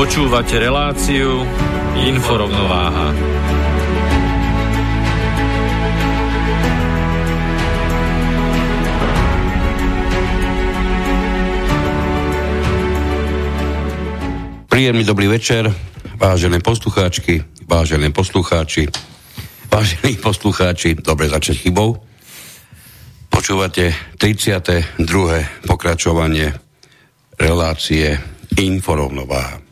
Počúvate reláciu Inforovnováha. Príjemný dobrý večer, vážené poslucháčky, vážené poslucháči, vážení poslucháči, dobre začať chybou. Počúvate 32. pokračovanie relácie Inforovnováha.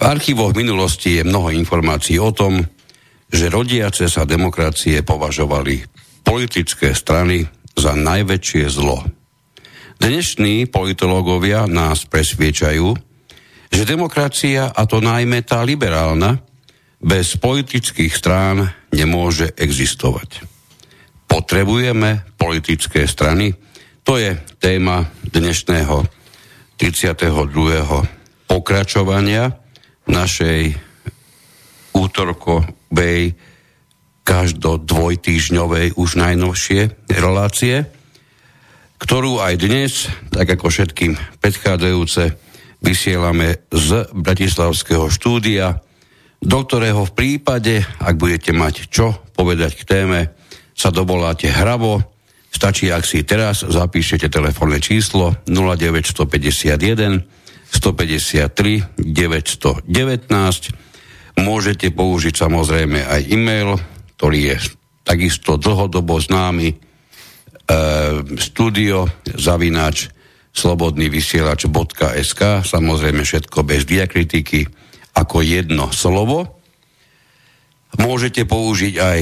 V archívoch minulosti je mnoho informácií o tom, že rodiace sa demokracie považovali politické strany za najväčšie zlo. Dnešní politológovia nás presviečajú, že demokracia, a to najmä tá liberálna, bez politických strán nemôže existovať. Potrebujeme politické strany? To je téma dnešného 32. pokračovania našej útorkovej každo dvojtýžňovej už najnovšie relácie, ktorú aj dnes, tak ako všetkým predchádzajúce, vysielame z Bratislavského štúdia, do ktorého v prípade, ak budete mať čo povedať k téme, sa dovoláte hravo, stačí, ak si teraz zapíšete telefónne číslo 0951 153 919. Môžete použiť samozrejme aj e-mail, ktorý je takisto dlhodobo známy e, studio zavináč slobodný vysielač.sk samozrejme všetko bez diakritiky ako jedno slovo. Môžete použiť aj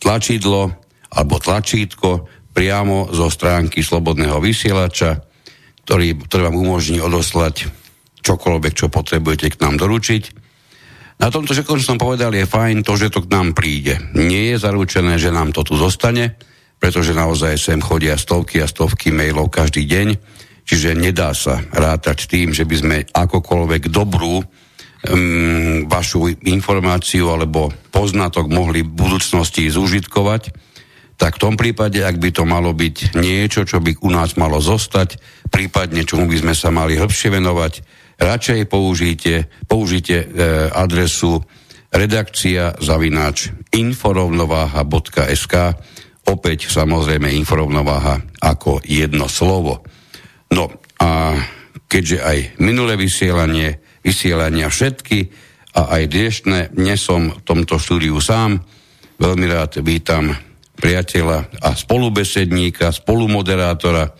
tlačidlo alebo tlačítko priamo zo stránky slobodného vysielača ktorý, ktorý vám umožní odoslať čokoľvek, čo potrebujete k nám doručiť. Na tomto všetko, čo som povedal, je fajn to, že to k nám príde. Nie je zaručené, že nám to tu zostane, pretože naozaj sem chodia stovky a stovky mailov každý deň, čiže nedá sa rátať tým, že by sme akokoľvek dobrú um, vašu informáciu alebo poznatok mohli v budúcnosti zúžitkovať tak v tom prípade, ak by to malo byť niečo, čo by u nás malo zostať, prípadne čomu by sme sa mali hĺbšie venovať, radšej použite, použite e, adresu redakcia zavináč inforovnováha.sk opäť samozrejme inforovnováha ako jedno slovo. No a keďže aj minulé vysielanie, vysielania všetky a aj dnešné, dnes som v tomto štúdiu sám, veľmi rád vítam priateľa a spolubesedníka, spolumoderátora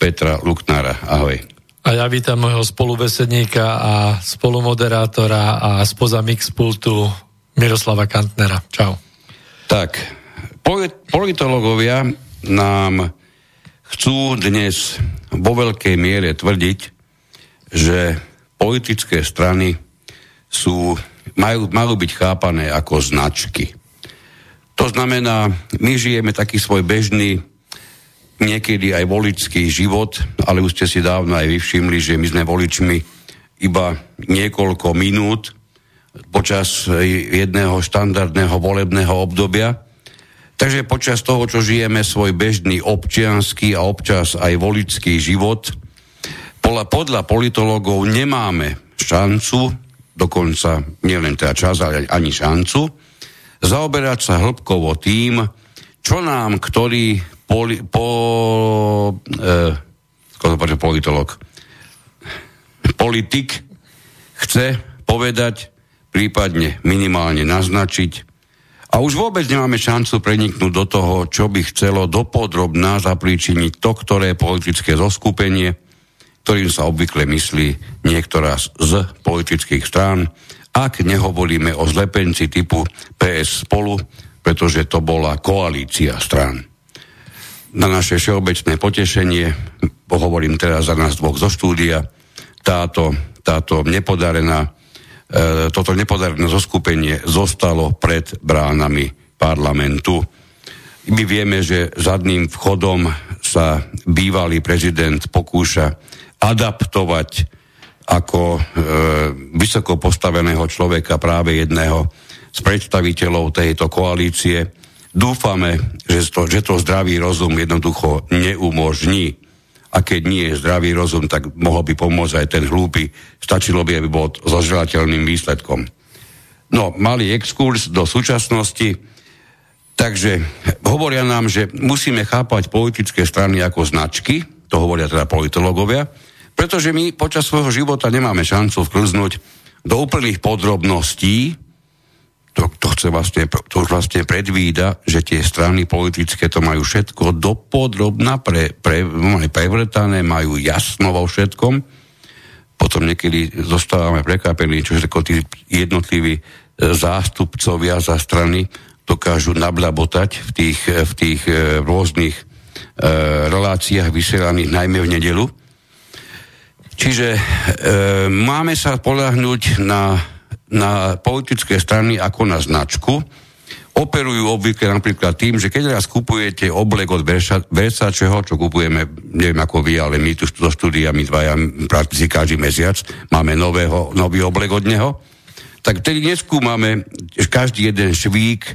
Petra Luknára. Ahoj. A ja vítam môjho spolubesedníka a spolumoderátora a spoza mixpultu Miroslava Kantnera. Čau. Tak, politológovia nám chcú dnes vo veľkej miere tvrdiť, že politické strany sú, majú, majú byť chápané ako značky. To znamená, my žijeme taký svoj bežný, niekedy aj voličský život, ale už ste si dávno aj vyvšimli, že my sme voličmi iba niekoľko minút počas jedného štandardného volebného obdobia. Takže počas toho, čo žijeme svoj bežný občianský a občas aj voličský život, podľa, podľa politologov nemáme šancu, dokonca nielen teda čas, ale ani šancu, zaoberať sa hĺbkovo tým, čo nám ktorý poli, po, eh, politolog, politik chce povedať prípadne minimálne naznačiť. A už vôbec nemáme šancu preniknúť do toho, čo by chcelo dopodrobná zapríčiniť to, ktoré politické zoskupenie, ktorým sa obvykle myslí niektorá z politických strán, ak nehovoríme o zlepenci typu PS spolu, pretože to bola koalícia strán. Na naše všeobecné potešenie, pohovorím teraz za nás dvoch zo štúdia, táto, táto nepodarená E, toto nepodarené zoskupenie zostalo pred bránami parlamentu. My vieme, že zadným vchodom sa bývalý prezident pokúša adaptovať ako e, vysoko postaveného človeka práve jedného z predstaviteľov tejto koalície. Dúfame, že to, že to zdravý rozum jednoducho neumožní a keď nie je zdravý rozum, tak mohol by pomôcť aj ten hlúpy. Stačilo by, aby bol so želateľným výsledkom. No, malý exkurs do súčasnosti. Takže hovoria nám, že musíme chápať politické strany ako značky, to hovoria teda politológovia, pretože my počas svojho života nemáme šancu vklznúť do úplných podrobností to, to, chce vlastne, to už vlastne predvída, že tie strany politické to majú všetko dopodrobná pre, pre, prevrtané, majú jasno vo všetkom. Potom niekedy zostávame prekápení, čo ako tí jednotliví e, zástupcovia za strany dokážu nablabotať v tých, v tých e, rôznych e, reláciách vysielaných najmä v nedelu. Čiže e, máme sa poľahnúť na na politické strany ako na značku. Operujú obvykle napríklad tým, že keď raz kupujete oblek od Versačeho, čo kupujeme, neviem ako vy, ale my tu do štúdia, my dvaja prakticky každý mesiac máme nového, nový oblek od neho, tak tedy neskúmame každý jeden švík,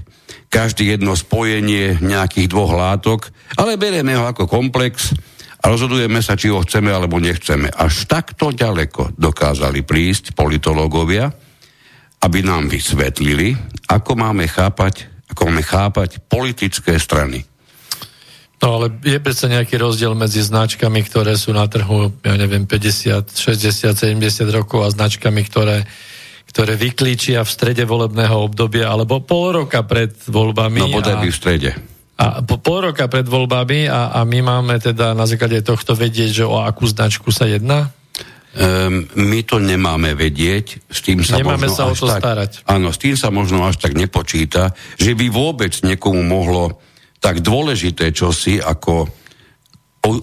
každý jedno spojenie nejakých dvoch látok, ale berieme ho ako komplex a rozhodujeme sa, či ho chceme alebo nechceme. Až takto ďaleko dokázali prísť politológovia, aby nám vysvetlili, ako máme chápať, ako máme chápať politické strany. No ale je predsa nejaký rozdiel medzi značkami, ktoré sú na trhu, ja neviem, 50, 60, 70 rokov a značkami, ktoré, ktoré vyklíčia v strede volebného obdobia alebo pol roka pred voľbami. No bodaj by v strede. A po pol roka pred voľbami a, a my máme teda na základe tohto vedieť, že o akú značku sa jedná? Um, my to nemáme vedieť, s tým sa Nemáme možno sa o to tak, starať. Áno, s tým sa možno až tak nepočíta, že by vôbec niekomu mohlo tak dôležité čosi ako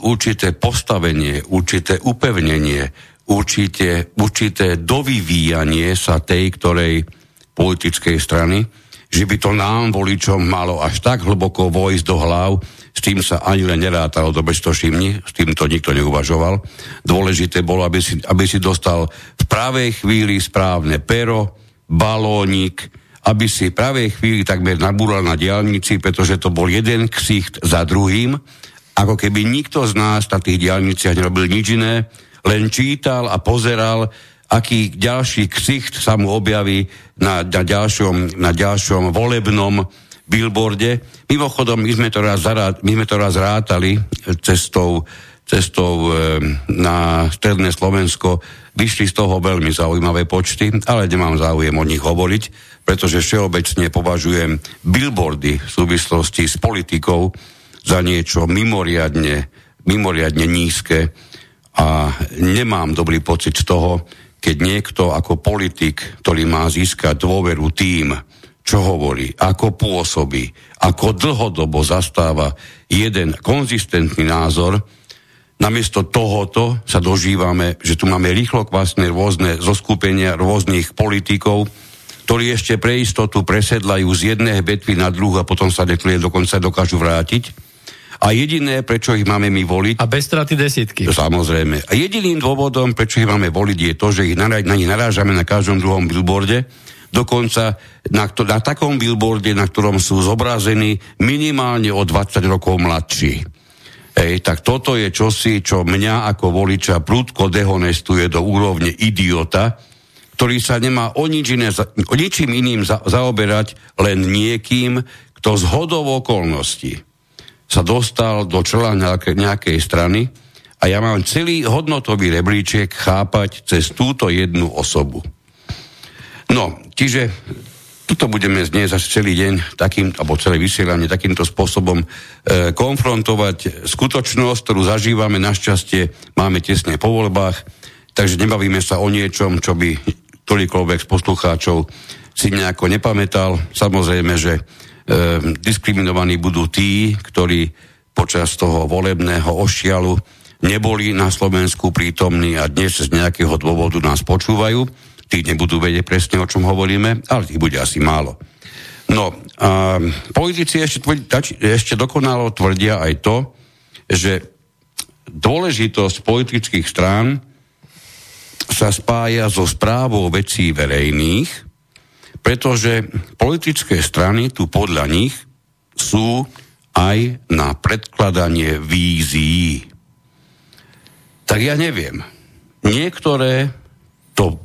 určité postavenie, určité upevnenie, určité, určité dovyvíjanie sa tej, ktorej politickej strany, že by to nám voličom malo až tak hlboko vojsť do hlav, s tým sa ani len nerátalo, to všimni, s tým to nikto neuvažoval. Dôležité bolo, aby si, aby si dostal v pravej chvíli správne pero, balónik, aby si v pravej chvíli takmer nabúral na diálnici, pretože to bol jeden ksicht za druhým, ako keby nikto z nás na tých diálniciach nerobil nič iné, len čítal a pozeral, aký ďalší ksicht sa mu objaví na, na, ďalšom, na ďalšom volebnom billboarde. Mimochodom, my sme to raz, zarát, my sme to raz rátali cestou, cestou e, na stredné Slovensko. Vyšli z toho veľmi zaujímavé počty, ale nemám záujem o nich hovoriť, pretože všeobecne považujem billboardy v súvislosti s politikou za niečo mimoriadne, mimoriadne nízke a nemám dobrý pocit z toho, keď niekto ako politik, ktorý má získať dôveru tým, čo hovorí, ako pôsobí, ako dlhodobo zastáva jeden konzistentný názor, namiesto tohoto sa dožívame, že tu máme rýchlo kvásne rôzne zoskupenia rôznych politikov, ktorí ešte pre istotu presedlajú z jednej betvy na druhú a potom sa neklie dokonca dokážu vrátiť. A jediné, prečo ich máme my voliť... A bez straty desítky. Samozrejme. A jediným dôvodom, prečo ich máme voliť, je to, že ich na, na nich narážame na každom druhom billboarde, dokonca na, na takom billboarde, na ktorom sú zobrazení minimálne o 20 rokov mladší. Ej, tak toto je čosi, čo mňa ako voliča prudko dehonestuje do úrovne idiota, ktorý sa nemá o, nič iné, o ničím iným za, zaoberať, len niekým, kto z hodov okolností sa dostal do čela nejakej, nejakej strany a ja mám celý hodnotový rebríček chápať cez túto jednu osobu. No, čiže tuto budeme znieť zase celý deň takým, alebo celé vysielanie takýmto spôsobom e, konfrontovať skutočnosť, ktorú zažívame našťastie, máme tesne po voľbách, takže nebavíme sa o niečom, čo by ktorýkoľvek z poslucháčov si nejako nepamätal. Samozrejme, že diskriminovaní budú tí, ktorí počas toho volebného ošialu neboli na Slovensku prítomní a dnes z nejakého dôvodu nás počúvajú tí nebudú vedieť presne, o čom hovoríme, ale tých bude asi málo. No, a politici ešte, ešte dokonalo tvrdia aj to, že dôležitosť politických strán sa spája so správou vecí verejných, pretože politické strany tu podľa nich sú aj na predkladanie vízií. Tak ja neviem. Niektoré to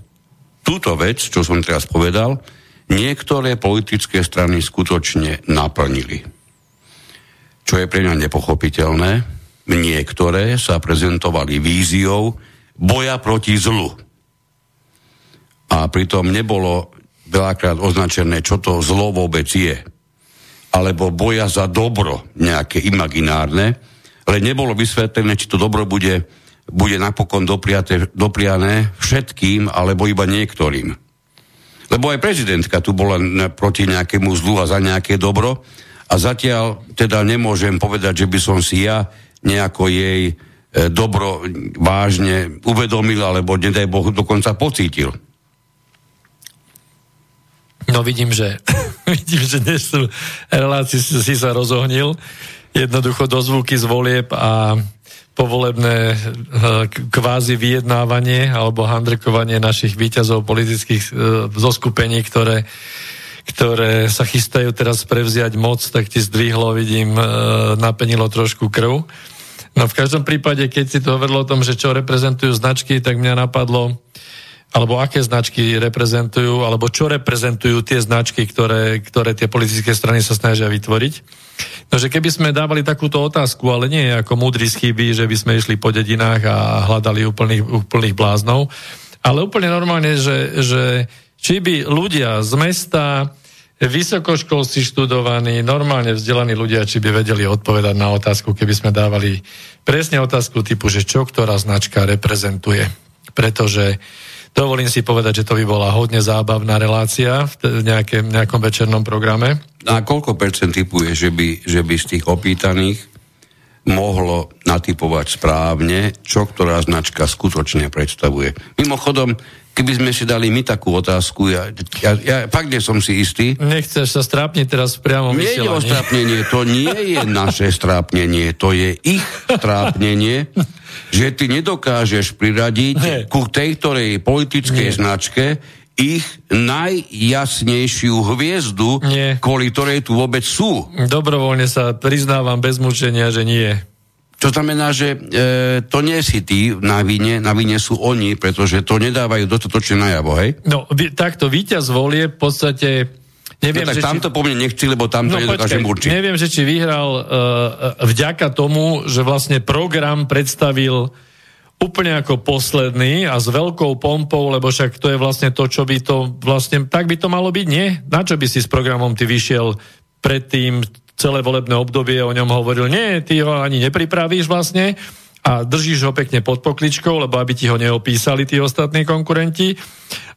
túto vec, čo som teraz povedal, niektoré politické strany skutočne naplnili. Čo je pre mňa nepochopiteľné, niektoré sa prezentovali víziou boja proti zlu. A pritom nebolo veľakrát označené, čo to zlo vôbec je. Alebo boja za dobro, nejaké imaginárne, ale nebolo vysvetlené, či to dobro bude bude napokon dopriate, dopriané všetkým alebo iba niektorým. Lebo aj prezidentka tu bola proti nejakému zlu a za nejaké dobro a zatiaľ teda nemôžem povedať, že by som si ja nejako jej e, dobro vážne uvedomil alebo nedaj Boh dokonca pocítil. No vidím, že vidím, že dnes sú relácii si sa rozohnil jednoducho do zvuky z volieb a povolebné eh, kvázi vyjednávanie alebo handrekovanie našich výťazov politických eh, zoskupení, ktoré, ktoré sa chystajú teraz prevziať moc, tak ti zdvihlo, vidím, eh, napenilo trošku krv. No v každom prípade, keď si to hovorilo o tom, že čo reprezentujú značky, tak mňa napadlo, alebo aké značky reprezentujú, alebo čo reprezentujú tie značky, ktoré, ktoré tie politické strany sa snažia vytvoriť. No, že keby sme dávali takúto otázku, ale nie ako múdry chyby, že by sme išli po dedinách a hľadali úplných, úplných bláznov, ale úplne normálne, že, že či by ľudia z mesta, vysokoškolsky študovaní, normálne vzdelaní ľudia, či by vedeli odpovedať na otázku, keby sme dávali presne otázku typu, že čo ktorá značka reprezentuje. Pretože Dovolím si povedať, že to by bola hodne zábavná relácia v nejakém, nejakom večernom programe. A koľko percent typuje, že by, že by z tých opýtaných mohlo natypovať správne, čo ktorá značka skutočne predstavuje. Mimochodom, keby sme si dali my takú otázku, ja, ja, ja fakt nie som si istý. Nechceš sa strápniť teraz priamo Nie je o strápnenie, to nie je naše strápnenie, to je ich strápnenie, že ty nedokážeš priradiť hey. ku tej ktorej politickej nie. značke ich najjasnejšiu hviezdu, nie. kvôli ktorej tu vôbec sú. Dobrovoľne sa priznávam bez mučenia, že nie. To znamená, že e, to nie si ty na vine, na vine sú oni, pretože to nedávajú dostatočne najavo, hej? No, takto víťaz volie v podstate Neviem, no, tak tamto či... po mne nechci, lebo tamto no, nedokážem určiť. Neviem, že či vyhral uh, vďaka tomu, že vlastne program predstavil úplne ako posledný a s veľkou pompou, lebo však to je vlastne to, čo by to vlastne, tak by to malo byť, nie? Na čo by si s programom ty vyšiel predtým celé volebné obdobie o ňom hovoril, nie, ty ho ani nepripravíš vlastne a držíš ho pekne pod pokličkou, lebo aby ti ho neopísali tí ostatní konkurenti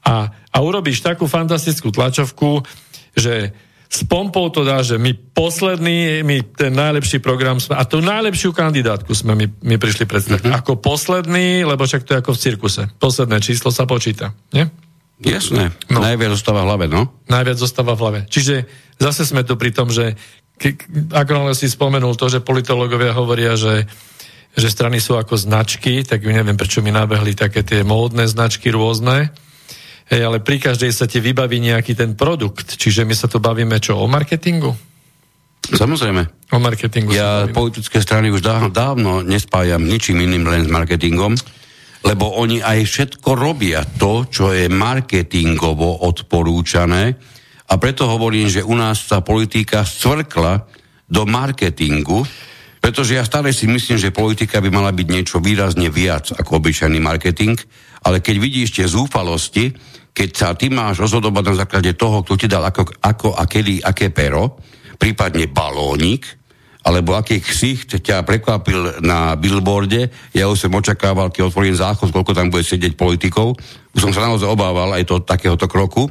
a, a urobíš takú fantastickú tlačovku, že s pompou to dá, že my posledný, my ten najlepší program sme, a tú najlepšiu kandidátku sme my, my prišli predstaviť. Mm-hmm. Ako posledný, lebo však to je ako v cirkuse. Posledné číslo sa počíta, nie? Jasné. No. Najviac zostáva v hlave, no? Najviac zostáva v hlave. Čiže zase sme tu pri tom, že ako si spomenul to, že politológovia hovoria, že, že strany sú ako značky, tak neviem, prečo mi nabehli také tie módne značky rôzne, Hej, ale pri každej sa ti vybaví nejaký ten produkt, čiže my sa tu bavíme čo, o marketingu? Samozrejme. O marketingu. Ja politické strany už dávno, dávno nespájam ničím iným len s marketingom, lebo oni aj všetko robia to, čo je marketingovo odporúčané, a preto hovorím, že u nás sa politika stvrkla do marketingu, pretože ja stále si myslím, že politika by mala byť niečo výrazne viac ako obyčajný marketing, ale keď vidíš tie zúfalosti, keď sa ty máš rozhodovať na základe toho, kto ti dal ako, ako a kedy, aké pero, prípadne balónik, alebo aký ksicht ťa prekvapil na billboarde. Ja už som očakával, keď otvorím záchod, koľko tam bude sedieť politikov. Už som sa naozaj obával aj to, takéhoto kroku.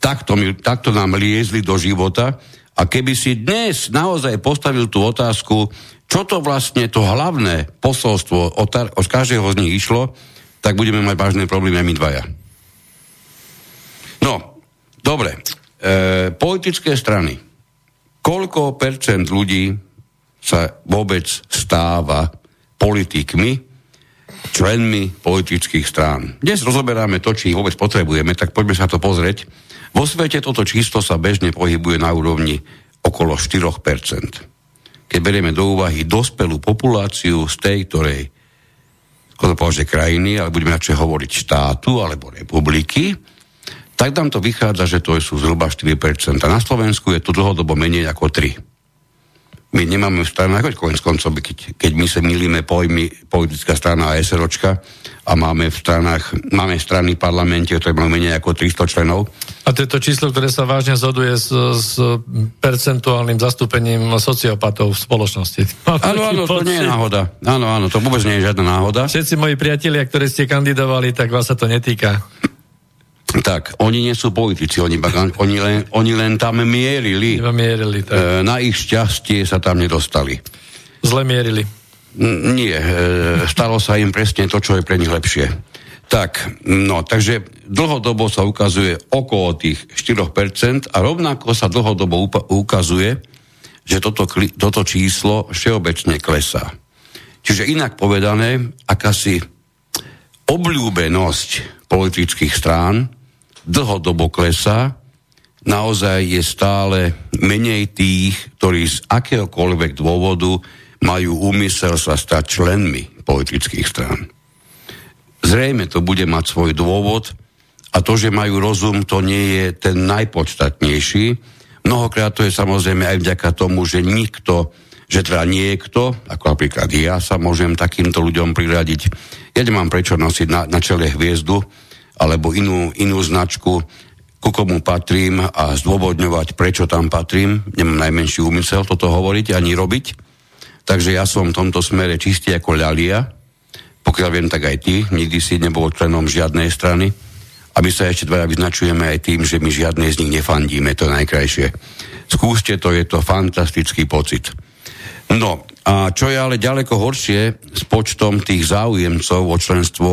Takto, mi, takto nám liezli do života. A keby si dnes naozaj postavil tú otázku, čo to vlastne to hlavné posolstvo od, od každého z nich išlo, tak budeme mať vážne problémy my dvaja. No, dobre. E, politické strany. Koľko percent ľudí sa vôbec stáva politikmi, členmi politických strán. Dnes rozoberáme to, či ich vôbec potrebujeme, tak poďme sa to pozrieť. Vo svete toto číslo sa bežne pohybuje na úrovni okolo 4%. Keď berieme do úvahy dospelú populáciu z tej, ktorej to považuje krajiny, ale budeme radšej hovoriť štátu alebo republiky, tak nám to vychádza, že to sú zhruba 4%. A na Slovensku je to dlhodobo menej ako 3%. My nemáme v stranách, konec koncov, keď, keď my sa milíme pojmy politická strana a SROčka a máme v stranách, máme strany v parlamente, ktoré majú menej ako 300 členov. A to je to číslo, ktoré sa vážne zhoduje s, s percentuálnym zastúpením sociopatov v spoločnosti. Áno, áno, to nie je náhoda. Áno, áno, to vôbec nie je žiadna náhoda. Všetci moji priatelia, ktorí ste kandidovali, tak vás sa to netýka. Tak, oni nie sú politici, oni, oni, len, oni len tam mierili. mierili tak. E, na ich šťastie sa tam nedostali. Zle mierili. N- nie, e, stalo sa im presne to, čo je pre nich lepšie. Tak, no, takže dlhodobo sa ukazuje okolo tých 4% a rovnako sa dlhodobo upa- ukazuje, že toto, toto číslo všeobecne klesá. Čiže inak povedané, akási obľúbenosť politických strán dlhodobo klesá, naozaj je stále menej tých, ktorí z akéhokoľvek dôvodu majú úmysel sa stať členmi politických strán. Zrejme to bude mať svoj dôvod a to, že majú rozum, to nie je ten najpodstatnejší. Mnohokrát to je samozrejme aj vďaka tomu, že nikto, že teda niekto, ako napríklad ja sa môžem takýmto ľuďom priradiť, ja nemám prečo nosiť na, na čele hviezdu, alebo inú, inú značku, ku komu patrím a zdôvodňovať, prečo tam patrím. Nemám najmenší úmysel toto hovoriť ani robiť. Takže ja som v tomto smere čistý ako ľalia. Pokiaľ viem, tak aj ty. Nikdy si nebol členom žiadnej strany. A my sa ešte dvaja vyznačujeme aj tým, že my žiadnej z nich nefandíme. To najkrajšie. Skúste to, je to fantastický pocit. No, a čo je ale ďaleko horšie s počtom tých záujemcov o členstvo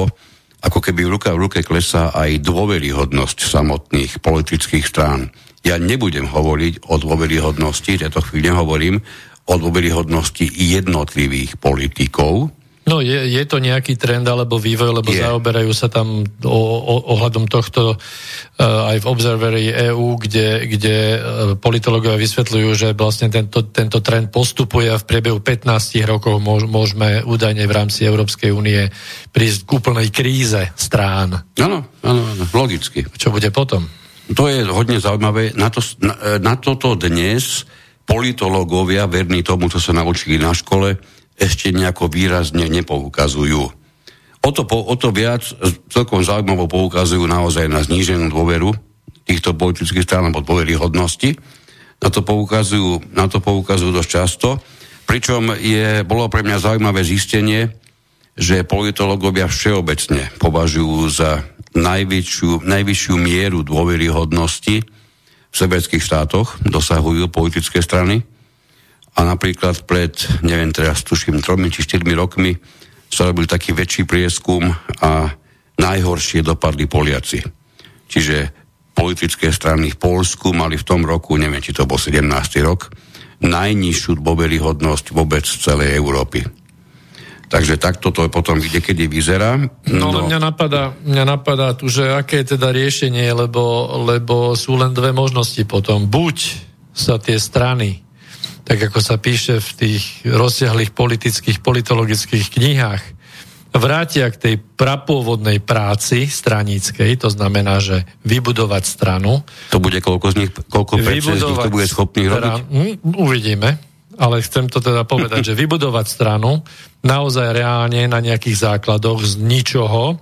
ako keby ruka v ruke klesá aj dôveryhodnosť samotných politických strán. Ja nebudem hovoriť o dôveryhodnosti, tejto chvíli hovorím o dôveryhodnosti jednotlivých politikov, No je, je to nejaký trend alebo vývoj, lebo je. zaoberajú sa tam o, o, ohľadom tohto uh, aj v Observery EU, kde, kde uh, politológovia vysvetľujú, že vlastne tento, tento trend postupuje a v priebehu 15 rokov môž, môžeme údajne v rámci Európskej únie prísť k úplnej kríze strán. Áno, áno, áno, logicky. Čo bude potom? To je hodne zaujímavé. Na, to, na, na toto dnes politológovia, verní tomu, čo sa naučili na škole, ešte nejako výrazne nepoukazujú. O to, po, o to viac celkom zaujímavo poukazujú naozaj na zníženú dôveru týchto politických strán alebo dôveryhodnosti. Na to poukazujú, na to poukazujú dosť často. Pričom je, bolo pre mňa zaujímavé zistenie, že politológovia všeobecne považujú za najvyššiu, najvyššiu mieru dôveryhodnosti v severských štátoch, dosahujú politické strany a napríklad pred, neviem teraz, tuším, tromi či štyrmi rokmi sa robil taký väčší prieskum a najhoršie dopadli Poliaci. Čiže politické strany v Polsku mali v tom roku, neviem, či to bol 17. rok, najnižšiu dôveryhodnosť vôbec celej Európy. Takže takto to potom kde kedy vyzerá. No, no mňa napadá, mňa napadá tu, že aké je teda riešenie, lebo, lebo sú len dve možnosti potom. Buď sa tie strany tak ako sa píše v tých rozsiahlých politických, politologických knihách, vrátia k tej prapôvodnej práci straníckej, to znamená, že vybudovať stranu. To bude koľko z nich, koľko z nich to bude schopný robiť? Hm, uvidíme, ale chcem to teda povedať, že vybudovať stranu naozaj reálne na nejakých základoch z ničoho,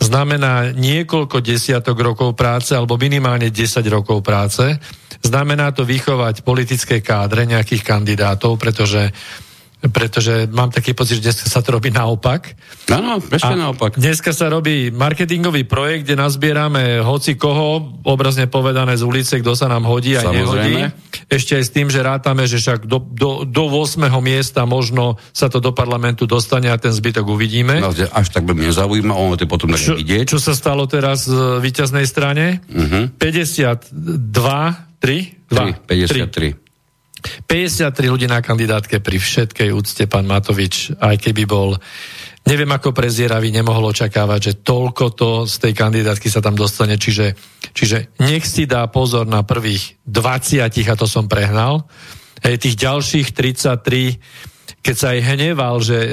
znamená niekoľko desiatok rokov práce alebo minimálne 10 rokov práce. Znamená to vychovať politické kádre nejakých kandidátov, pretože pretože mám taký pocit, že dneska sa to robí naopak. Áno, presne naopak. Dneska sa robí marketingový projekt, kde nazbierame hoci koho, obrazne povedané z ulice, kto sa nám hodí a nehodí. Ešte aj s tým, že rátame, že však do, do, do 8. miesta možno sa to do parlamentu dostane a ten zbytok uvidíme. No, až tak by mňa zaujíma, ono to potom čo, vidieť. Čo sa stalo teraz v víťaznej strane? Uh-huh. 52, 3? 2, 3, 53. 53 ľudí na kandidátke pri všetkej úcte, pán Matovič, aj keby bol. Neviem ako prezieravý, nemohol očakávať, že toľko to z tej kandidátky sa tam dostane, čiže, čiže nech si dá pozor na prvých 20, a to som prehnal, hej, tých ďalších 33, keď sa aj hneval, že e,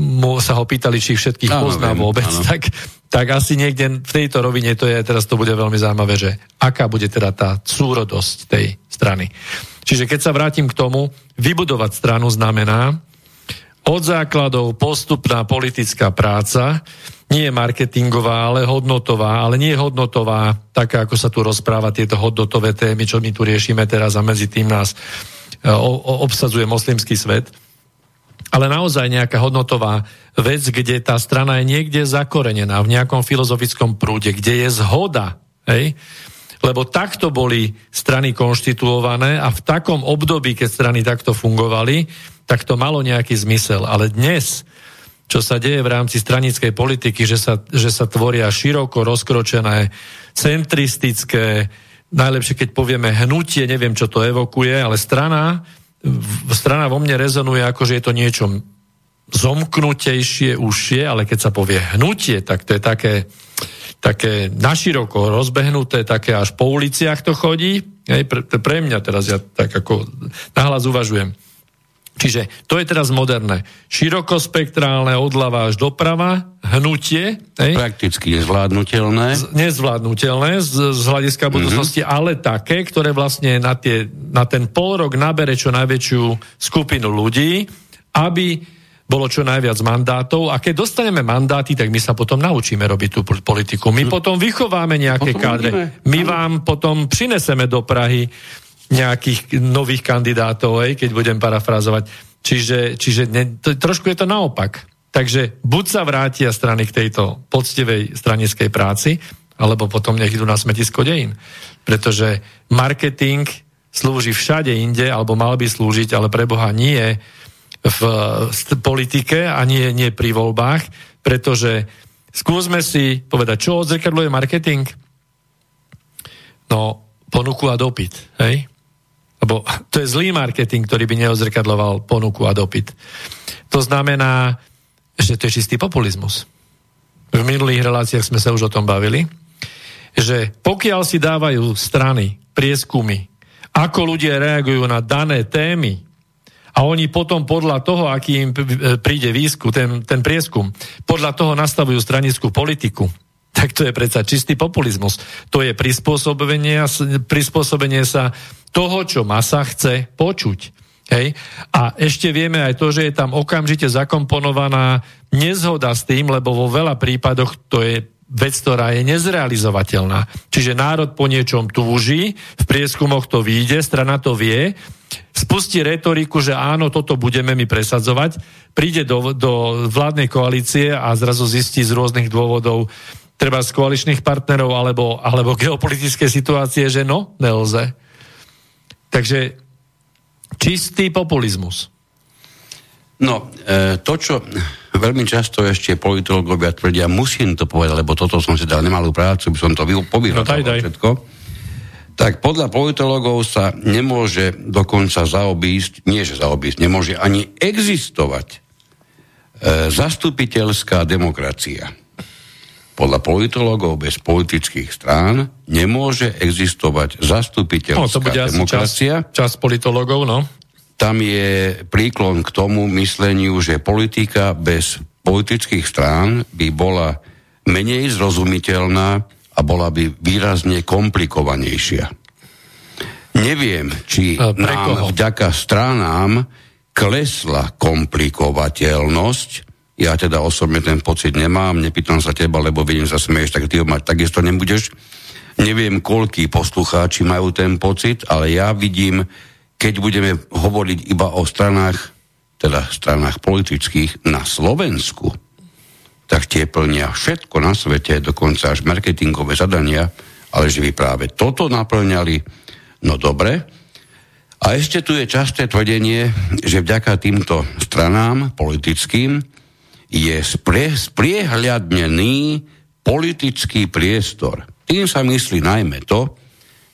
mu sa ho pýtali, či všetkých áno, pozná viem, vôbec, tak, tak asi niekde v tejto rovine to je, teraz to bude veľmi zaujímavé, že aká bude teda tá súrodosť tej strany. Čiže keď sa vrátim k tomu, vybudovať stranu znamená od základov postupná politická práca, nie je marketingová, ale hodnotová, ale nie je hodnotová, taká ako sa tu rozpráva tieto hodnotové témy, čo my tu riešime teraz a medzi tým nás e, obsadzuje moslimský svet. Ale naozaj nejaká hodnotová vec, kde tá strana je niekde zakorenená, v nejakom filozofickom prúde, kde je zhoda. Hej? lebo takto boli strany konštituované a v takom období, keď strany takto fungovali, tak to malo nejaký zmysel. Ale dnes, čo sa deje v rámci stranickej politiky, že sa, že sa tvoria široko rozkročené, centristické, najlepšie keď povieme hnutie, neviem čo to evokuje, ale strana, strana vo mne rezonuje ako, že je to niečo zomknutejšie, užšie, ale keď sa povie hnutie, tak to je také, také naširoko rozbehnuté, také až po uliciach to chodí. Hej, pre, pre mňa teraz ja tak ako nahlas uvažujem. Čiže to je teraz moderné. Širokospektrálne odľava až doprava, hnutie. Hej? Prakticky nezvládnutelné. Nezvládnutelné z, z hľadiska mhm. budúcnosti, mm-hmm. ale také, ktoré vlastne na, tie, na ten pol rok nabere čo najväčšiu skupinu ľudí, aby bolo čo najviac mandátov a keď dostaneme mandáty, tak my sa potom naučíme robiť tú politiku. My hm. potom vychováme nejaké potom kádre. My vám potom prineseme do Prahy nejakých nových kandidátov, aj, keď budem parafrazovať. Čiže, čiže ne, to, trošku je to naopak. Takže buď sa vrátia strany k tejto poctivej stranickej práci, alebo potom nech idú na smetisko dejín. Pretože marketing slúži všade inde, alebo mal by slúžiť, ale pre Boha nie v politike a nie, nie pri voľbách, pretože skúsme si povedať, čo odzrkadluje marketing? No, ponuku a dopyt, hej? Lebo to je zlý marketing, ktorý by neozrkadloval ponuku a dopyt. To znamená, že to je čistý populizmus. V minulých reláciách sme sa už o tom bavili, že pokiaľ si dávajú strany prieskumy, ako ľudia reagujú na dané témy, a oni potom podľa toho, aký im príde výskum, ten, ten prieskum, podľa toho nastavujú stranickú politiku. Tak to je predsa čistý populizmus. To je prispôsobenie, prispôsobenie sa toho, čo masa chce počuť. Hej? A ešte vieme aj to, že je tam okamžite zakomponovaná nezhoda s tým, lebo vo veľa prípadoch to je vec, ktorá je nezrealizovateľná. Čiže národ po niečom túži, v prieskumoch to vyjde, strana to vie spustí retoriku, že áno, toto budeme my presadzovať, príde do, do vládnej koalície a zrazu zistí z rôznych dôvodov, treba z koaličných partnerov alebo, alebo geopolitické situácie, že no, nelze. Takže čistý populizmus. No, e, to, čo veľmi často ešte politológovia tvrdia, musím to povedať, lebo toto som si dal nemalú prácu, by som to povyhľadal no, daj, daj. všetko tak podľa politologov sa nemôže dokonca zaobísť, nie že zaobísť, nemôže ani existovať e, zastupiteľská demokracia. Podľa politologov bez politických strán nemôže existovať zastupiteľská no, to bude demokracia. Čas, čas politologov, no. Tam je príklon k tomu mysleniu, že politika bez politických strán by bola menej zrozumiteľná a bola by výrazne komplikovanejšia. Neviem, či e, nám vďaka stranám klesla komplikovateľnosť, Ja teda osobne ten pocit nemám, nepýtam sa teba, lebo vidím, sa smeješ, tak ty ho mať takisto nebudeš. Neviem, koľkí poslucháči majú ten pocit, ale ja vidím, keď budeme hovoriť iba o stranách, teda stranách politických na Slovensku, tak tie plnia všetko na svete, dokonca až marketingové zadania, ale že by práve toto naplňali, no dobre. A ešte tu je časté tvrdenie, že vďaka týmto stranám politickým je sprie, spriehľadnený politický priestor. Tým sa myslí najmä to,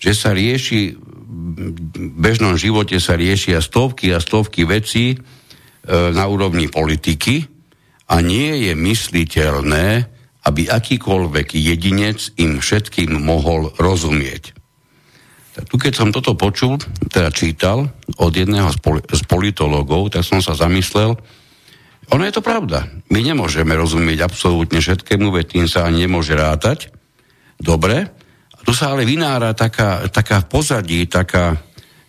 že sa rieši v bežnom živote sa riešia stovky a stovky vecí e, na úrovni politiky, a nie je mysliteľné, aby akýkoľvek jedinec im všetkým mohol rozumieť. Tu keď som toto počul, teda čítal od jedného z politologov, tak som sa zamyslel, ono je to pravda. My nemôžeme rozumieť absolútne všetkému, veď tým sa ani nemôže rátať. Dobre. A tu sa ale vynára taká, taká v pozadí, taká,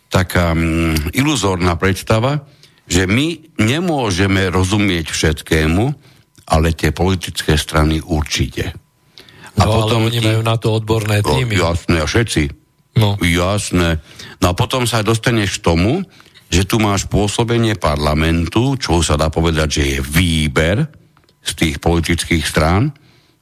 taká mm, iluzórna predstava, že my nemôžeme rozumieť všetkému, ale tie politické strany určite. A no, potom ale oni majú na to odborné týmy. No, jasné, a všetci. No. Jasné. No a potom sa dostaneš k tomu, že tu máš pôsobenie parlamentu, čo sa dá povedať, že je výber z tých politických strán,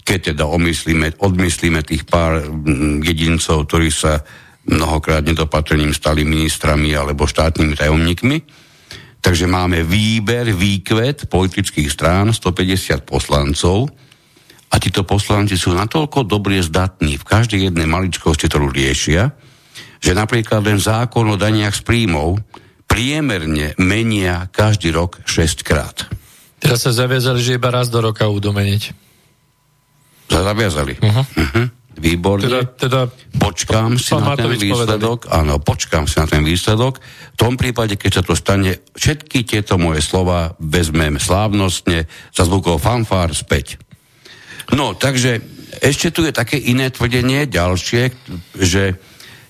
keď teda omyslíme, odmyslíme tých pár mm, jedincov, ktorí sa mnohokrát nedopatrením stali ministrami alebo štátnymi tajomníkmi, Takže máme výber, výkvet politických strán, 150 poslancov. A títo poslanci sú natoľko dobre zdatní v každej jednej maličkosti, ktorú riešia, že napríklad len zákon o daniach z príjmov priemerne menia každý rok 6 krát. Teraz sa zaviazali, že iba raz do roka budú meniť. Zaviazali. Uh-huh. Uh-huh. Výborne. Teda, teda počkám si na ten výsledok. Povedali. Áno, počkám si na ten výsledok. V tom prípade, keď sa to stane, všetky tieto moje slova vezmem slávnostne za zvukou fanfár späť. No, takže ešte tu je také iné tvrdenie, ďalšie, že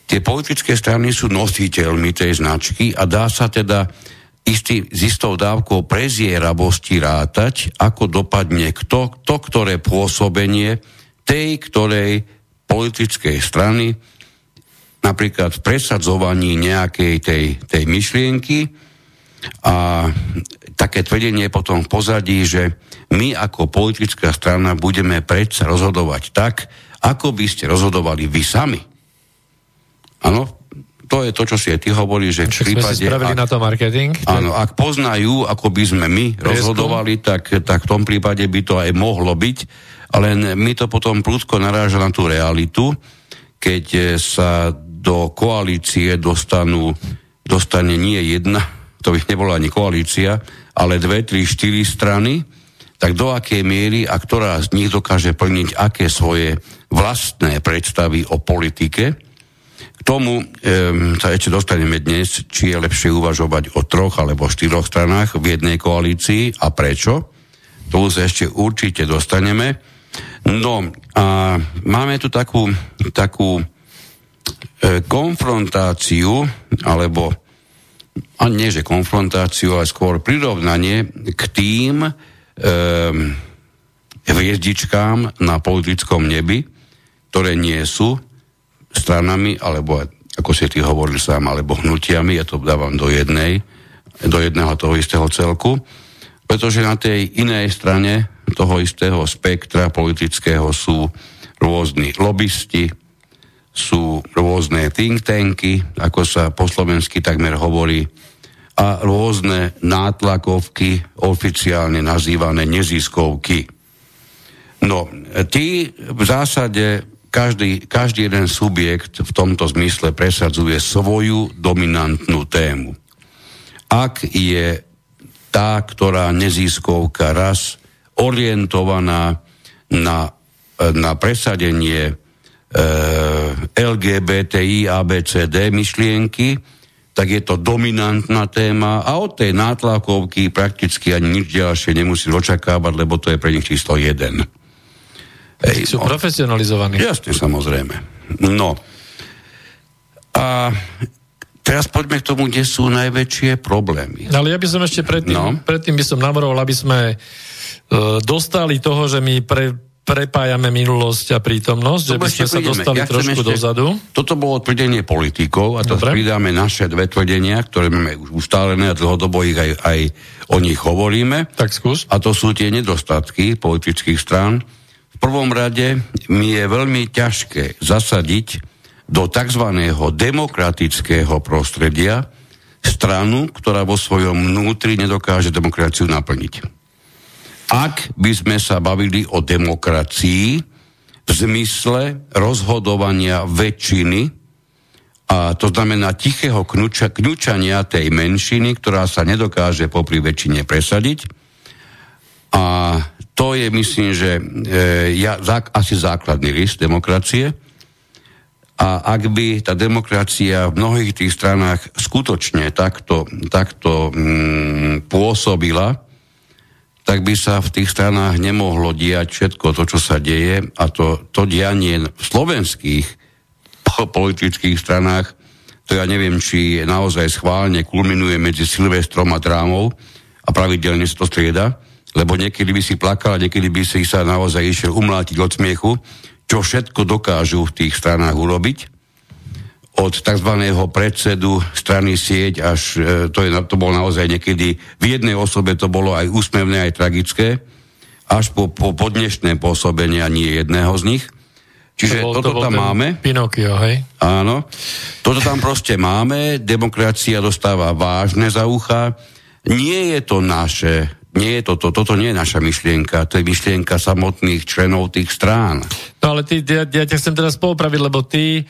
tie politické strany sú nositeľmi tej značky a dá sa teda istý, s istou dávkou prezieravosti rátať, ako dopadne kto, to, ktoré pôsobenie tej, ktorej politickej strany, napríklad v presadzovaní nejakej tej, tej myšlienky a také tvrdenie potom v pozadí, že my ako politická strana budeme predsa rozhodovať tak, ako by ste rozhodovali vy sami. Áno, to je to, čo si aj ty hovorí, že v prípade... Sme si ak, na to marketing? Áno, ak poznajú, ako by sme my Prieskum. rozhodovali, tak, tak v tom prípade by to aj mohlo byť, ale mi to potom prúdko naráža na tú realitu, keď e, sa do koalície dostanú, dostane nie jedna, to by nebola ani koalícia, ale dve, tri, štyri strany, tak do akej miery a ktorá z nich dokáže plniť aké svoje vlastné predstavy o politike. K tomu e, sa ešte dostaneme dnes, či je lepšie uvažovať o troch alebo štyroch stranách v jednej koalícii a prečo. To sa ešte určite dostaneme. No a máme tu takú, takú e, konfrontáciu, alebo a nie že konfrontáciu, ale skôr prirovnanie k tým e, hviezdičkám na politickom nebi, ktoré nie sú stranami, alebo ako si ty hovoril sám, alebo hnutiami, ja to dávam do jednej, do jedného toho istého celku, pretože na tej inej strane toho istého spektra politického sú rôzni lobbysti, sú rôzne think tanky, ako sa po slovensky takmer hovorí, a rôzne nátlakovky, oficiálne nazývané neziskovky. No, tí v zásade, každý, každý jeden subjekt v tomto zmysle presadzuje svoju dominantnú tému. Ak je tá, ktorá neziskovka raz orientovaná na, na presadenie e, LGBTI, ABCD myšlienky, tak je to dominantná téma a od tej nátlakovky prakticky ani nič ďalšie nemusí očakávať, lebo to je pre nich číslo jeden. Ej, sú no, profesionalizovaní. Jasne, samozrejme. No. A teraz poďme k tomu, kde sú najväčšie problémy. Ale ja by som ešte predtým, no. predtým by som navrhol, aby sme dostali toho, že my pre, prepájame minulosť a prítomnosť, to že by sme sa dostali ja trošku ešte, dozadu. Toto bolo tvrdenie politikov a to pridáme naše dve tvrdenia, ktoré máme už ustálené a dlhodobo ich aj, aj o nich hovoríme. Tak skús. A to sú tie nedostatky politických strán. Prvom rade mi je veľmi ťažké zasadiť do tzv. demokratického prostredia stranu, ktorá vo svojom vnútri nedokáže demokraciu naplniť ak by sme sa bavili o demokracii v zmysle rozhodovania väčšiny, a to znamená tichého kňuča, kňučania tej menšiny, ktorá sa nedokáže popri väčšine presadiť. A to je, myslím, že e, ja, zá, asi základný list demokracie. A ak by tá demokracia v mnohých tých stranách skutočne takto, takto mm, pôsobila, tak by sa v tých stranách nemohlo diať všetko to, čo sa deje a to, to dianie v slovenských politických stranách, to ja neviem, či naozaj schválne kulminuje medzi Silvestrom a drámou a pravidelne sa to strieda, lebo niekedy by si plakal niekedy by si sa naozaj išiel umlátiť od smiechu, čo všetko dokážu v tých stranách urobiť od tzv. predsedu strany sieť až, e, to, je, to bolo naozaj niekedy, v jednej osobe to bolo aj úsmevné, aj tragické, až po, po, po dnešné pôsobenie nie jedného z nich. Čiže to bol, toto to tam máme. Pinokio, hej? Áno. Toto tam proste máme. Demokracia dostáva vážne za ucha. Nie je to naše, nie je to, to, toto nie je naša myšlienka, to je myšlienka samotných členov tých strán. No ale ty, ja, ja ťa chcem teraz poopraviť, lebo ty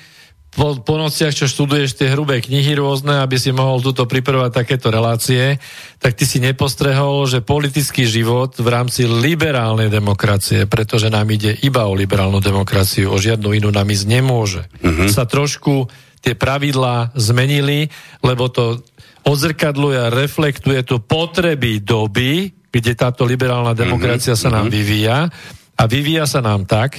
po, po nociach, čo študuješ tie hrubé knihy rôzne, aby si mohol túto pripravovať takéto relácie, tak ty si nepostrehol, že politický život v rámci liberálnej demokracie, pretože nám ide iba o liberálnu demokraciu, o žiadnu inú nám ísť nemôže, mm-hmm. sa trošku tie pravidlá zmenili, lebo to odzrkadluje a reflektuje tu potreby doby, kde táto liberálna demokracia mm-hmm. sa nám mhm. vyvíja a vyvíja sa nám tak,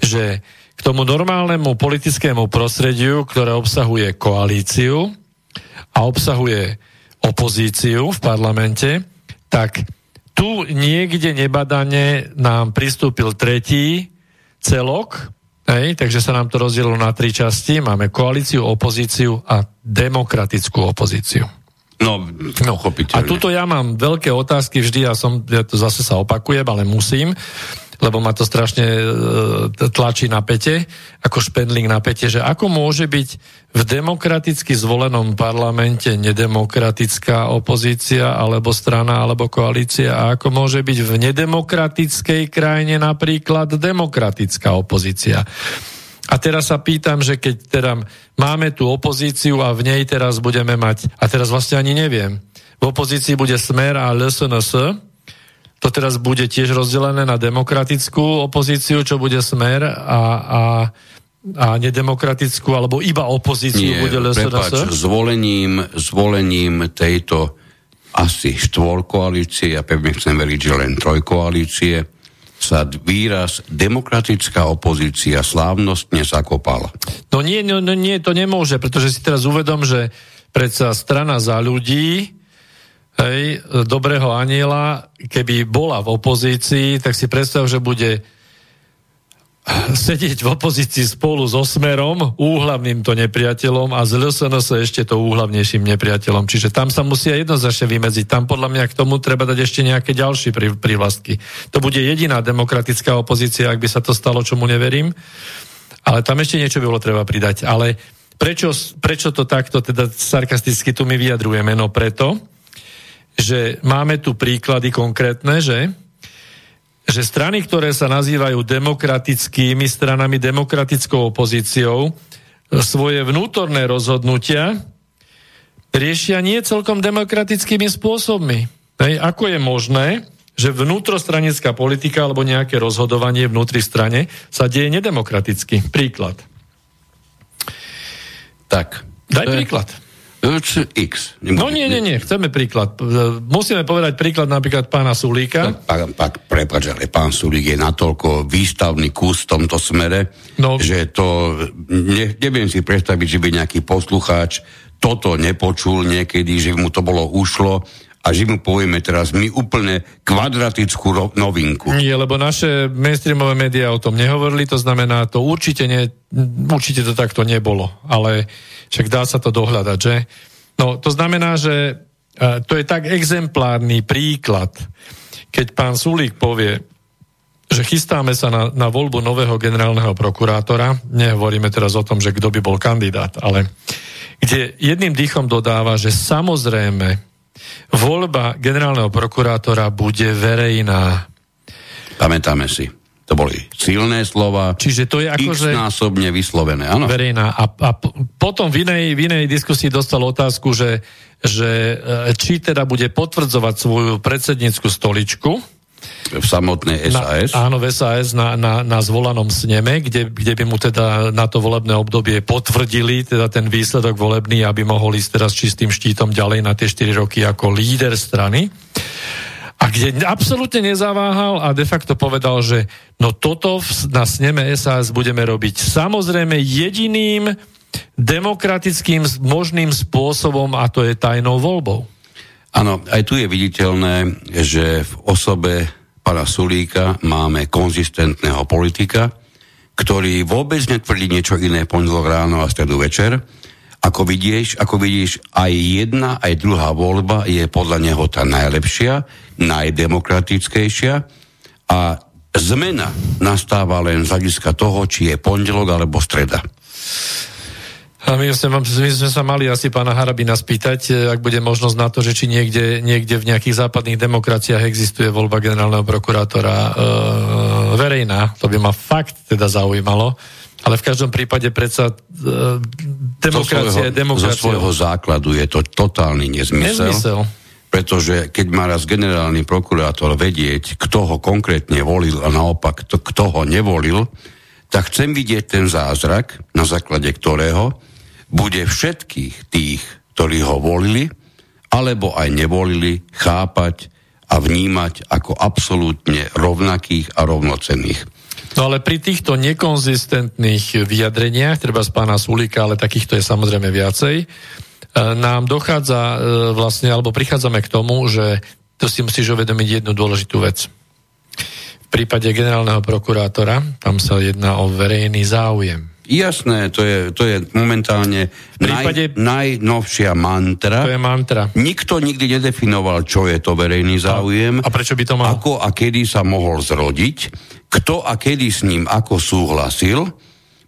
že k tomu normálnemu politickému prostrediu, ktoré obsahuje koalíciu a obsahuje opozíciu v parlamente, tak tu niekde nebadane nám pristúpil tretí celok, hej, takže sa nám to rozdielilo na tri časti. Máme koalíciu, opozíciu a demokratickú opozíciu. No, no A tuto ja mám veľké otázky vždy, ja som, ja to zase sa opakujem, ale musím lebo ma to strašne e, tlačí na pete, ako špendling na pete, že ako môže byť v demokraticky zvolenom parlamente nedemokratická opozícia, alebo strana, alebo koalícia a ako môže byť v nedemokratickej krajine napríklad demokratická opozícia. A teraz sa pýtam, že keď teda máme tú opozíciu a v nej teraz budeme mať, a teraz vlastne ani neviem, v opozícii bude Smer a LSNS, to teraz bude tiež rozdelené na demokratickú opozíciu, čo bude smer a, a, a nedemokratickú, alebo iba opozíciu Nie, bude LSNS? zvolením, zvolením tejto asi štvorkoalície, ja pevne chcem veriť, že len trojkoalície, sa výraz demokratická opozícia slávnostne zakopala. No nie, no, no nie, to nemôže, pretože si teraz uvedom, že predsa strana za ľudí hej, dobrého aniela, keby bola v opozícii, tak si predstav, že bude sedieť v opozícii spolu so Smerom, úhlavným to nepriateľom a z LSNS ešte to úhlavnejším nepriateľom. Čiže tam sa musia jednoznačne vymedziť. Tam podľa mňa k tomu treba dať ešte nejaké ďalšie prívlastky. To bude jediná demokratická opozícia, ak by sa to stalo, čomu neverím. Ale tam ešte niečo by bolo treba pridať. Ale prečo, prečo to takto teda sarkasticky tu my vyjadrujeme? No preto, že máme tu príklady konkrétne, že že strany, ktoré sa nazývajú demokratickými stranami, demokratickou opozíciou, svoje vnútorné rozhodnutia riešia nie celkom demokratickými spôsobmi. Hej, ako je možné, že vnútrostranická politika alebo nejaké rozhodovanie vnútri strane sa deje nedemokraticky? Príklad. Tak. Daj príklad. X. No nie, nie, nie, chceme príklad. Musíme povedať príklad napríklad pána Sulíka. Pak, pak, prepáč, ale pán Sulík je natoľko výstavný kus v tomto smere, no. že to, ne, neviem si predstaviť, že by nejaký poslucháč toto nepočul niekedy, že mu to bolo ušlo a že mu povieme teraz my úplne kvadratickú novinku. Nie, lebo naše mainstreamové médiá o tom nehovorili, to znamená, to určite, ne, určite to takto nebolo, ale však dá sa to dohľadať, že? No, to znamená, že uh, to je tak exemplárny príklad, keď pán Sulík povie, že chystáme sa na, na voľbu nového generálneho prokurátora, nehovoríme teraz o tom, že kto by bol kandidát, ale kde jedným dýchom dodáva, že samozrejme voľba generálneho prokurátora bude verejná. Pamätáme si. To boli silné slova, Čiže to je ako, násobne vyslovené, áno. Verejná. A, a potom v inej, v inej diskusii dostal otázku, že, že e, či teda bude potvrdzovať svoju predsednícku stoličku, v samotnej SAS? Na, áno, v SAS na, na, na zvolanom sneme, kde, kde by mu teda na to volebné obdobie potvrdili teda ten výsledok volebný, aby mohol ísť teraz čistým štítom ďalej na tie 4 roky ako líder strany. A kde absolútne nezaváhal a de facto povedal, že no toto na sneme SAS budeme robiť samozrejme jediným demokratickým možným spôsobom a to je tajnou voľbou. Áno, aj tu je viditeľné, že v osobe pána Sulíka máme konzistentného politika, ktorý vôbec netvrdí niečo iné pondelok ráno a stredu večer. Ako vidíš, ako vidíš, aj jedna, aj druhá voľba je podľa neho tá najlepšia, najdemokratickejšia a zmena nastáva len z hľadiska toho, či je pondelok alebo streda. A my sme, my sme sa mali asi pána Harabina spýtať, e, ak bude možnosť na to, že či niekde, niekde v nejakých západných demokraciách existuje voľba generálneho prokurátora e, verejná. To by ma fakt teda zaujímalo. Ale v každom prípade predsa e, demokracia je demokracia. Zo svojho základu je to totálny nezmysel. Nezmysel. Pretože keď má raz generálny prokurátor vedieť, kto ho konkrétne volil a naopak kto ho nevolil, tak chcem vidieť ten zázrak, na základe ktorého bude všetkých tých, ktorí ho volili, alebo aj nevolili, chápať a vnímať ako absolútne rovnakých a rovnocenných. No ale pri týchto nekonzistentných vyjadreniach, treba z pána Sulika, ale takýchto je samozrejme viacej, e, nám dochádza e, vlastne, alebo prichádzame k tomu, že to si musíš uvedomiť jednu dôležitú vec. V prípade generálneho prokurátora, tam sa jedná o verejný záujem. Jasné, to je, to je momentálne prípade... naj, najnovšia mantra. To je mantra. Nikto nikdy nedefinoval, čo je to verejný záujem. A, a prečo by to mal? Ako a kedy sa mohol zrodiť, kto a kedy s ním ako súhlasil,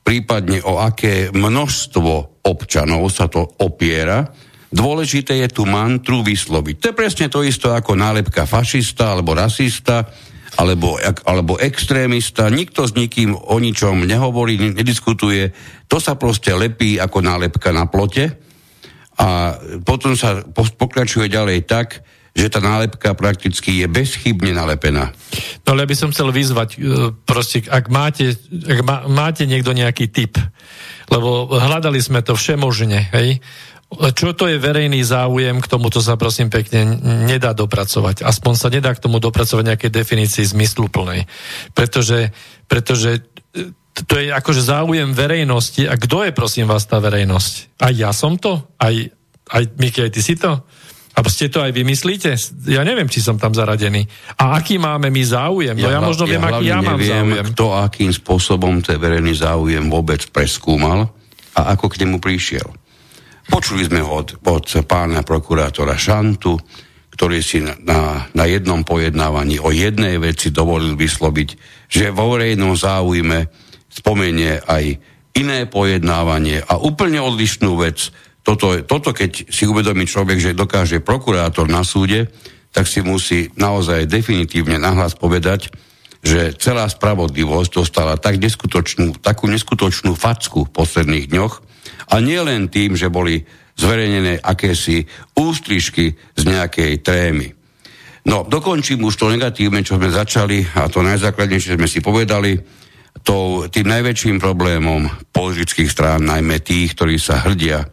prípadne o aké množstvo občanov sa to opiera. Dôležité je tú mantru vysloviť. To je presne to isto ako nálepka fašista alebo rasista, alebo, alebo extrémista, nikto s nikým o ničom nehovorí, nediskutuje, to sa proste lepí ako nálepka na plote. A potom sa pokračuje ďalej tak, že tá nálepka prakticky je bezchybne nalepená. No ale ja by som chcel vyzvať, e, proste, ak máte, ak má, máte niekto nejaký typ, lebo hľadali sme to všemožne, hej, čo to je verejný záujem, k tomuto sa prosím pekne nedá dopracovať. Aspoň sa nedá k tomu dopracovať nejakej definícii zmysluplnej. Pretože, pretože e, to je akože záujem verejnosti. A kto je prosím vás tá verejnosť? Aj ja som to? Aj, aj Miki, aj ty si to? A ste to aj vymyslíte? Ja neviem, či som tam zaradený. A aký máme my záujem? No ja, ja možno viem, ja aký ja mám neviem, záujem. kto akým spôsobom ten verejný záujem vôbec preskúmal a ako k nemu prišiel. Počuli sme od, od pána prokurátora Šantu, ktorý si na, na jednom pojednávaní o jednej veci dovolil vysloviť, že vo verejnom záujme spomenie aj iné pojednávanie a úplne odlišnú vec. Toto, toto keď si uvedomí človek, že dokáže prokurátor na súde, tak si musí naozaj definitívne nahlas povedať, že celá spravodlivosť dostala tak neskutočnú, takú neskutočnú facku v posledných dňoch, a nie len tým, že boli zverejnené akési ústrižky z nejakej trémy. No, dokončím už to negatívne, čo sme začali, a to najzákladnejšie sme si povedali, to, tým najväčším problémom politických strán, najmä tých, ktorí sa hrdia,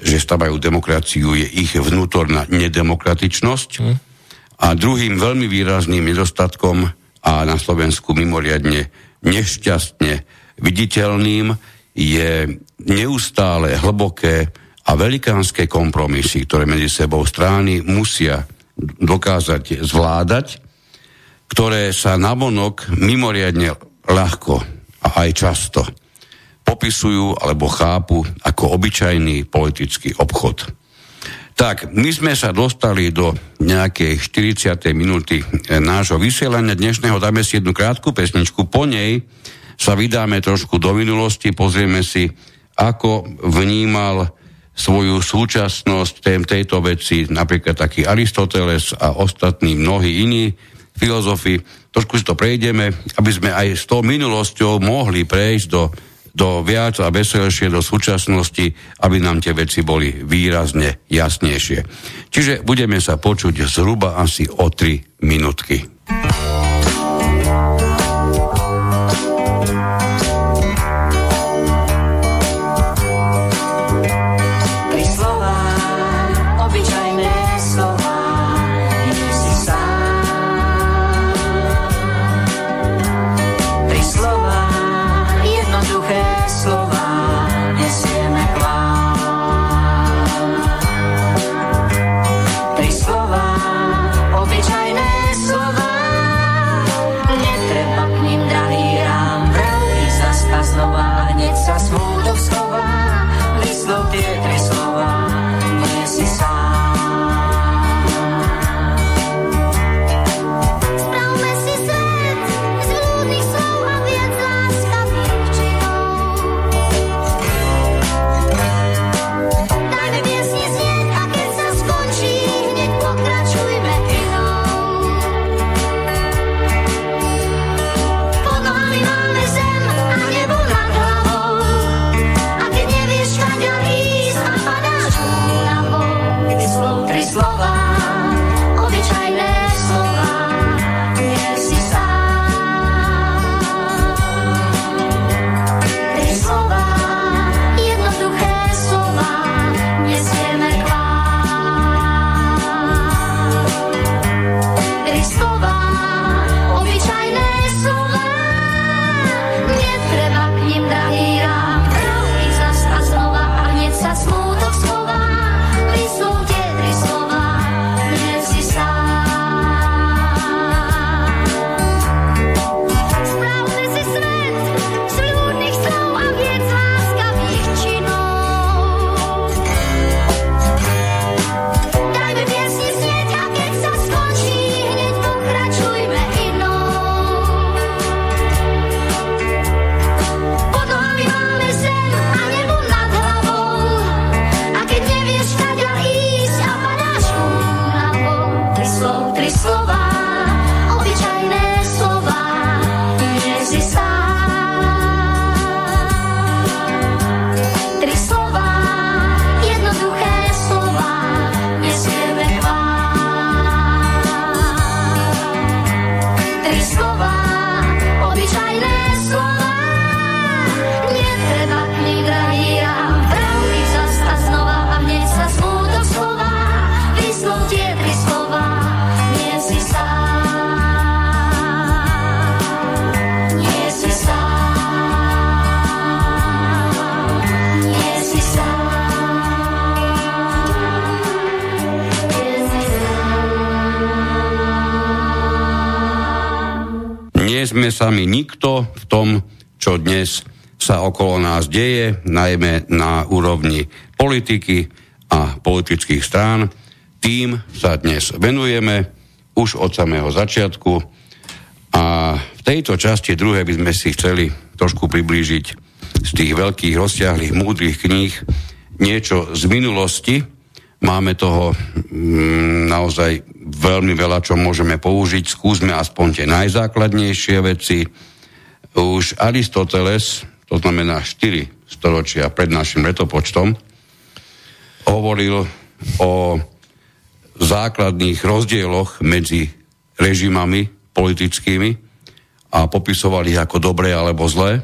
že stavajú demokraciu, je ich vnútorná nedemokratičnosť. Hm. A druhým veľmi výrazným nedostatkom a na Slovensku mimoriadne nešťastne viditeľným je neustále hlboké a velikánske kompromisy, ktoré medzi sebou strany musia dokázať zvládať, ktoré sa navonok mimoriadne ľahko a aj často popisujú alebo chápu ako obyčajný politický obchod. Tak, my sme sa dostali do nejakej 40. minúty eh, nášho vysielania dnešného. Dáme si jednu krátku pesničku. Po nej sa vydáme trošku do minulosti, pozrieme si, ako vnímal svoju súčasnosť tém tejto veci, napríklad taký Aristoteles a ostatní mnohí iní filozofi. Trošku si to prejdeme, aby sme aj s tou minulosťou mohli prejsť do, do viac a veselšie do súčasnosti, aby nám tie veci boli výrazne jasnejšie. Čiže budeme sa počuť zhruba asi o 3 minútky. Sami nikto v tom, čo dnes sa okolo nás deje, najmä na úrovni politiky a politických strán. Tým sa dnes venujeme už od samého začiatku a v tejto časti druhej by sme si chceli trošku priblížiť z tých veľkých, rozsiahlých, múdrych kníh niečo z minulosti. Máme toho mm, naozaj veľmi veľa, čo môžeme použiť. Skúsme aspoň tie najzákladnejšie veci. Už Aristoteles, to znamená 4 storočia pred našim letopočtom, hovoril o základných rozdieloch medzi režimami politickými a popisoval ich ako dobré alebo zlé.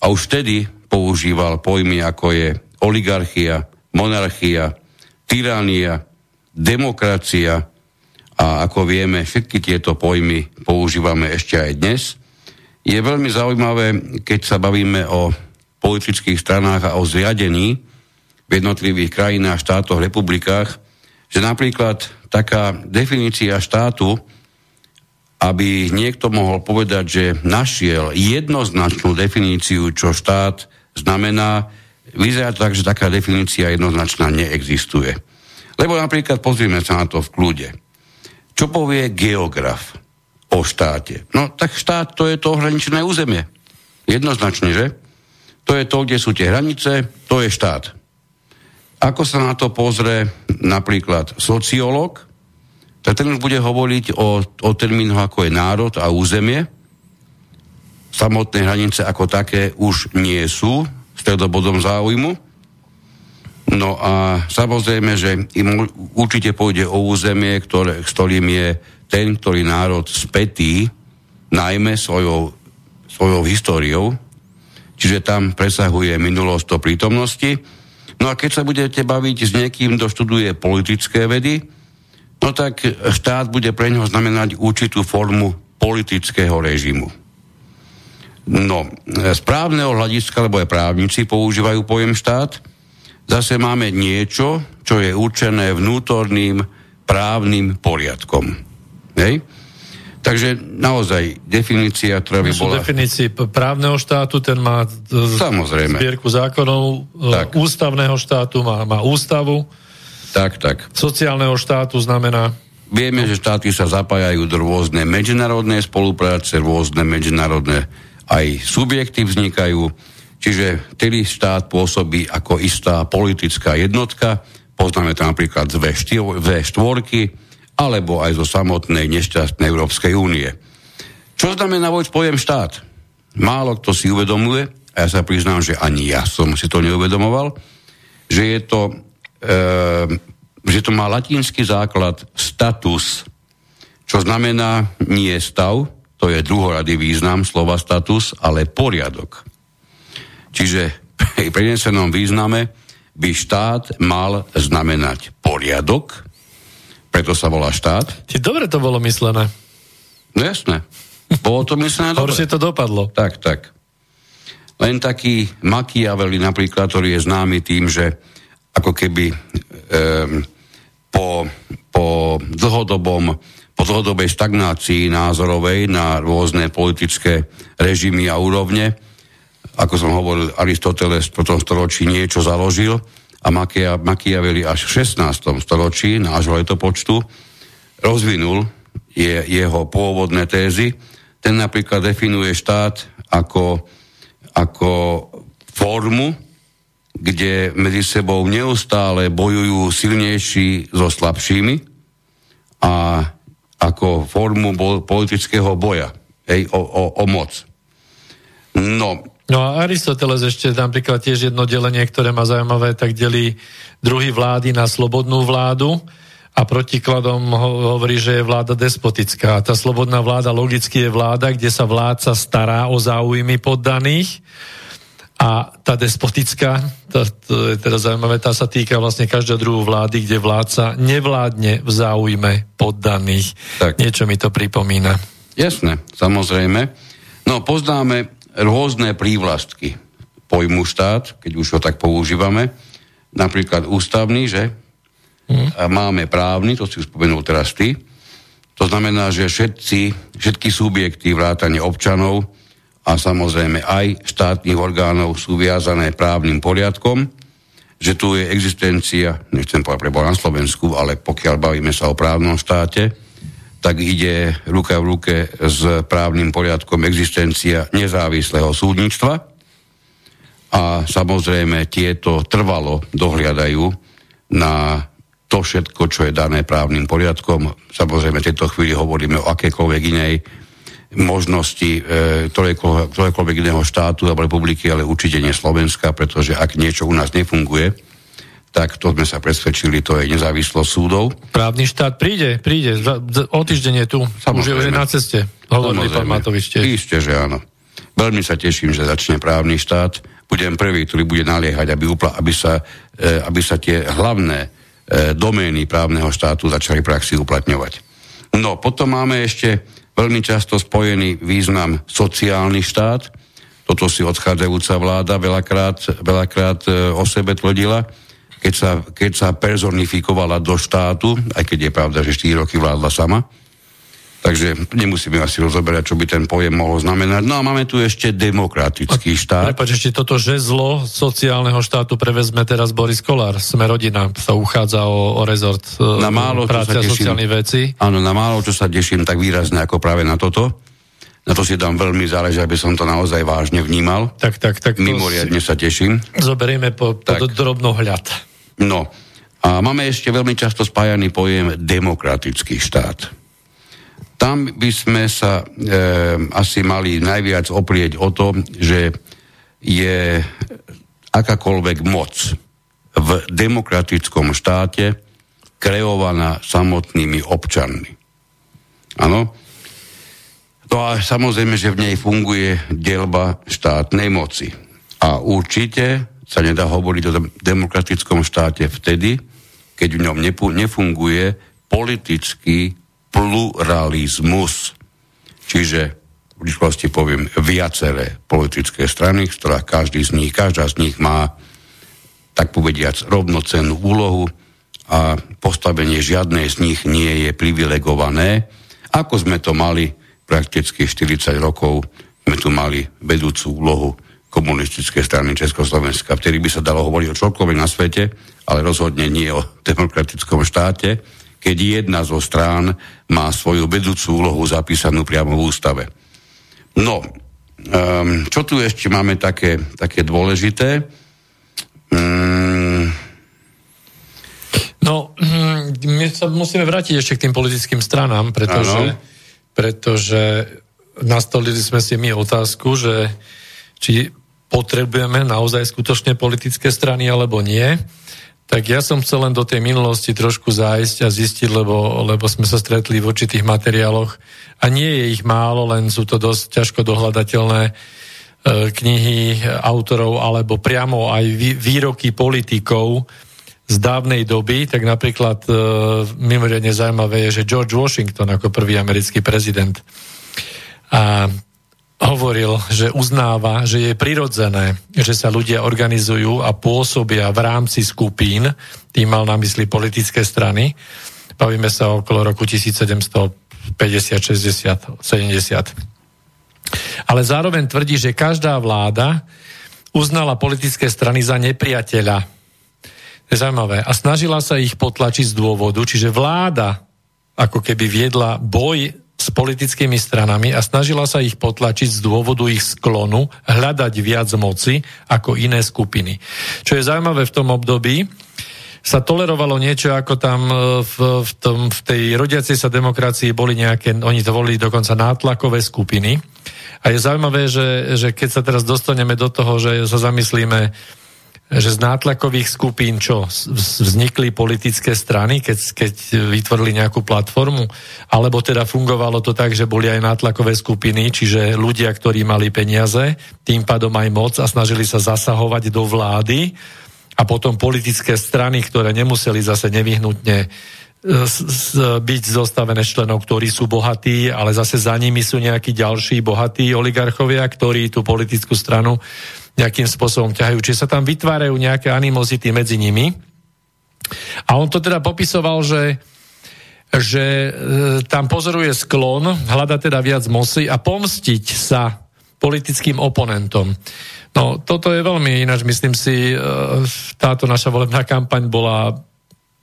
A už vtedy používal pojmy ako je oligarchia, monarchia, tyrania, demokracia, a ako vieme, všetky tieto pojmy používame ešte aj dnes. Je veľmi zaujímavé, keď sa bavíme o politických stranách a o zriadení v jednotlivých krajinách, štátoch, republikách, že napríklad taká definícia štátu, aby niekto mohol povedať, že našiel jednoznačnú definíciu, čo štát znamená, vyzerá tak, že taká definícia jednoznačná neexistuje. Lebo napríklad pozrieme sa na to v kľude. Čo povie geograf o štáte? No tak štát to je to ohraničené územie. Jednoznačne, že? To je to, kde sú tie hranice, to je štát. Ako sa na to pozrie napríklad sociológ, tak ten už bude hovoriť o, o termínoch ako je národ a územie. Samotné hranice ako také už nie sú stredobodom záujmu. No a samozrejme, že im určite pôjde o územie, ktoré, s ktorým je ten, ktorý národ spätý, najmä svojou, svojou históriou, čiže tam presahuje minulosť do prítomnosti. No a keď sa budete baviť s niekým, kto študuje politické vedy, no tak štát bude pre neho znamenať určitú formu politického režimu. No, z právneho hľadiska, lebo aj právnici používajú pojem štát, zase máme niečo, čo je určené vnútorným právnym poriadkom. Hej? Takže naozaj definícia, ktorá by bola... definícii právneho štátu, ten má Samozrejme. zbierku zákonov, e, tak. ústavného štátu má, má ústavu. Tak, tak. Sociálneho štátu znamená... Vieme, že štáty sa zapájajú do rôzne medzinárodné spolupráce, rôzne medzinárodné aj subjekty vznikajú, čiže tedy štát pôsobí ako istá politická jednotka, poznáme to napríklad z V4, alebo aj zo samotnej nešťastnej Európskej únie. Čo znamená vojť pojem štát? Málo kto si uvedomuje, a ja sa priznám, že ani ja som si to neuvedomoval, že je to, e, že to má latinský základ status, čo znamená nie stav, to je druhoradý význam slova status, ale poriadok. Čiže pri prenesenom význame by štát mal znamenať poriadok, preto sa volá štát. Či dobre to bolo myslené. No jasné. Bolo to myslené dobre. Horšie to dopadlo. Tak, tak. Len taký Machiavelli napríklad, ktorý je známy tým, že ako keby um, po, po dlhodobom po dlhodobej stagnácii názorovej na rôzne politické režimy a úrovne, ako som hovoril, Aristoteles po tom storočí niečo založil, a Machiavelli až v 16. storočí nášho letopočtu rozvinul je, jeho pôvodné tézy. Ten napríklad definuje štát ako, ako formu, kde medzi sebou neustále bojujú silnejší so slabšími a ako formu politického boja hej, o, o, o moc. No, No a Aristoteles ešte napríklad tiež jedno delenie, ktoré má zaujímavé, tak delí druhý vlády na slobodnú vládu a protikladom hovorí, že je vláda despotická. Tá slobodná vláda logicky je vláda, kde sa vládca stará o záujmy poddaných a tá despotická, to, to je teda zaujímavé, tá sa týka vlastne každého druhú vlády, kde vládca nevládne v záujme poddaných. Tak. Niečo mi to pripomína. Jasné, samozrejme. No, poznáme rôzne prívlastky pojmu štát, keď už ho tak používame, napríklad ústavný, že? Mm. A máme právny, to si už spomenul teraz ty. To znamená, že všetci, všetky subjekty vrátane občanov a samozrejme aj štátnych orgánov sú viazané právnym poriadkom, že tu je existencia, nechcem povedať preboha na Slovensku, ale pokiaľ bavíme sa o právnom štáte, tak ide ruka v ruke s právnym poriadkom existencia nezávislého súdnictva a samozrejme tieto trvalo dohliadajú na to všetko, čo je dané právnym poriadkom. Samozrejme, v tejto chvíli hovoríme o akékoľvek inej možnosti e, ktorého, iného štátu alebo republiky, ale určite nie Slovenska, pretože ak niečo u nás nefunguje, tak to sme sa presvedčili, to je nezávislosť súdov. Právny štát príde, príde, o týždeň je tu, Samozrejme. už je na ceste, hovorili pán Matovič tiež. Isté, že áno. Veľmi sa teším, že začne právny štát. Budem prvý, ktorý bude naliehať, aby, upla- aby, sa, e, aby sa tie hlavné e, domény právneho štátu začali praxi uplatňovať. No, potom máme ešte veľmi často spojený význam sociálny štát. Toto si odchádzajúca vláda veľakrát, veľakrát e, o sebe tvrdila keď sa, keď sa personifikovala do štátu, aj keď je pravda, že 4 roky vládla sama. Takže nemusíme asi rozoberať, čo by ten pojem mohol znamenať. No a máme tu ešte demokratický štát. Prepač, ešte toto žezlo sociálneho štátu prevezme teraz Boris Kolár. Sme rodina, sa uchádza o, o rezort e, na málo, práce a sociálnych veci. Áno, na málo, čo sa teším tak výrazne ako práve na toto. Na to si dám veľmi záleží, aby som to naozaj vážne vnímal. Tak, tak, tak. Mimoriadne si... sa teším. Zoberieme po, po drobnohľad. No, a máme ešte veľmi často spájaný pojem demokratický štát tam by sme sa e, asi mali najviac oprieť o to, že je akákoľvek moc v demokratickom štáte kreovaná samotnými občanmi. Áno? No a samozrejme, že v nej funguje delba štátnej moci. A určite sa nedá hovoriť o demokratickom štáte vtedy, keď v ňom nefunguje politický pluralizmus. Čiže v rýchlosti poviem viaceré politické strany, z ktorých každý z nich, každá z nich má tak povediac rovnocennú úlohu a postavenie žiadnej z nich nie je privilegované. Ako sme to mali prakticky 40 rokov, sme tu mali vedúcu úlohu komunistické strany Československa. Vtedy by sa dalo hovoriť o čokoľvek na svete, ale rozhodne nie o demokratickom štáte keď jedna zo strán má svoju vedúcu úlohu zapísanú priamo v ústave. No, um, čo tu ešte máme také, také dôležité? Um, no, hm, my sa musíme vrátiť ešte k tým politickým stranám, pretože, pretože nastolili sme si my otázku, že či potrebujeme naozaj skutočne politické strany alebo nie. Tak ja som chcel len do tej minulosti trošku zájsť a zistiť, lebo, lebo sme sa stretli v určitých materiáloch a nie je ich málo, len sú to dosť ťažko dohľadateľné e, knihy autorov alebo priamo aj výroky politikov z dávnej doby, tak napríklad e, mimoriadne zaujímavé je, že George Washington ako prvý americký prezident a hovoril, že uznáva, že je prirodzené, že sa ľudia organizujú a pôsobia v rámci skupín, tým mal na mysli politické strany. Bavíme sa okolo roku 1750, 60, 70. Ale zároveň tvrdí, že každá vláda uznala politické strany za nepriateľa. Je zaujímavé. A snažila sa ich potlačiť z dôvodu, čiže vláda ako keby viedla boj s politickými stranami a snažila sa ich potlačiť z dôvodu ich sklonu hľadať viac moci ako iné skupiny. Čo je zaujímavé v tom období, sa tolerovalo niečo ako tam e, v, v, tom, v tej rodiacej sa demokracii boli nejaké, oni to volili dokonca nátlakové skupiny. A je zaujímavé, že, že keď sa teraz dostaneme do toho, že sa zamyslíme, že z nátlakových skupín čo? Vznikli politické strany, keď, keď vytvorili nejakú platformu? Alebo teda fungovalo to tak, že boli aj nátlakové skupiny, čiže ľudia, ktorí mali peniaze, tým pádom aj moc a snažili sa zasahovať do vlády a potom politické strany, ktoré nemuseli zase nevyhnutne e, byť zostavené členov, ktorí sú bohatí, ale zase za nimi sú nejakí ďalší bohatí oligarchovia, ktorí tú politickú stranu nejakým spôsobom ťahajú. Čiže sa tam vytvárajú nejaké animozity medzi nimi. A on to teda popisoval, že že e, tam pozoruje sklon, hľada teda viac moci a pomstiť sa politickým oponentom. No, toto je veľmi ináč, myslím si, e, táto naša volebná kampaň bola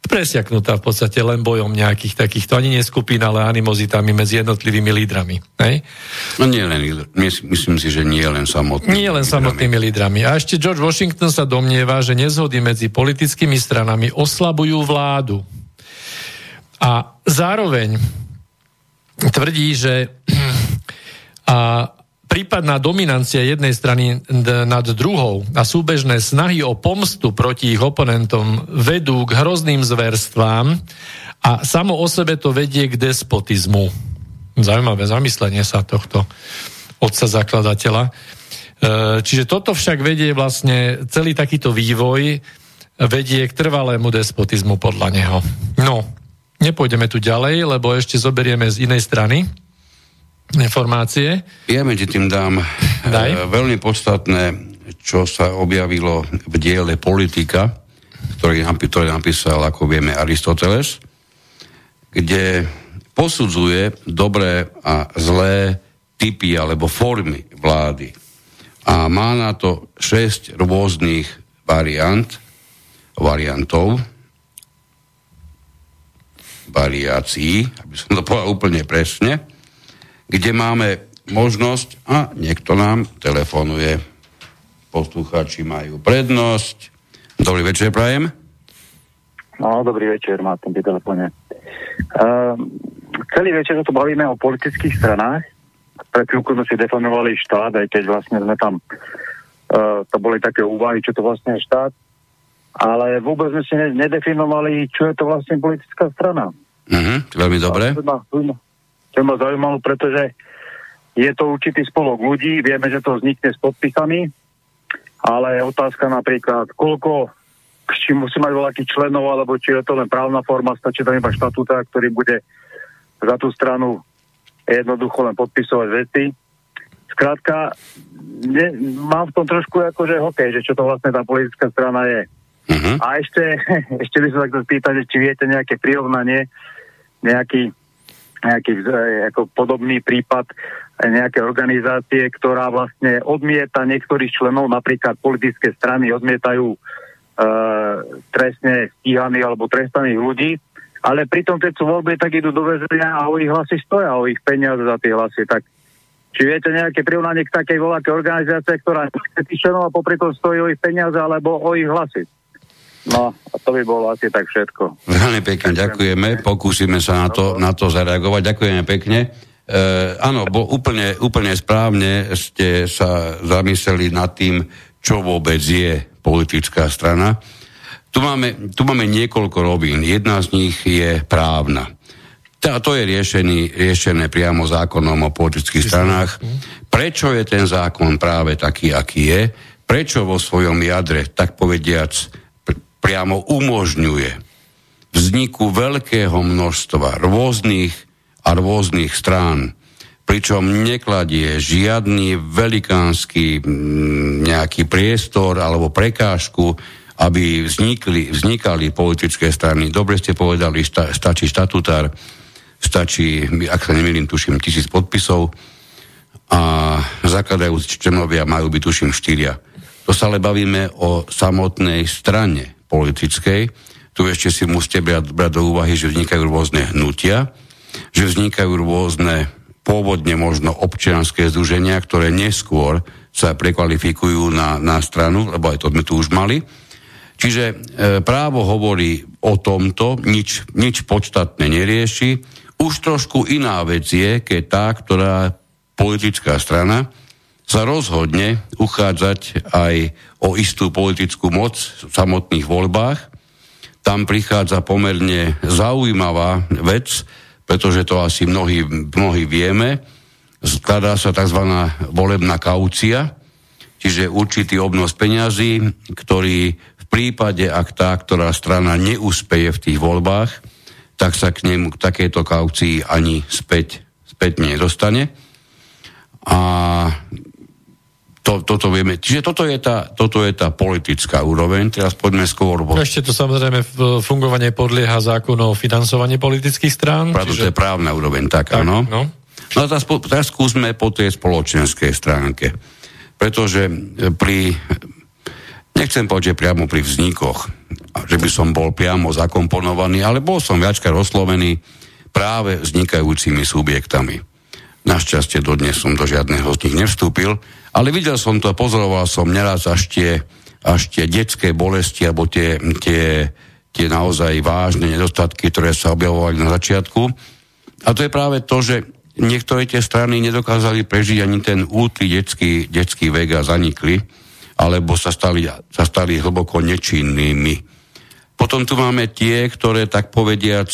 presiaknutá v podstate len bojom nejakých takýchto, ani nie skupín, ale animozitami medzi jednotlivými lídrami. Hej? No nie len, myslím si, že nie len samotnými Nie len lídrami. samotnými lídrami. A ešte George Washington sa domnieva, že nezhody medzi politickými stranami oslabujú vládu. A zároveň tvrdí, že a prípadná dominancia jednej strany nad druhou a súbežné snahy o pomstu proti ich oponentom vedú k hrozným zverstvám a samo o sebe to vedie k despotizmu. Zaujímavé zamyslenie sa tohto otca zakladateľa. E, čiže toto však vedie vlastne, celý takýto vývoj vedie k trvalému despotizmu podľa neho. No, nepôjdeme tu ďalej, lebo ešte zoberieme z inej strany informácie. Ja medzi tým dám Daj. E, veľmi podstatné, čo sa objavilo v diele politika, ktorý, ktorý napísal, ako vieme, Aristoteles, kde posudzuje dobré a zlé typy alebo formy vlády. A má na to šesť rôznych variant, variantov, variácií, aby som to povedal úplne presne, kde máme možnosť, a niekto nám telefonuje, poslucháči majú prednosť. Dobrý večer, Prajem. No, dobrý večer, Martin, pri telefóne. Uh, celý večer sa tu bavíme o politických stranách. Pre chvíľku sme si definovali štát, aj keď vlastne sme tam, uh, to boli také úvahy, čo to vlastne je štát ale vôbec sme si nedefinovali, čo je to vlastne politická strana. Uh-huh, veľmi dobre. To ma zaujímalo, pretože je to určitý spolok ľudí, vieme, že to vznikne s podpisami, ale je otázka napríklad, koľko, či musí mať veľkých členov, alebo či je to len právna forma, stačí tam iba štatúta, ktorý bude za tú stranu jednoducho len podpisovať veci. Skrátka, ne, mám v tom trošku akože hokej, že čo to vlastne tá politická strana je. Uh-huh. A ešte, ešte by som chcel spýtať, či viete nejaké prirovnanie, nejaký, nejaký ako podobný prípad nejaké organizácie, ktorá vlastne odmieta niektorých členov, napríklad politické strany odmietajú e, trestne stíhaných alebo trestaných ľudí, ale pritom, keď sú voľby, tak idú do väzenia a o ich hlasy stoja, o ich peniaze za tie hlasy. Tak či viete nejaké prirovnanie k takej voľakej organizácie, ktorá nechce tých členov a popri tom stojí o ich peniaze alebo o ich hlasy? No, a to by bolo asi tak všetko. Veľmi pekne ďakujeme, pokúsime sa na to, na to zareagovať. Ďakujeme pekne. E, áno, bo úplne, úplne správne ste sa zamysleli nad tým, čo vôbec je politická strana. Tu máme, tu máme niekoľko rovín. Jedna z nich je právna. A to je riešený, riešené priamo zákonom o politických stranách. Prečo je ten zákon práve taký, aký je? Prečo vo svojom jadre, tak povediac, priamo umožňuje vzniku veľkého množstva rôznych a rôznych strán, pričom nekladie žiadny velikánsky mm, nejaký priestor alebo prekážku, aby vznikli, vznikali politické strany. Dobre ste povedali, sta, stačí štatutár, stačí, ak sa nemýlim, tuším, tisíc podpisov a zakladajúci členovia majú byť, tuším, štyria. To sa ale bavíme o samotnej strane politickej. Tu ešte si musíte brať, brať do úvahy, že vznikajú rôzne hnutia, že vznikajú rôzne pôvodne možno občianské združenia, ktoré neskôr sa prekvalifikujú na, na stranu, lebo aj to sme tu už mali. Čiže e, právo hovorí o tomto, nič, nič podstatné nerieši. Už trošku iná vec je, keď tá, ktorá politická strana sa rozhodne uchádzať aj o istú politickú moc v samotných voľbách. Tam prichádza pomerne zaujímavá vec, pretože to asi mnohí, mnohí vieme. Skladá sa tzv. volebná kaucia, čiže určitý obnos peňazí, ktorý v prípade, ak tá, ktorá strana neúspeje v tých voľbách, tak sa k nemu k takejto kaucii ani späť, späť nedostane. A to, toto vieme. Čiže toto je, tá, toto je tá politická úroveň. Teraz poďme skôr... Bo... Ešte to samozrejme fungovanie podlieha zákonu o financovaní politických strán. Pravdu, čiže... to je právna úroveň, tak, tak áno. No. no teraz, teraz skúsme po tej spoločenskej stránke. Pretože pri... Nechcem povedať, že priamo pri vznikoch, že by som bol priamo zakomponovaný, ale bol som viacka oslovený práve vznikajúcimi subjektami. Našťastie dodnes som do žiadneho z nich nevstúpil, ale videl som to, pozoroval som neraz až tie, až tie detské bolesti, alebo tie, tie, tie naozaj vážne nedostatky, ktoré sa objavovali na začiatku. A to je práve to, že niektoré tie strany nedokázali prežiť ani ten útly detský, detský vek a zanikli, alebo sa stali, sa stali hlboko nečinnými. Potom tu máme tie, ktoré tak povediac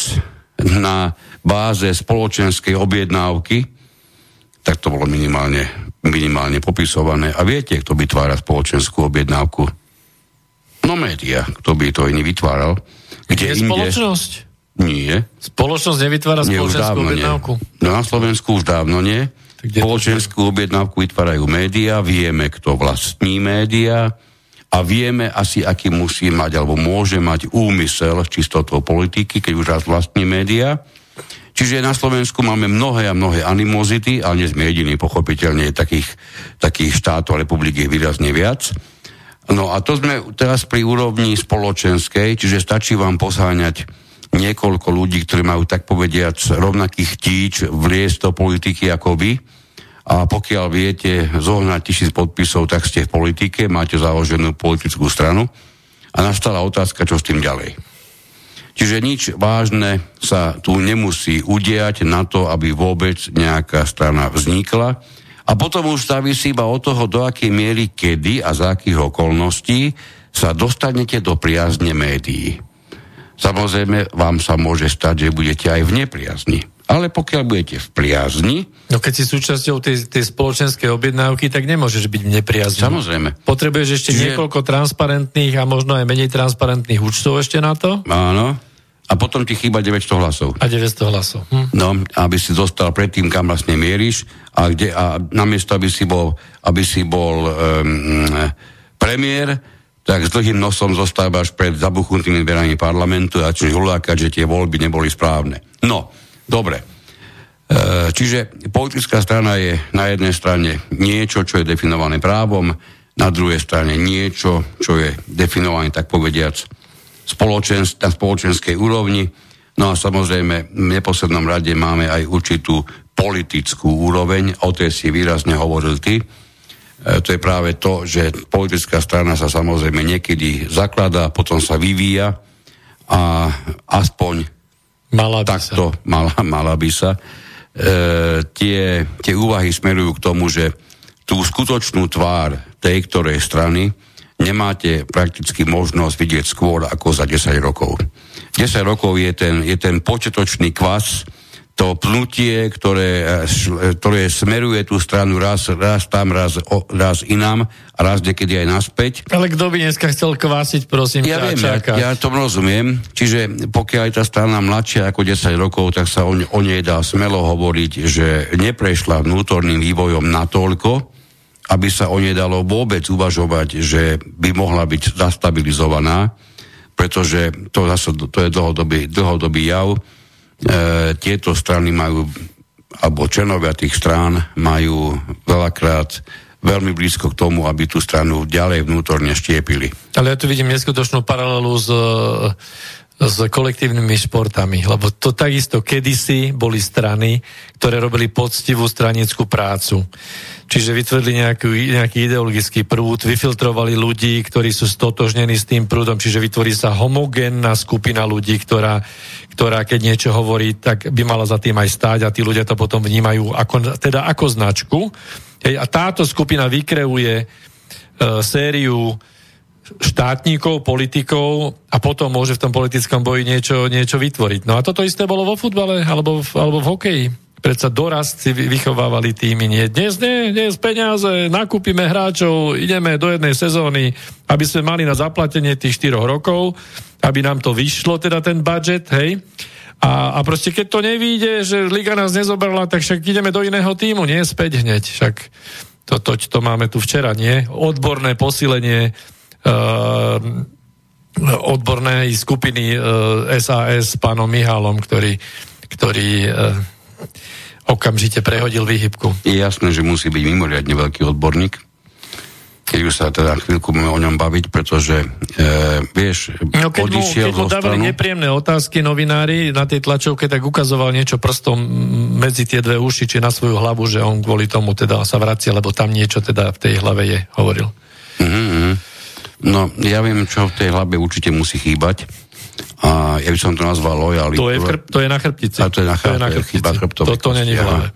na báze spoločenskej objednávky tak to bolo minimálne, minimálne popisované. A viete, kto vytvára spoločenskú objednávku? No média, kto by to iný vytváral. Kde je inde... spoločnosť? Nie. Spoločnosť nevytvára nie, spoločenskú objednávku? Nie. No na Slovensku už dávno nie. Spoločenskú objednávku vytvárajú médiá, vieme, kto vlastní médiá a vieme asi, aký musí mať alebo môže mať úmysel čistotou politiky, keď už raz vlastní média. Čiže na Slovensku máme mnohé a mnohé animozity, ale nie sme jediní, pochopiteľne takých, takých štátov a republiky výrazne viac. No a to sme teraz pri úrovni spoločenskej, čiže stačí vám posáňať niekoľko ľudí, ktorí majú tak povediac rovnakých tíč vliesť do politiky ako vy. A pokiaľ viete zohnať tisíc podpisov, tak ste v politike, máte založenú politickú stranu. A nastala otázka, čo s tým ďalej. Čiže nič vážne sa tu nemusí udiať na to, aby vôbec nejaká strana vznikla. A potom už závisí iba od toho, do akej miery, kedy a za akých okolností sa dostanete do priazne médií. Samozrejme, vám sa môže stať, že budete aj v nepriazni. Ale pokiaľ budete v priazni... No keď si súčasťou tej, tej spoločenskej objednávky, tak nemôžeš byť v nepriazni. Samozrejme. Potrebuješ ešte Čiže... niekoľko transparentných a možno aj menej transparentných účtov ešte na to? Áno. A potom ti chýba 900 hlasov. A 900 hlasov. Hm. No, aby si dostal predtým, kam vlastne mieríš a, kde, a namiesto, aby si bol, aby si bol um, premiér, tak s dlhým nosom zostávaš pred zabuchnutými dverami parlamentu a čiže hulákať, že tie voľby neboli správne. No, dobre. E, čiže politická strana je na jednej strane niečo, čo je definované právom, na druhej strane niečo, čo je definované, tak povediac, spoločensk- na spoločenskej úrovni. No a samozrejme v neposlednom rade máme aj určitú politickú úroveň, o tej si výrazne hovoril ty. E, to je práve to, že politická strana sa samozrejme niekedy zakladá, potom sa vyvíja a aspoň mala by takto sa. Mala, mala by sa. E, tie, tie úvahy smerujú k tomu, že tú skutočnú tvár tej ktorej strany nemáte prakticky možnosť vidieť skôr ako za 10 rokov. 10 rokov je ten, je ten početočný kvas, to pnutie, ktoré, ktoré smeruje tú stranu raz, raz tam, raz, o, raz inám a raz niekedy aj naspäť. Ale kto by dneska chcel kvásiť, prosím ja viem, ja, ja to rozumiem. Čiže pokiaľ je tá strana mladšia ako 10 rokov, tak sa o, o nej dá smelo hovoriť, že neprešla vnútorným vývojom natoľko, aby sa o nej dalo vôbec uvažovať, že by mohla byť zastabilizovaná, pretože to, zase, to je dlhodobý, dlhodobý jav. E, tieto strany majú, alebo členovia tých strán majú veľakrát veľmi blízko k tomu, aby tú stranu ďalej vnútorne štiepili. Ale ja tu vidím neskutočnú paralelu s s kolektívnymi športami, lebo to takisto kedysi boli strany, ktoré robili poctivú stranickú prácu. Čiže vytvorili nejaký, nejaký ideologický prúd, vyfiltrovali ľudí, ktorí sú stotožnení s tým prúdom, čiže vytvorí sa homogénna skupina ľudí, ktorá, ktorá keď niečo hovorí, tak by mala za tým aj stáť a tí ľudia to potom vnímajú ako, teda ako značku. Hej, a táto skupina vykreuje e, sériu štátnikov, politikov a potom môže v tom politickom boji niečo, niečo vytvoriť. No a toto isté bolo vo futbale alebo v, alebo v hokeji. Predsa dorast vychovávali týmy. Nie, dnes nie, dnes peniaze, nakúpime hráčov, ideme do jednej sezóny, aby sme mali na zaplatenie tých 4 rokov, aby nám to vyšlo, teda ten budget, hej. A, a proste keď to nevíde, že Liga nás nezobrala, tak však ideme do iného týmu, nie späť hneď. Však to, to, to máme tu včera, nie? Odborné posilenie odbornej skupiny SAS s pánom Mihálom, ktorý, ktorý uh, okamžite prehodil výhybku. Je jasné, že musí byť mimoriadne veľký odborník, keď už sa teda chvíľku budeme o ňom baviť, pretože e, vieš, no, keď mu, keď mu dávali nepríjemné otázky novinári na tej tlačovke, tak ukazoval niečo prstom medzi tie dve uši, či na svoju hlavu, že on kvôli tomu teda sa vracia, lebo tam niečo teda v tej hlave je, hovoril. Mm-hmm. No, ja viem, čo v tej hlave určite musí chýbať. A ja by som to nazval lojality. To je, chrb, to je na chrbtici. A to je na, to je na chrbtici. Chyba to, to není v hlave.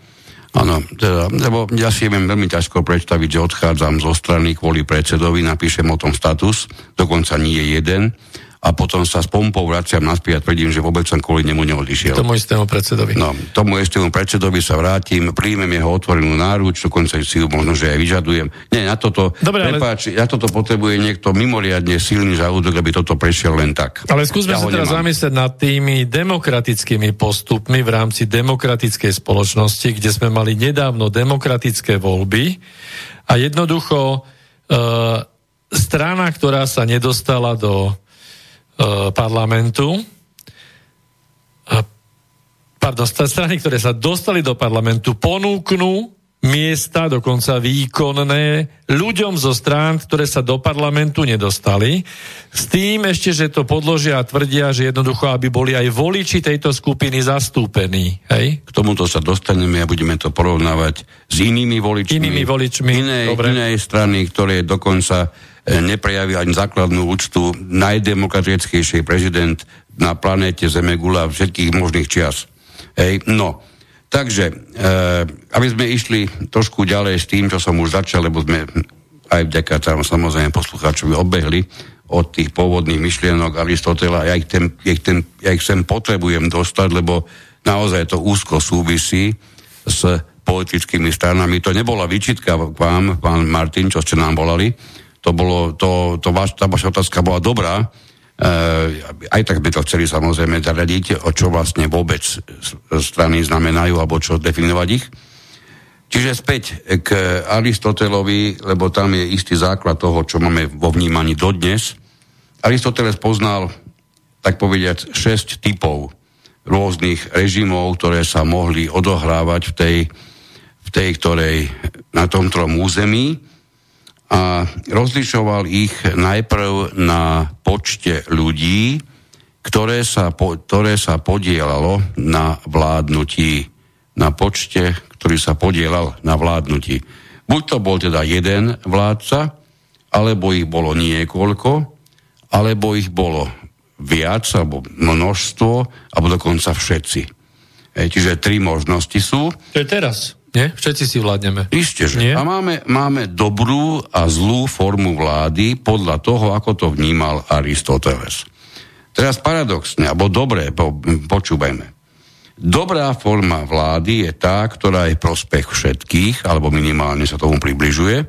Áno, teda, lebo ja si viem veľmi ťažko predstaviť, že odchádzam zo strany kvôli predsedovi, napíšem o tom status, dokonca nie je jeden a potom sa s pompou vraciam naspäť a tvrdím, že vôbec som kvôli nemu neodišiel. Tomu istému predsedovi. No, tomu istému predsedovi sa vrátim, príjmem jeho otvorenú náruč, dokonca si ju možno, že aj vyžadujem. Nie, na toto, Dobre, prepáč, ale... ja toto potrebuje niekto mimoriadne silný žalúdok, aby toto prešiel len tak. Ale skúsme ja sa teraz zamyslieť nad tými demokratickými postupmi v rámci demokratickej spoločnosti, kde sme mali nedávno demokratické voľby a jednoducho z strana, ktorá sa nedostala do parlamentu, uh, pardon, strany, ktoré sa dostali do parlamentu, ponúknú miesta, dokonca výkonné, ľuďom zo strán, ktoré sa do parlamentu nedostali, s tým ešte, že to podložia a tvrdia, že jednoducho, aby boli aj voliči tejto skupiny zastúpení. Hej? K tomuto sa dostaneme a budeme to porovnávať s inými voličmi. Inými voličmi, inej, inej strany, ktoré dokonca neprejavili ani základnú úctu najdemokratickejší prezident na planéte Zemegula všetkých možných čias. Hej, no, Takže, e, aby sme išli trošku ďalej s tým, čo som už začal, lebo sme aj vďaka tam samozrejme poslucháčovi obehli od tých pôvodných myšlienok Aristotela. Ja ich, ten, ich ten, ja ich sem potrebujem dostať, lebo naozaj to úzko súvisí s politickými stranami. To nebola vyčitka k vám, pán Martin, čo ste nám volali. To bolo, to, to vaš, tá vaša otázka bola dobrá, Eh, aj tak by to chceli samozrejme zaradiť, o čo vlastne vôbec strany znamenajú, alebo čo definovať ich. Čiže späť k Aristotelovi, lebo tam je istý základ toho, čo máme vo vnímaní dodnes. Aristoteles poznal, tak povediať, šesť typov rôznych režimov, ktoré sa mohli odohrávať v tej, v tej ktorej na tomto území a rozlišoval ich najprv na počte ľudí, ktoré sa, po, ktoré sa podielalo na vládnutí, na počte, ktorý sa podielal na vládnutí. Buď to bol teda jeden vládca, alebo ich bolo niekoľko, alebo ich bolo viac, alebo množstvo, alebo dokonca všetci. E, čiže tri možnosti sú. To je teraz. Nie? Všetci si vládneme. Isté, že. Nie? A máme, máme dobrú a zlú formu vlády podľa toho, ako to vnímal Aristoteles. Teraz paradoxne, alebo dobre, po, počúvajme. Dobrá forma vlády je tá, ktorá je prospech všetkých, alebo minimálne sa tomu približuje.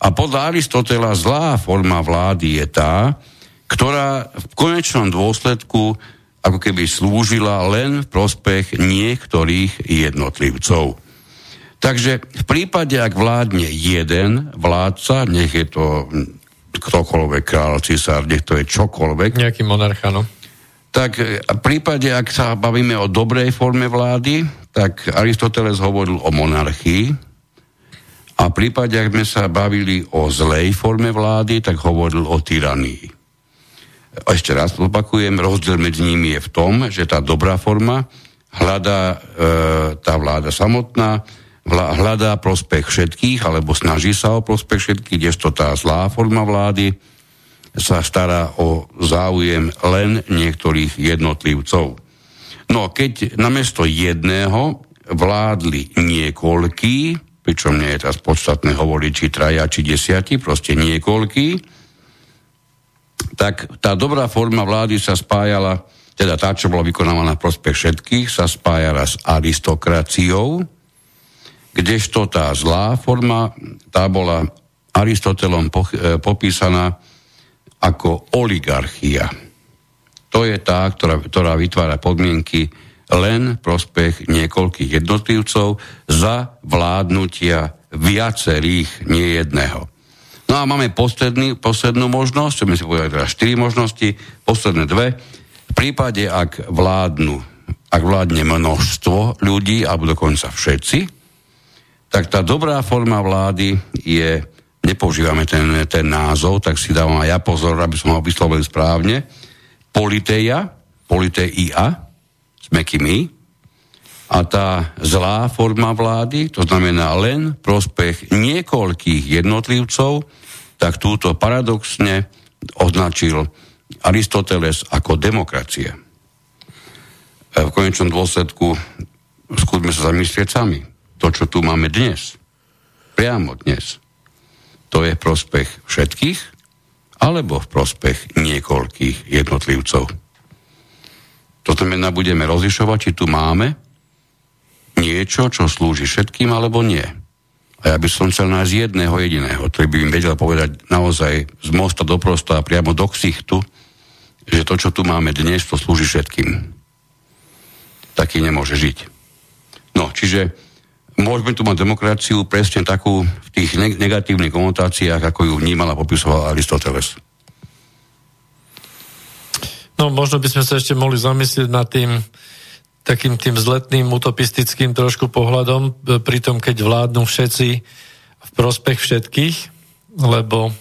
A podľa Aristotela zlá forma vlády je tá, ktorá v konečnom dôsledku ako keby slúžila len v prospech niektorých jednotlivcov. Takže v prípade, ak vládne jeden vládca, nech je to ktokoľvek král, cisár, nech to je čokoľvek. Nejaký monarcha, no. Tak v prípade, ak sa bavíme o dobrej forme vlády, tak Aristoteles hovoril o monarchii. A v prípade, ak sme sa bavili o zlej forme vlády, tak hovoril o tyranii. Ešte raz opakujem, rozdiel medzi nimi je v tom, že tá dobrá forma hľadá e, tá vláda samotná, hľadá prospech všetkých, alebo snaží sa o prospech všetkých, kdežto tá zlá forma vlády sa stará o záujem len niektorých jednotlivcov. No keď namiesto jedného vládli niekoľký, pričom nie je teraz podstatné hovoriť, či traja, či desiati, proste niekoľký, tak tá dobrá forma vlády sa spájala, teda tá, čo bola vykonávaná v prospech všetkých, sa spájala s aristokraciou, kdežto tá zlá forma, tá bola Aristotelom po, e, popísaná ako oligarchia. To je tá, ktorá, ktorá vytvára podmienky len prospech niekoľkých jednotlivcov za vládnutia viacerých, nie jedného. No a máme posledný, poslednú možnosť, chceme si povedať teda štyri možnosti, posledné dve. V prípade, ak vládnu, ak vládne množstvo ľudí, alebo dokonca všetci, tak tá dobrá forma vlády je, nepoužívame ten, ten názov, tak si dávam aj ja pozor, aby som ho vyslovil správne, politeia, politeia, sme my, a tá zlá forma vlády, to znamená len prospech niekoľkých jednotlivcov, tak túto paradoxne označil Aristoteles ako demokracie. V konečnom dôsledku skúsme sa zamyslieť sami to, čo tu máme dnes, priamo dnes, to je prospech všetkých alebo v prospech niekoľkých jednotlivcov. To znamená, budeme rozlišovať, či tu máme niečo, čo slúži všetkým alebo nie. A ja by som chcel nájsť jedného jediného, ktorý by im vedel povedať naozaj z mosta do prosta a priamo do ksichtu, že to, čo tu máme dnes, to slúži všetkým. Taký nemôže žiť. No, čiže môžeme tu mať demokraciu presne takú v tých negatívnych konotáciách, ako ju vnímal a popisoval Aristoteles. No, možno by sme sa ešte mohli zamyslieť nad tým takým tým zletným utopistickým trošku pohľadom, e, pri tom, keď vládnu všetci v prospech všetkých, lebo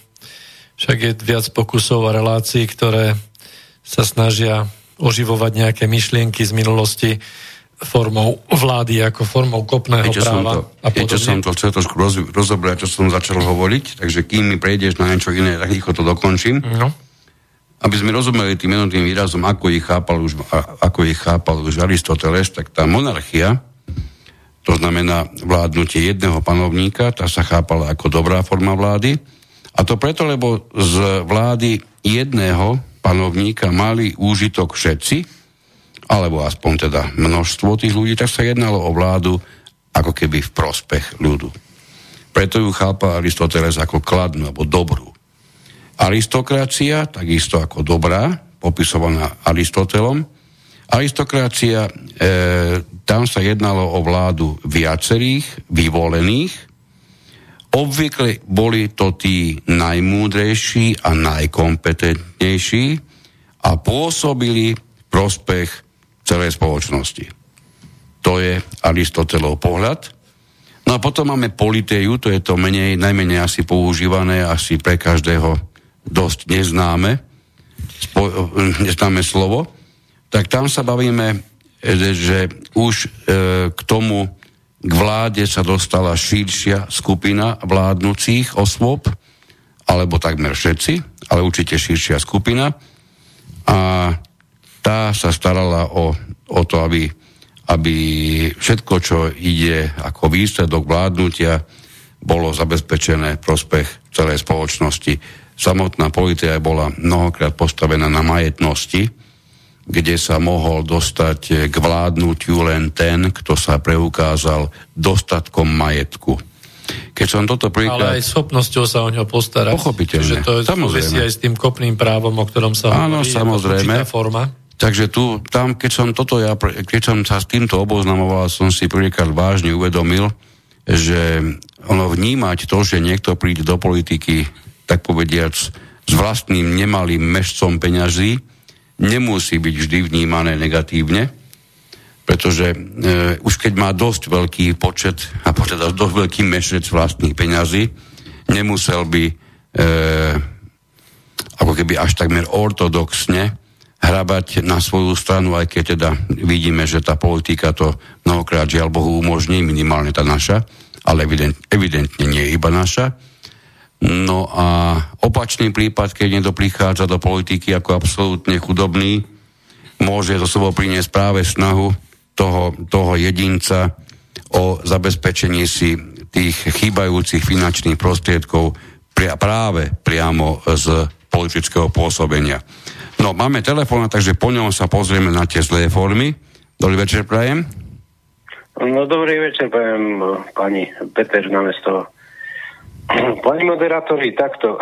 však je viac pokusov a relácií, ktoré sa snažia oživovať nejaké myšlienky z minulosti formou vlády ako formou kopného Ešte práva. Som to, a ešte som to chcel trošku roz, rozobrať, čo som začal hovoriť, takže kým mi prejdeš na niečo iné, tak rýchlo to dokončím. No. Aby sme rozumeli tým jednotným výrazom, ako ich chápal už, ako ich chápal už Aristoteles, tak tá monarchia, to znamená vládnutie jedného panovníka, tá sa chápala ako dobrá forma vlády. A to preto, lebo z vlády jedného panovníka mali úžitok všetci, alebo aspoň teda množstvo tých ľudí, tak sa jednalo o vládu ako keby v prospech ľudu. Preto ju chápa Aristoteles ako kladnú alebo dobrú. Aristokracia, takisto ako dobrá, popisovaná Aristotelom. Aristokracia, e, tam sa jednalo o vládu viacerých, vyvolených. Obvykle boli to tí najmúdrejší a najkompetentnejší a pôsobili prospech celej spoločnosti. To je Aristotelov pohľad. No a potom máme politeju, to je to menej, najmenej asi používané, asi pre každého dosť neznáme, spo, neznáme slovo. Tak tam sa bavíme, že už e, k tomu k vláde sa dostala širšia skupina vládnúcich osôb, alebo takmer všetci, ale určite širšia skupina. A tá sa starala o, o to, aby, aby všetko, čo ide ako výsledok vládnutia, bolo zabezpečené prospech celej spoločnosti. Samotná politika bola mnohokrát postavená na majetnosti, kde sa mohol dostať k vládnutiu len ten, kto sa preukázal dostatkom majetku. Keď som toto príklad... Ale aj schopnosťou sa o ňo postarať. Pochopiteľne. Čiže to samozrejme. aj s tým kopným právom, o ktorom sa Áno, hovorí. samozrejme. forma. Takže tu, tam, keď som toto ja, keď som sa s týmto oboznamoval, som si prvýkrát vážne uvedomil, že ono vnímať to, že niekto príde do politiky, tak povediac, s vlastným nemalým mešcom peňazí, nemusí byť vždy vnímané negatívne, pretože e, už keď má dosť veľký počet, a teda dosť veľký mešec vlastných peňazí, nemusel by e, ako keby až takmer ortodoxne hrabať na svoju stranu, aj keď teda vidíme, že tá politika to mnohokrát žiaľ Bohu umožní, minimálne tá naša, ale evident, evidentne nie iba naša. No a opačný prípad, keď niekto prichádza do politiky ako absolútne chudobný, môže do sebou priniesť práve snahu toho, toho jedinca o zabezpečenie si tých chýbajúcich finančných prostriedkov práve priamo z politického pôsobenia. No, máme telefón, takže po ňom sa pozrieme na tie zlé formy. Dobrý večer, prajem. No, dobrý večer, prajem pani Peter na mesto. Pani moderátori, takto.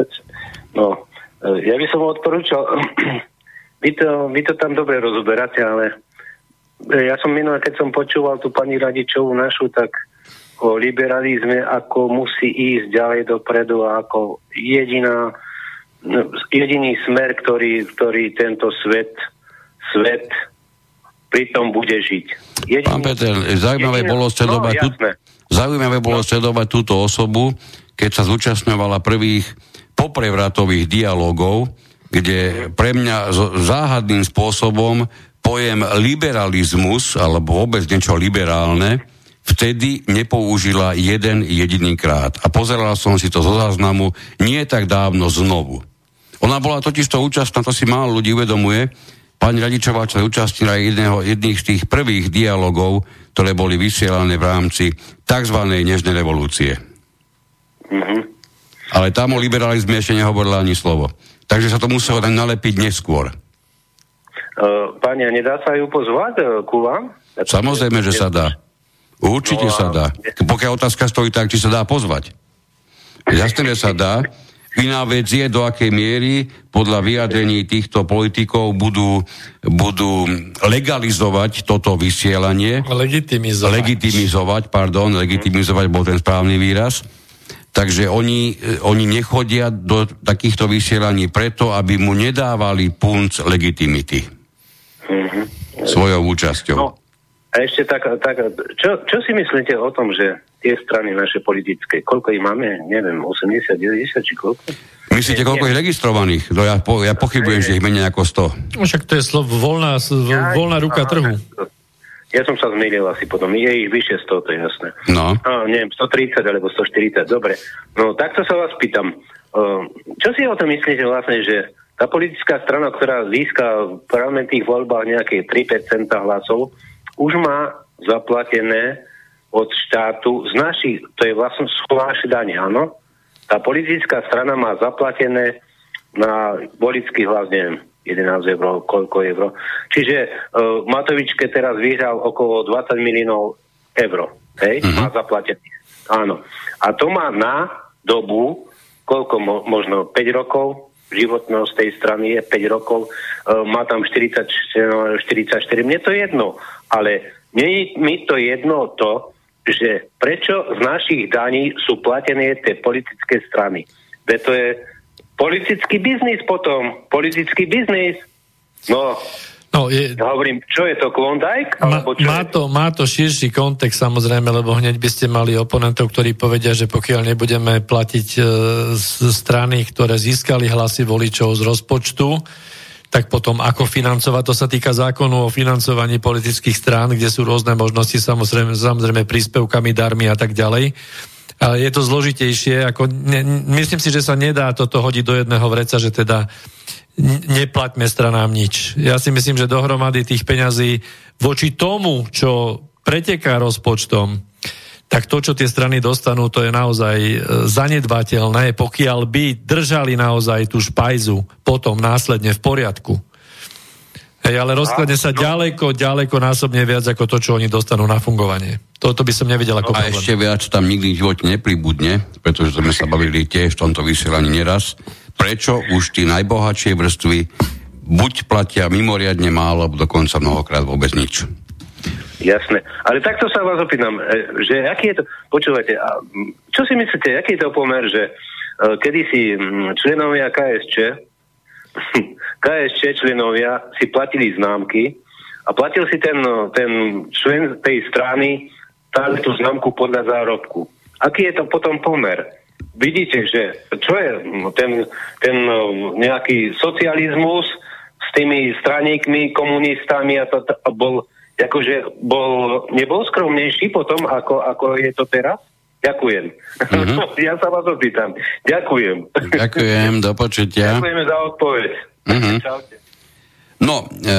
no, ja by som odporúčal, vy to, vy to tam dobre rozoberáte, ale ja som minulé, keď som počúval tú pani Radičovú našu, tak o liberalizme, ako musí ísť ďalej dopredu a ako jediná jediný smer, ktorý, ktorý tento svet, svet pritom bude žiť. Jediný, Pán Peter, zaujímavé jediný, bolo sledovať no, tú, zaujímavé bolo sledovať túto osobu, keď sa zúčastňovala prvých poprevratových dialogov, kde pre mňa záhadným spôsobom pojem liberalizmus, alebo vôbec niečo liberálne, vtedy nepoužila jeden jediný krát. A pozeral som si to zo záznamu nie tak dávno znovu. Ona bola totiž to účastná, to si málo ľudí uvedomuje. Pani Radičová sa účastnila jedného, jedných z tých prvých dialogov, ktoré boli vysielané v rámci tzv. nežnej revolúcie. Mm-hmm. Ale tam o liberalizme ešte nehovorila ani slovo. Takže sa to muselo nalepiť neskôr. Uh, pani, nedá sa ju pozvať uh, ku vám? Samozrejme, že sa dá. Určite no, sa dá. Pokiaľ otázka stojí tak, či sa dá pozvať. Jasne, že sa dá Iná vec je, do akej miery podľa vyjadrení týchto politikov budú, budú legalizovať toto vysielanie. Legitimizovať. Legitimizovať, pardon, legitimizovať bol ten správny výraz. Takže oni, oni nechodia do takýchto vysielaní preto, aby mu nedávali punc legitimity. Mm-hmm. Svojou účasťou. No, a ešte tak, tak čo, čo si myslíte o tom, že tie strany naše politické, koľko ich máme? Neviem, 80, 90 či koľko? Myslíte, koľko je registrovaných? No ja, po, ja pochybujem, že ich menej ako 100. No však to je slov, voľná, voľná ruka trhu. Ja som sa zmýlil asi potom. Je ich vyše 100, to je jasné. No. A, neviem, 130 alebo 140, dobre. No takto sa vás pýtam. Čo si o tom myslíte vlastne, že tá politická strana, ktorá získa v parlamentných voľbách nejaké 3% hlasov, už má zaplatené od štátu z našich, to je vlastne sú naše dane, áno? Tá politická strana má zaplatené na volický hlas, neviem, 11 eur, koľko eur. Čiže uh, Matovičke teraz vyhral okolo 20 miliónov eur. Hej? Uh-huh. Má zaplatené. Áno. A to má na dobu, koľko mo- možno 5 rokov, životnosť tej strany je 5 rokov, uh, má tam 40, 44, mne to je jedno, ale nie je mi to jedno to, že prečo z našich daní sú platené tie politické strany. Veď to je politický biznis potom, politický biznis. No, No, je, ja hovorím, čo je to Klondike? Ma, čo má, to, má to širší kontext samozrejme, lebo hneď by ste mali oponentov, ktorí povedia, že pokiaľ nebudeme platiť e, z strany, ktoré získali hlasy voličov z rozpočtu, tak potom ako financovať, to sa týka zákonu o financovaní politických strán, kde sú rôzne možnosti, samozrejme, samozrejme príspevkami, darmi a tak ďalej. Ale je to zložitejšie, ako ne, myslím si, že sa nedá toto hodiť do jedného vreca, že teda neplaťme stranám nič. Ja si myslím, že dohromady tých peňazí voči tomu, čo preteká rozpočtom, tak to, čo tie strany dostanú, to je naozaj e, zanedbateľné, pokiaľ by držali naozaj tú špajzu potom následne v poriadku. Hej, ale rozkladne sa ďaleko, ďaleko násobne viac ako to, čo oni dostanú na fungovanie. Toto by som nevidel ako A problém. ešte viac tam nikdy v živote nepribudne, pretože sme sa bavili tiež v tomto vysielaní neraz, prečo už tí najbohatšie vrstvy buď platia mimoriadne málo, alebo dokonca mnohokrát vôbec nič. Jasné. Ale takto sa vás opýtam, e, že aký je to... Počúvajte, a čo si myslíte, aký je to pomer, že e, kedysi členovia KSČ KSČ členovia si platili známky a platil si ten, ten člen tej strany tú známku podľa zárobku. Aký je to potom pomer? vidíte, že čo je ten, ten no, nejaký socializmus s tými straníkmi, komunistami a to, to bol, akože bol, nebol skromnejší potom, ako, ako je to teraz? Ďakujem. Mm-hmm. ja sa vás opýtam. Ďakujem. Ďakujem, do počutia. Ďakujeme za odpoveď. Mm-hmm. No, e,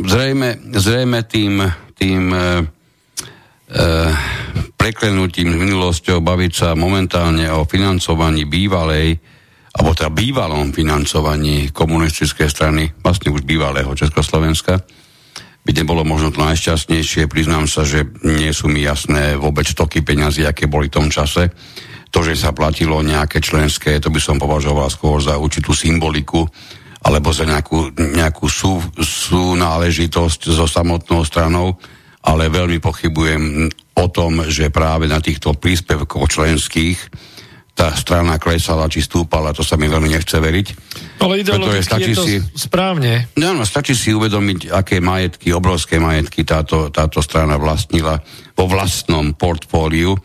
zrejme, zrejme tým, tým e, e, preklenutím s minulosťou baviť sa momentálne o financovaní bývalej, alebo teda bývalom financovaní komunistickej strany, vlastne už bývalého Československa, by nebolo možno to najšťastnejšie. Priznám sa, že nie sú mi jasné vôbec toky peňazí, aké boli v tom čase. To, že sa platilo nejaké členské, to by som považoval skôr za určitú symboliku, alebo za nejakú, nejakú sú, sú náležitosť so samotnou stranou ale veľmi pochybujem o tom, že práve na týchto príspevkoch členských tá strana klesala či stúpala, to sa mi veľmi nechce veriť. Ale ideologicky je to si, správne. No, no, stačí si uvedomiť, aké majetky, obrovské majetky táto, táto strana vlastnila vo vlastnom portfóliu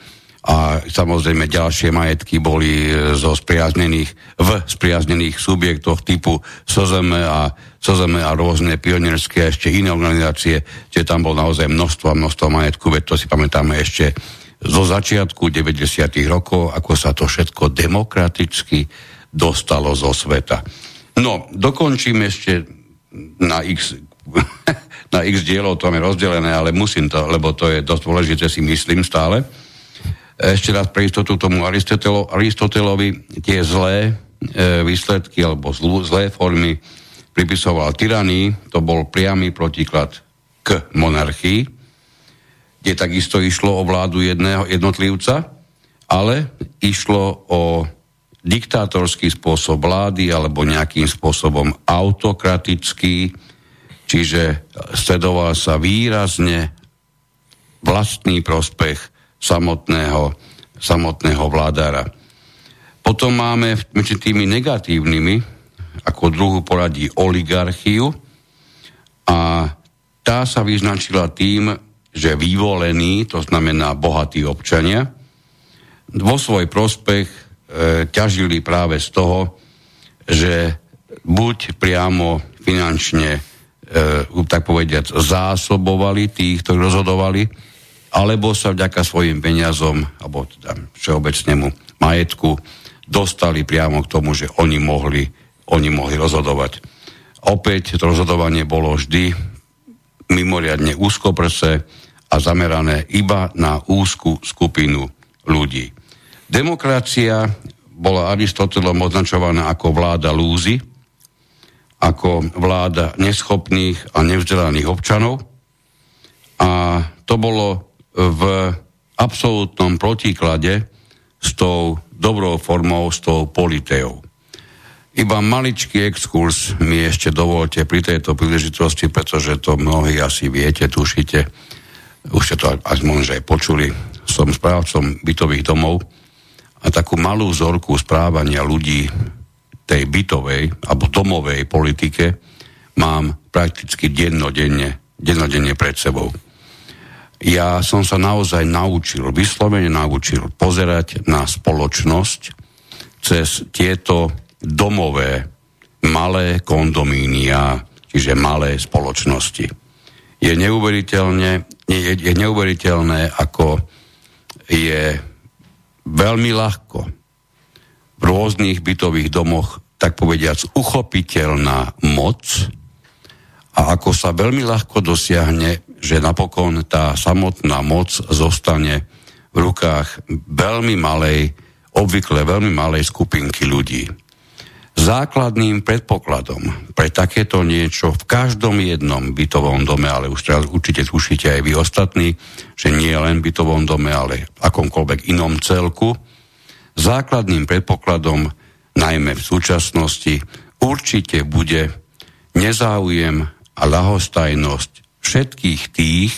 a samozrejme ďalšie majetky boli e, zo spriaznených, v spriaznených subjektoch typu SOZM a, SOZM a rôzne pionierské a ešte iné organizácie, kde tam bol naozaj množstvo a množstvo majetku, veď to si pamätáme ešte zo začiatku 90. rokov, ako sa to všetko demokraticky dostalo zo sveta. No, dokončím ešte na x, na x dielov, to je rozdelené, ale musím to, lebo to je dosť dôležité, si myslím stále ešte raz pre istotu tomu Aristotelo, Aristotelovi tie zlé e, výsledky alebo zlú, zlé formy pripisoval tyranii, to bol priamy protiklad k monarchii, kde takisto išlo o vládu jedného jednotlivca, ale išlo o diktátorský spôsob vlády alebo nejakým spôsobom autokratický, čiže sledoval sa výrazne vlastný prospech samotného, samotného vládára. Potom máme medzi tými negatívnymi ako druhú poradí oligarchiu a tá sa vyznačila tým, že vyvolení, to znamená bohatí občania, vo svoj prospech e, ťažili práve z toho, že buď priamo finančne, e, tak povediať, zásobovali tých, ktorí rozhodovali, alebo sa vďaka svojim peniazom, alebo teda všeobecnému majetku, dostali priamo k tomu, že oni mohli, oni mohli rozhodovať. Opäť to rozhodovanie bolo vždy mimoriadne úzkoprse a zamerané iba na úzku skupinu ľudí. Demokracia bola Aristotelom označovaná ako vláda lúzy, ako vláda neschopných a nevzdelaných občanov. A to bolo v absolútnom protiklade s tou dobrou formou, s tou politeou. Iba maličký exkurs mi ešte dovolte pri tejto príležitosti, pretože to mnohí asi viete, tušite, už ste to až možno aj počuli, som správcom bytových domov a takú malú vzorku správania ľudí tej bytovej alebo domovej politike mám prakticky dennodenne, dennodenne pred sebou. Ja som sa naozaj naučil, vyslovene naučil pozerať na spoločnosť cez tieto domové malé kondomínia, čiže malé spoločnosti. Je neuveriteľne, je, je neuveriteľné, ako je veľmi ľahko v rôznych bytových domoch, tak povediac, uchopiteľná moc a ako sa veľmi ľahko dosiahne že napokon tá samotná moc zostane v rukách veľmi malej, obvykle veľmi malej skupinky ľudí. Základným predpokladom pre takéto niečo v každom jednom bytovom dome, ale už teraz určite tušíte aj vy ostatní, že nie len v bytovom dome, ale akomkoľvek inom celku, základným predpokladom, najmä v súčasnosti, určite bude nezáujem a ľahostajnosť všetkých tých,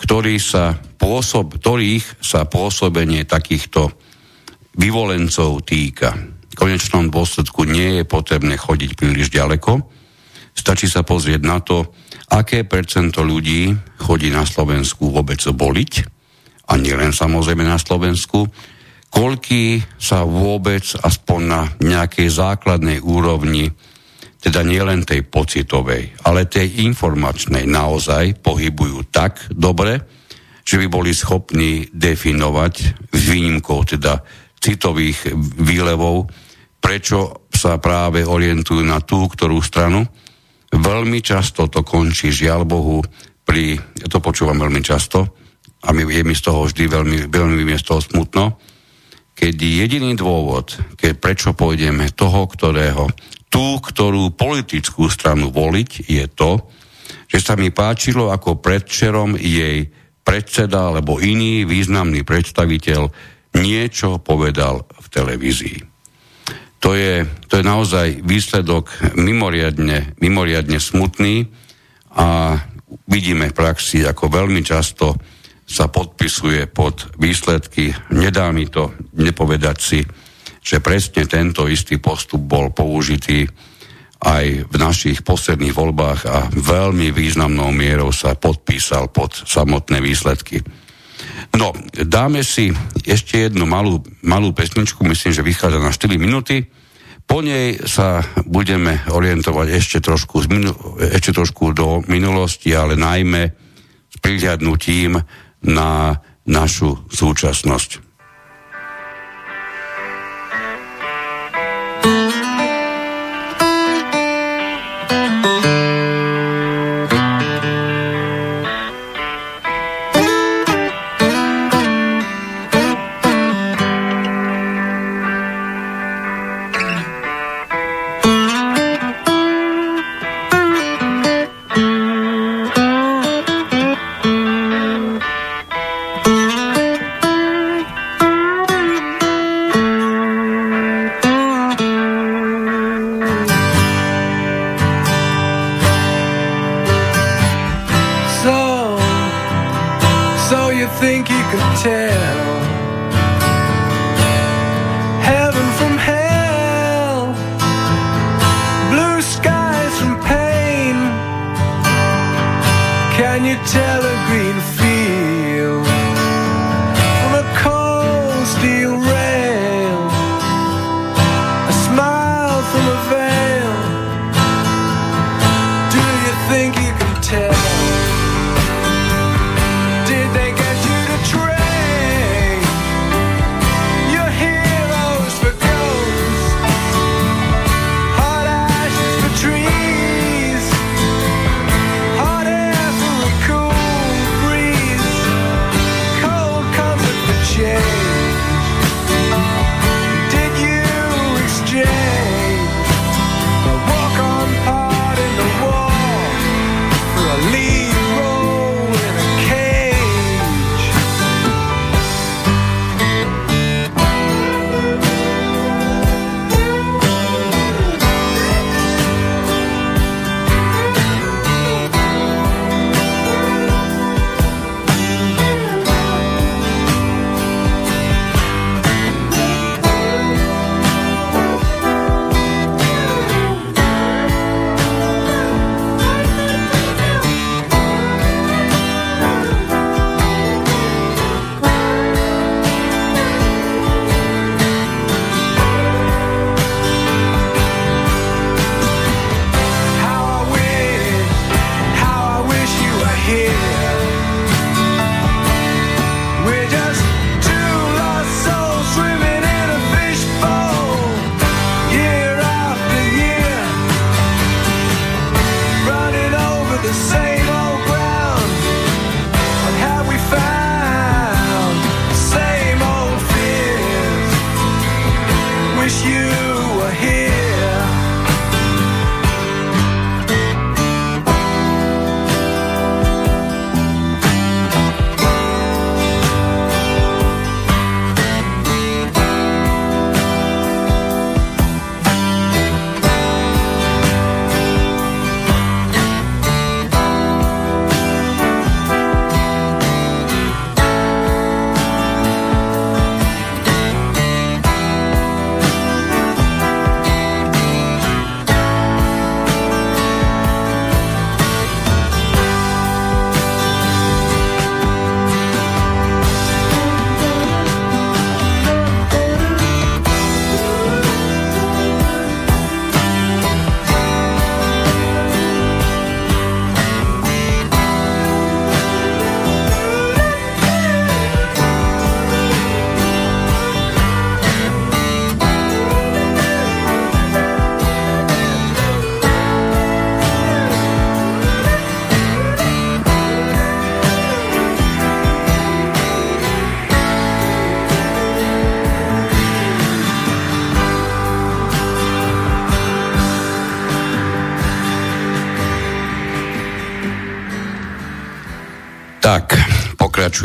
ktorí sa pôsob, ktorých sa pôsobenie takýchto vyvolencov týka. Konečnom dôsledku nie je potrebné chodiť príliš ďaleko. Stačí sa pozrieť na to, aké percento ľudí chodí na Slovensku vôbec voliť, a nielen samozrejme na Slovensku, koľký sa vôbec aspoň na nejakej základnej úrovni teda nielen tej pocitovej, ale tej informačnej naozaj pohybujú tak dobre, že by boli schopní definovať výnimkou teda citových výlevov, prečo sa práve orientujú na tú, ktorú stranu. Veľmi často to končí, žiaľ Bohu, pri, ja to počúvam veľmi často, a mi, je mi z toho vždy veľmi, veľmi mi z toho smutno, keď jediný dôvod, keď prečo pôjdeme toho, ktorého tú, ktorú politickú stranu voliť, je to, že sa mi páčilo, ako predčerom jej predseda alebo iný významný predstaviteľ niečo povedal v televízii. To je, to je naozaj výsledok mimoriadne, mimoriadne smutný a vidíme v praxi, ako veľmi často sa podpisuje pod výsledky. Nedá mi to nepovedať si, že presne tento istý postup bol použitý aj v našich posledných voľbách a veľmi významnou mierou sa podpísal pod samotné výsledky. No, dáme si ešte jednu malú, malú pesničku, myslím, že vychádza na 4 minúty. Po nej sa budeme orientovať ešte trošku, ešte trošku do minulosti, ale najmä s prihľadnutím na našu súčasnosť.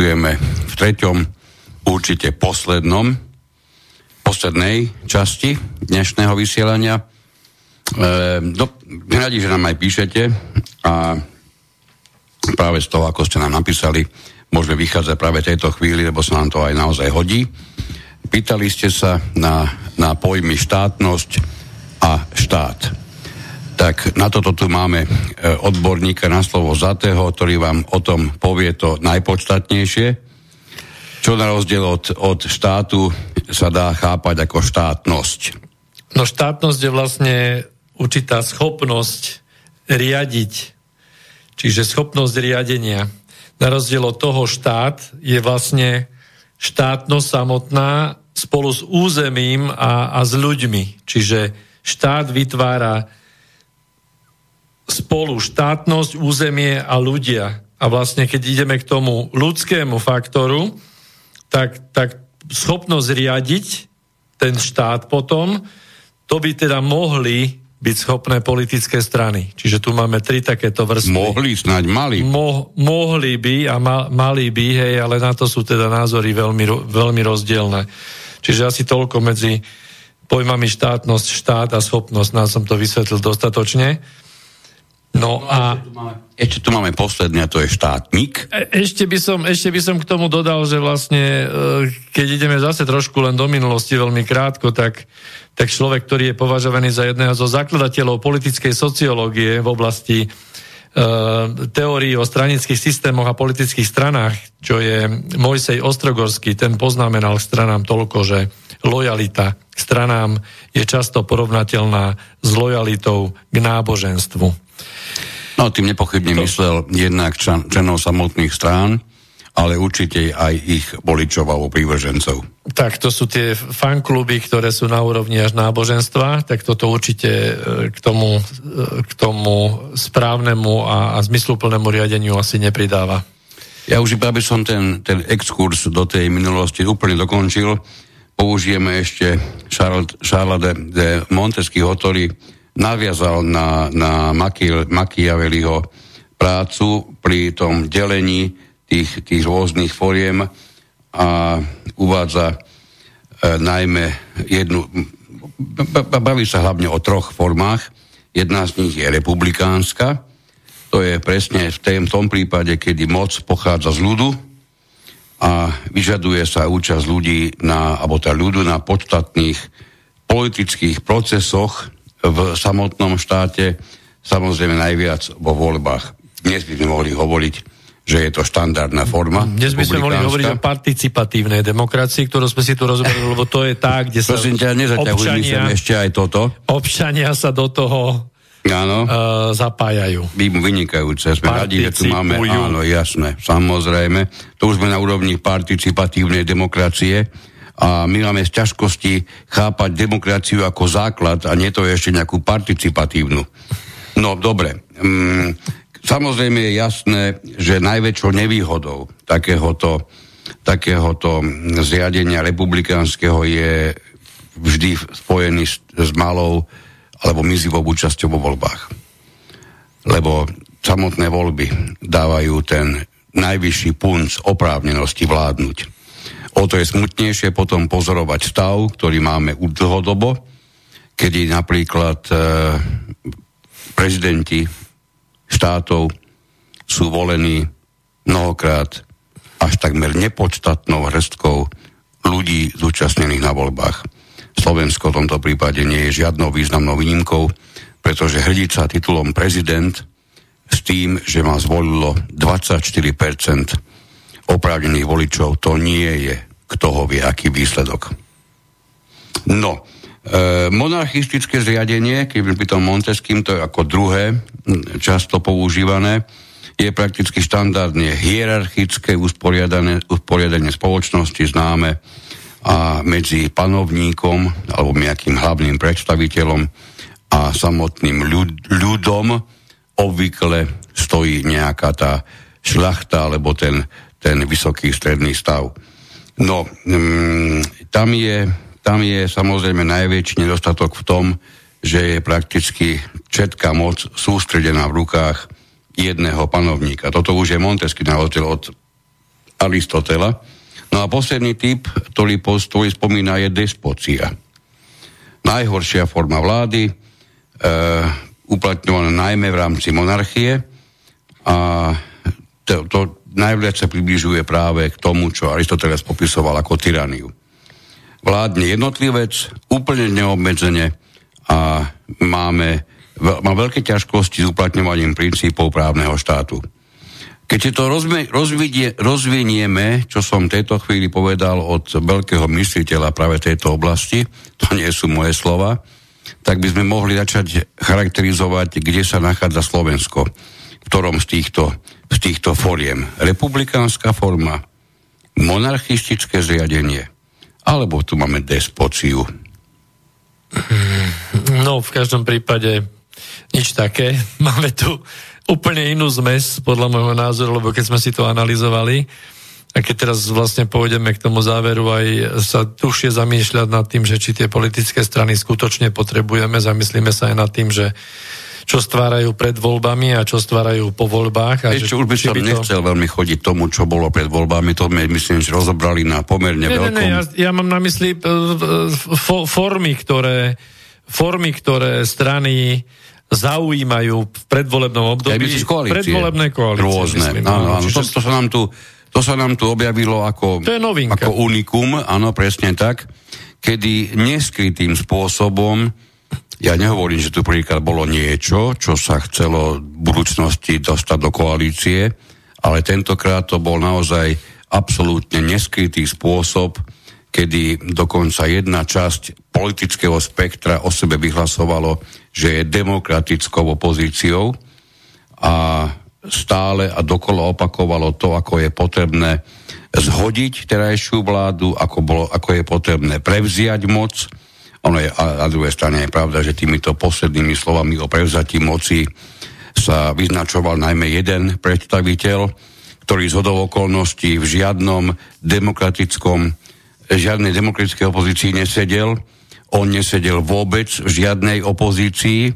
Pokračujeme v treťom, určite poslednom, poslednej časti dnešného vysielania. E, do, radi, že nám aj píšete a práve z toho, ako ste nám napísali, môžeme vychádzať práve tejto chvíli, lebo sa nám to aj naozaj hodí. Pýtali ste sa na, na pojmy štátnosť a štát. Tak na toto tu máme e, odborníka na slovo Zatého, ktorý vám o tom povie to najpodstatnejšie, čo na rozdiel od, od štátu sa dá chápať ako štátnosť. No štátnosť je vlastne určitá schopnosť riadiť, čiže schopnosť riadenia. Na rozdiel od toho štát je vlastne štátnosť samotná spolu s územím a, a s ľuďmi. Čiže štát vytvára spolu štátnosť, územie a ľudia. A vlastne, keď ideme k tomu ľudskému faktoru, tak, tak schopnosť riadiť ten štát potom, to by teda mohli byť schopné politické strany. Čiže tu máme tri takéto vrstvy. Mohli, snáď mali. Mo, mohli by a ma, mali by, hej, ale na to sú teda názory veľmi, veľmi rozdielne. Čiže asi toľko medzi pojmami štátnosť, štát a schopnosť, nám som to vysvetlil dostatočne. No, No a... ešte tu máme, Ešte tu máme posledný a to je štátnik. E- Ešte by, som, ešte by som k tomu dodal, že vlastne, e, keď ideme zase trošku len do minulosti veľmi krátko, tak, tak človek, ktorý je považovaný za jedného zo zakladateľov politickej sociológie v oblasti uh, teórií o stranických systémoch a politických stranách, čo je Mojsej Ostrogorský, ten poznamenal k stranám toľko, že lojalita k stranám je často porovnateľná s lojalitou k náboženstvu. No, tým nepochybne To- myslel jednak člen, členov samotných strán, ale určite aj ich voličov alebo prívržencov. Tak to sú tie fankluby, ktoré sú na úrovni až náboženstva, tak toto určite e, k tomu, e, k tomu správnemu a, a zmysluplnému riadeniu asi nepridáva. Ja už iba by som ten, ten exkurs do tej minulosti úplne dokončil. Použijeme ešte Charles, Charles de, de Montesquieu, ktorý naviazal na, na Machiavelliho prácu pri tom delení tých, tých rôznych foriem a uvádza e, najmä jednu, baví sa hlavne o troch formách. Jedna z nich je republikánska, to je presne v, tém, tom prípade, kedy moc pochádza z ľudu a vyžaduje sa účasť ľudí na, alebo tá ľudu na podstatných politických procesoch v samotnom štáte, samozrejme najviac vo voľbách. Dnes by sme mohli hovoriť, že je to štandardná forma. Dnes by sme mohli hovoriť o participatívnej demokracii, ktorú sme si tu rozoberali, lebo to je tá, kde sa Prosím ťa, občania, ešte aj toto. občania sa do toho Áno. uh, zapájajú. Vy- Vynikajúce. Sme radi, že tu máme, áno, jasné, samozrejme. To už sme na úrovni participatívnej demokracie a my máme z ťažkosti chápať demokraciu ako základ a nie to ešte nejakú participatívnu. No, dobre. Mm, samozrejme je jasné, že najväčšou nevýhodou takéhoto, takéhoto zriadenia republikánskeho je vždy spojený s, s malou alebo mizivou účasťou vo voľbách lebo samotné voľby dávajú ten najvyšší punc oprávnenosti vládnuť. O to je smutnejšie potom pozorovať stav, ktorý máme dlhodobo, kedy napríklad e, prezidenti štátov sú volení mnohokrát až takmer nepodstatnou hrstkou ľudí zúčastnených na voľbách. Slovensko v tomto prípade nie je žiadnou významnou výnimkou, pretože hrdiť sa titulom prezident s tým, že ma zvolilo 24% oprávnených voličov, to nie je, kto ho vie, aký výsledok. No, e, monarchistické zriadenie, keď pri tom Monteským, to je ako druhé, často používané, je prakticky štandardne hierarchické usporiadanie, usporiadanie spoločnosti známe a medzi panovníkom alebo nejakým hlavným predstaviteľom a samotným ľud, ľudom obvykle stojí nejaká tá šľachta alebo ten, ten vysoký stredný stav. No, mm, tam, je, tam je samozrejme najväčší nedostatok v tom, že je prakticky všetká moc sústredená v rukách jedného panovníka. Toto už je Montesquieu na rozdiel od Aristotela. No a posledný typ, ktorý, ktorý spomína, je despocia. Najhoršia forma vlády, e, uplatňovaná najmä v rámci monarchie a to, to najviac sa približuje práve k tomu, čo Aristoteles popisoval ako tyraniu. Vládne jednotlivec úplne neobmedzene a máme, má veľké ťažkosti s uplatňovaním princípov právneho štátu. Keď si to rozme, rozvidie, rozvinieme, čo som v tejto chvíli povedal od veľkého mysliteľa práve tejto oblasti, to nie sú moje slova, tak by sme mohli začať charakterizovať, kde sa nachádza Slovensko, ktorom z týchto, z týchto foriem. Republikánska forma, monarchistické zriadenie, alebo tu máme despociu. No, v každom prípade nič také. Máme tu úplne inú zmes, podľa môjho názoru, lebo keď sme si to analyzovali, a keď teraz vlastne pôjdeme k tomu záveru aj sa tušie zamýšľať nad tým, že či tie politické strany skutočne potrebujeme, zamyslíme sa aj nad tým, že čo stvárajú pred voľbami a čo stvárajú po voľbách. A Ešte že, už by som nechcel veľmi chodiť tomu, čo bolo pred voľbami, to sme, myslím, že rozobrali na pomerne nie, veľkom... nie, ja, ja mám na mysli e, e, fo, formy, ktoré, formy, ktoré strany zaujímajú v predvolebnom období. Myslíš koalície? Predvolebné koalície. Rôzne. myslím, áno, áno. To, to, sa nám tu, to sa nám tu objavilo ako, To je novinka. ako unikum, áno, presne tak, kedy neskrytým spôsobom, ja nehovorím, že tu prvýkrát bolo niečo, čo sa chcelo v budúcnosti dostať do koalície, ale tentokrát to bol naozaj absolútne neskrytý spôsob, kedy dokonca jedna časť politického spektra o sebe vyhlasovalo, že je demokratickou opozíciou a stále a dokola opakovalo to, ako je potrebné zhodiť terajšiu vládu, ako, bolo, ako je potrebné prevziať moc. Ono je, na druhej strane je pravda, že týmito poslednými slovami o prevzatí moci sa vyznačoval najmä jeden predstaviteľ, ktorý z hodov okolností v žiadnom demokratickom, žiadnej demokratickej opozícii nesedel. On nesedel vôbec v žiadnej opozícii.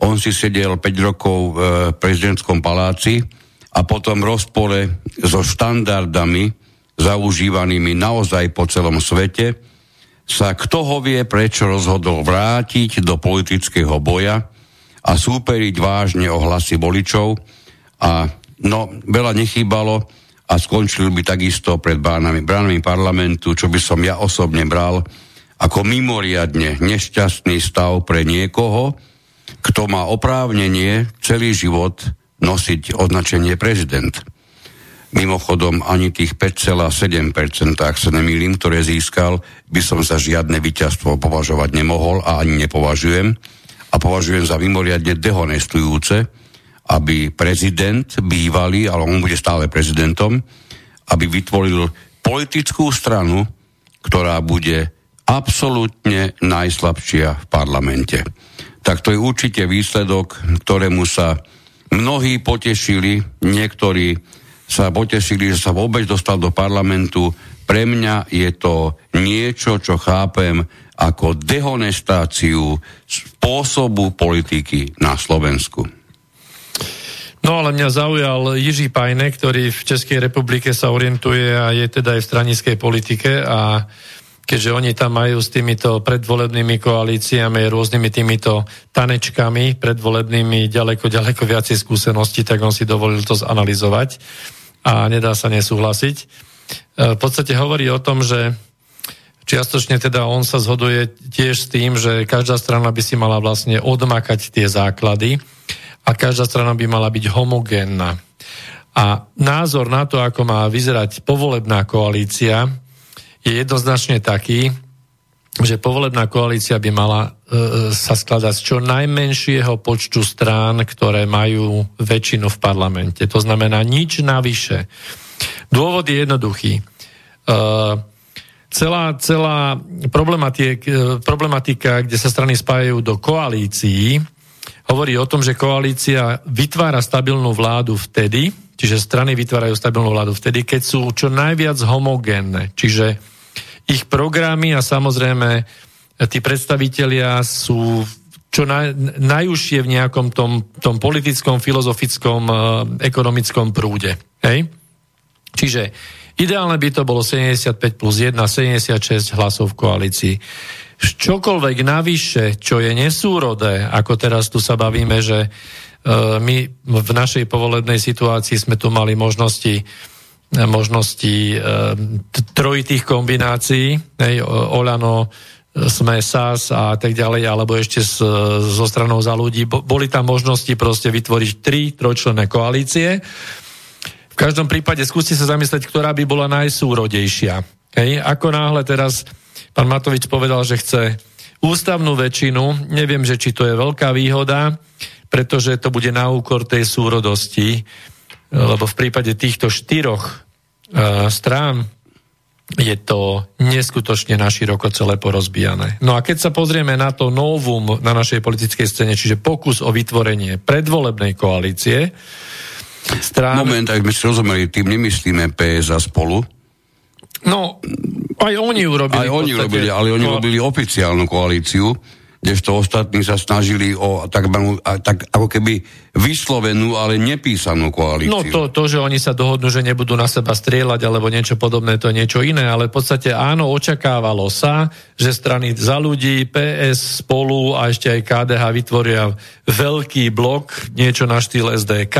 On si sedel 5 rokov v e, prezidentskom paláci a potom rozpore so štandardami zaužívanými naozaj po celom svete sa kto ho vie prečo rozhodol vrátiť do politického boja a súperiť vážne o hlasy voličov a no, veľa nechýbalo a skončil by takisto pred bránami, bránami parlamentu, čo by som ja osobne bral ako mimoriadne nešťastný stav pre niekoho, kto má oprávnenie celý život nosiť označenie prezident. Mimochodom, ani tých 5,7%, ak sa nemýlim, ktoré získal, by som za žiadne víťazstvo považovať nemohol a ani nepovažujem. A považujem za mimoriadne dehonestujúce, aby prezident bývalý, ale on bude stále prezidentom, aby vytvoril politickú stranu, ktorá bude absolútne najslabšia v parlamente. Tak to je určite výsledok, ktorému sa mnohí potešili, niektorí sa potešili, že sa vôbec dostal do parlamentu. Pre mňa je to niečo, čo chápem ako dehonestáciu spôsobu politiky na Slovensku. No ale mňa zaujal Jiří Pajne, ktorý v Českej republike sa orientuje a je teda aj v stranickej politike a keďže oni tam majú s týmito predvolebnými koalíciami, rôznymi týmito tanečkami predvolebnými ďaleko, ďaleko viacej skúseností, tak on si dovolil to zanalizovať a nedá sa nesúhlasiť. E, V podstate hovorí o tom, že čiastočne teda on sa zhoduje tiež s tým, že každá strana by si mala vlastne odmakať tie základy a každá strana by mala byť homogénna. A názor na to, ako má vyzerať povolebná koalícia, je jednoznačne taký, že povolebná koalícia by mala e, sa skladať z čo najmenšieho počtu strán, ktoré majú väčšinu v parlamente. To znamená nič navyše. Dôvod je jednoduchý. E, celá, celá problematik, e, problematika, kde sa strany spájajú do koalícií, hovorí o tom, že koalícia vytvára stabilnú vládu vtedy, čiže strany vytvárajú stabilnú vládu vtedy, keď sú čo najviac homogénne. Čiže ich programy a samozrejme tí predstavitelia sú čo naj, najúžšie v nejakom tom, tom politickom, filozofickom, e, ekonomickom prúde. Hej? Čiže ideálne by to bolo 75 plus 1, 76 hlasov v koalícii. Čokoľvek navyše, čo je nesúrodé, ako teraz tu sa bavíme, že e, my v našej povolebnej situácii sme tu mali možnosti možnosti trojitých kombinácií, hej, Olano, sme SAS a tak ďalej, alebo ešte s, so stranou za ľudí. Boli tam možnosti proste vytvoriť tri trojčlenné koalície. V každom prípade skúste sa zamyslieť, ktorá by bola najsúrodejšia. Hej. Ako náhle teraz pán Matovič povedal, že chce ústavnú väčšinu, neviem, že či to je veľká výhoda, pretože to bude na úkor tej súrodosti lebo v prípade týchto štyroch uh, strán je to neskutočne naširoko celé porozbijané. No a keď sa pozrieme na to novum na našej politickej scéne, čiže pokus o vytvorenie predvolebnej koalície, strán... Moment, ak sme si rozumeli, tým nemyslíme PS a spolu. No, aj oni urobili... Aj oni podstate, urobili, ale oni no, robili oficiálnu koalíciu kdežto ostatní sa snažili o tak, tak ako keby vyslovenú, ale nepísanú koalíciu. No to, to, že oni sa dohodnú, že nebudú na seba strieľať alebo niečo podobné, to je niečo iné, ale v podstate áno, očakávalo sa, že strany za ľudí, PS spolu a ešte aj KDH vytvoria veľký blok, niečo na štýl SDK,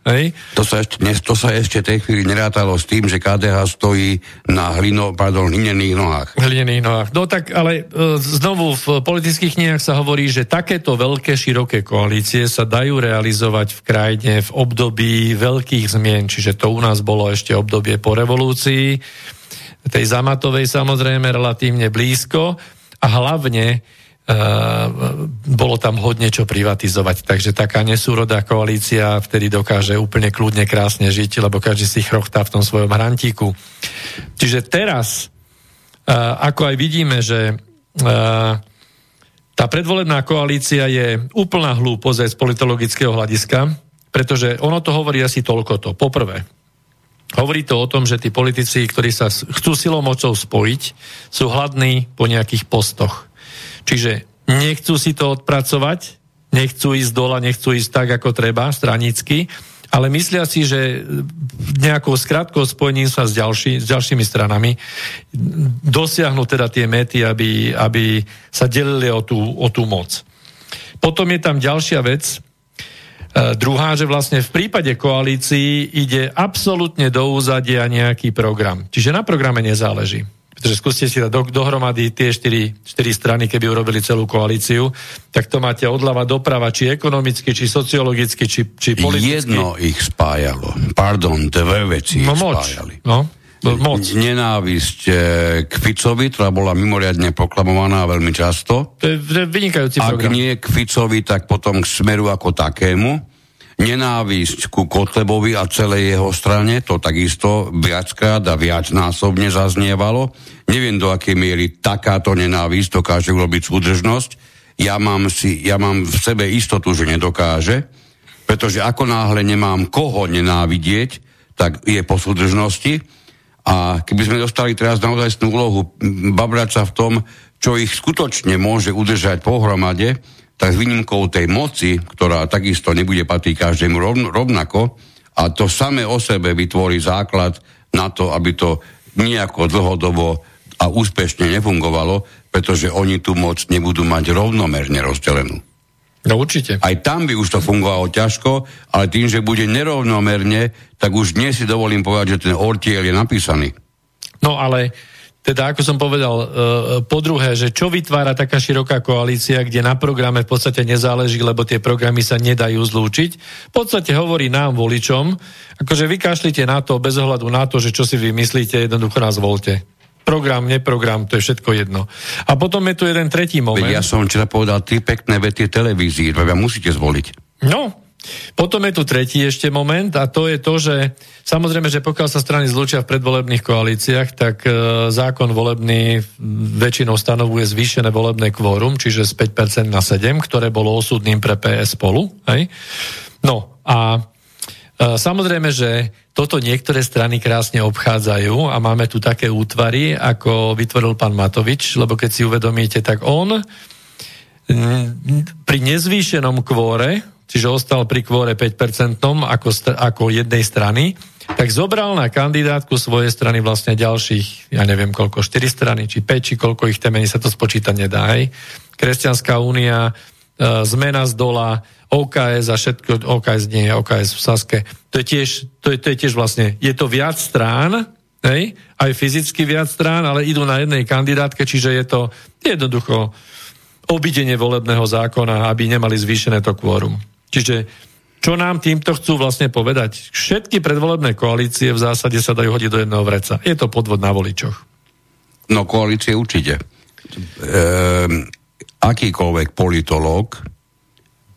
Hej. To, sa ešte, to sa ešte tej chvíli nerátalo s tým, že KDH stojí na hlino, pardon, hlinených nohách. Hlinených nohách. No tak, ale e, znovu v politických knihách sa hovorí, že takéto veľké, široké koalície sa dajú realizovať v krajine v období veľkých zmien, čiže to u nás bolo ešte obdobie po revolúcii, tej zamatovej samozrejme relatívne blízko a hlavne bolo tam hodne čo privatizovať. Takže taká nesúrodá koalícia vtedy dokáže úplne kľudne krásne žiť, lebo každý si chrochtá v tom svojom hrantíku. Čiže teraz, ako aj vidíme, že tá predvolebná koalícia je úplná hlúposť z politologického hľadiska, pretože ono to hovorí asi toľko to. Poprvé, hovorí to o tom, že tí politici, ktorí sa chcú silou mocou spojiť, sú hladní po nejakých postoch Čiže nechcú si to odpracovať, nechcú ísť dole, nechcú ísť tak, ako treba, stranicky, ale myslia si, že nejakou skratkou spojením sa s, ďalší, s ďalšími stranami dosiahnu teda tie mety, aby, aby sa delili o tú, o tú moc. Potom je tam ďalšia vec, e, druhá, že vlastne v prípade koalícií ide absolútne do úzadia nejaký program. Čiže na programe nezáleží. Pretože skúste si dať do, dohromady tie štyri, štyri strany, keby urobili celú koalíciu, tak to máte odľava doprava, či ekonomicky, či sociologicky, či, či politicky. Jedno ich spájalo. Pardon, dve veci no, ich moč. spájali. No, moc. Nenávisť e, k Ficovi, ktorá bola mimoriadne proklamovaná veľmi často. To je vynikajúci Ak program. nie k Ficovi, tak potom k Smeru ako takému nenávisť ku Kotlebovi a celej jeho strane, to takisto viackrát a viacnásobne zaznievalo. Neviem, do akej miery takáto nenávisť dokáže urobiť súdržnosť. Ja mám, si, ja mám v sebe istotu, že nedokáže, pretože ako náhle nemám koho nenávidieť, tak je po súdržnosti. A keby sme dostali teraz naozaj úlohu babrať sa v tom, čo ich skutočne môže udržať pohromade, tak s výnimkou tej moci, ktorá takisto nebude patriť každému rovnako, a to samé o sebe vytvorí základ na to, aby to nejako dlhodobo a úspešne nefungovalo, pretože oni tú moc nebudú mať rovnomerne rozdelenú. No určite. Aj tam by už to fungovalo ťažko, ale tým, že bude nerovnomerne, tak už dnes si dovolím povedať, že ten ortiel je napísaný. No ale teda ako som povedal, e, po druhé, že čo vytvára taká široká koalícia, kde na programe v podstate nezáleží, lebo tie programy sa nedajú zlúčiť. V podstate hovorí nám, voličom, akože vykašlite na to, bez ohľadu na to, že čo si vy myslíte, jednoducho nás volte. Program, neprogram, to je všetko jedno. A potom je tu jeden tretí moment. Ja som včera povedal tri pekné vety televízii, to musíte zvoliť. No, potom je tu tretí ešte moment a to je to, že samozrejme, že pokiaľ sa strany zlúčia v predvolebných koalíciách, tak e, zákon volebný väčšinou stanovuje zvýšené volebné kvórum, čiže z 5% na 7, ktoré bolo osudným pre PS spolu. Hej? No a e, samozrejme, že toto niektoré strany krásne obchádzajú a máme tu také útvary, ako vytvoril pán Matovič, lebo keď si uvedomíte, tak on pri nezvýšenom kvóre čiže ostal pri kvóre 5% ako, ako jednej strany, tak zobral na kandidátku svojej strany vlastne ďalších, ja neviem koľko, 4 strany, či 5, či koľko ich temení sa to spočítať nedá. Hej. Kresťanská únia, e, zmena z dola, OKS a všetko, OKS nie je OKS v Saske. To je tiež, to je, to je tiež vlastne, je to viac strán, hej, aj fyzicky viac strán, ale idú na jednej kandidátke, čiže je to jednoducho obidenie volebného zákona, aby nemali zvýšené to kvórum. Čiže čo nám týmto chcú vlastne povedať? Všetky predvolebné koalície v zásade sa dajú hodiť do jedného vreca. Je to podvod na voličoch. No koalície určite. Ehm, akýkoľvek politológ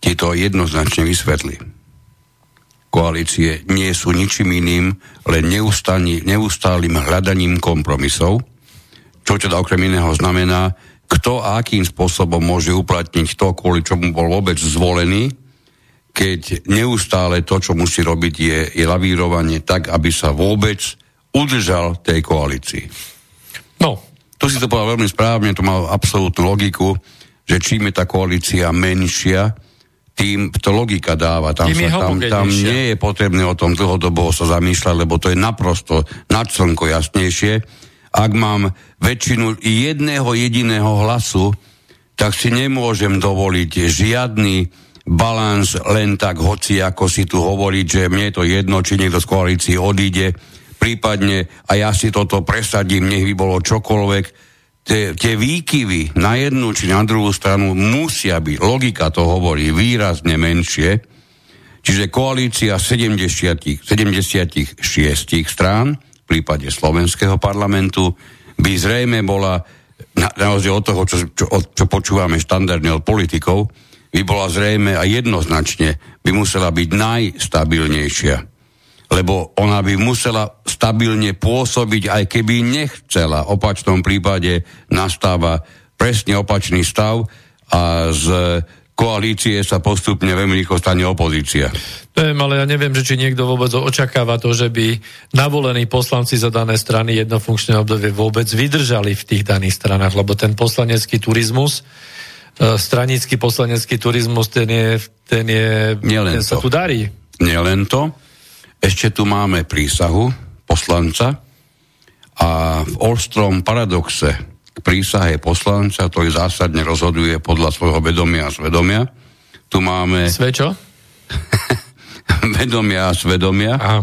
ti to jednoznačne vysvetlí. Koalície nie sú ničím iným, len neustálým hľadaním kompromisov, čo teda okrem iného znamená, kto a akým spôsobom môže uplatniť to, kvôli čomu bol vôbec zvolený, keď neustále to, čo musí robiť, je, je lavírovanie tak, aby sa vôbec udržal tej koalícii. No, tu si to povedal veľmi správne, to má absolútnu logiku. že čím je tá koalícia menšia, tým to logika dáva. Tam, Tým sa, tam, tam nie je potrebné o tom dlhodobo sa zamýšľať, lebo to je naprosto nad slnko jasnejšie. Ak mám väčšinu jedného jediného hlasu, tak si nemôžem dovoliť žiadny balans len tak, hoci ako si tu hovoriť, že mne je to jedno, či niekto z koalície odíde, prípadne a ja si toto presadím, nech by bolo čokoľvek. Tie, tie výkyvy na jednu či na druhú stranu musia byť, logika to hovorí, výrazne menšie. Čiže koalícia 70, 76 strán v prípade slovenského parlamentu by zrejme bola, na, na rozdiel od toho, čo, čo, čo počúvame štandardne od politikov, by bola zrejme a jednoznačne by musela byť najstabilnejšia. Lebo ona by musela stabilne pôsobiť, aj keby nechcela. V opačnom prípade nastáva presne opačný stav a z koalície sa postupne veľmi rýchlo stane opozícia. Neviem, ale ja neviem, že či niekto vôbec očakáva to, že by navolení poslanci za dané strany jednofunkčné obdobie vôbec vydržali v tých daných stranách, lebo ten poslanecký turizmus, stranický poslanecký turizmus, ten je, ten je, Nielen ten sa to. tu darí. Nielen to, ešte tu máme prísahu poslanca a v ostrom paradoxe k prísahe poslanca, ktorý zásadne rozhoduje podľa svojho vedomia a svedomia, tu máme Svečo? vedomia a svedomia, Aha.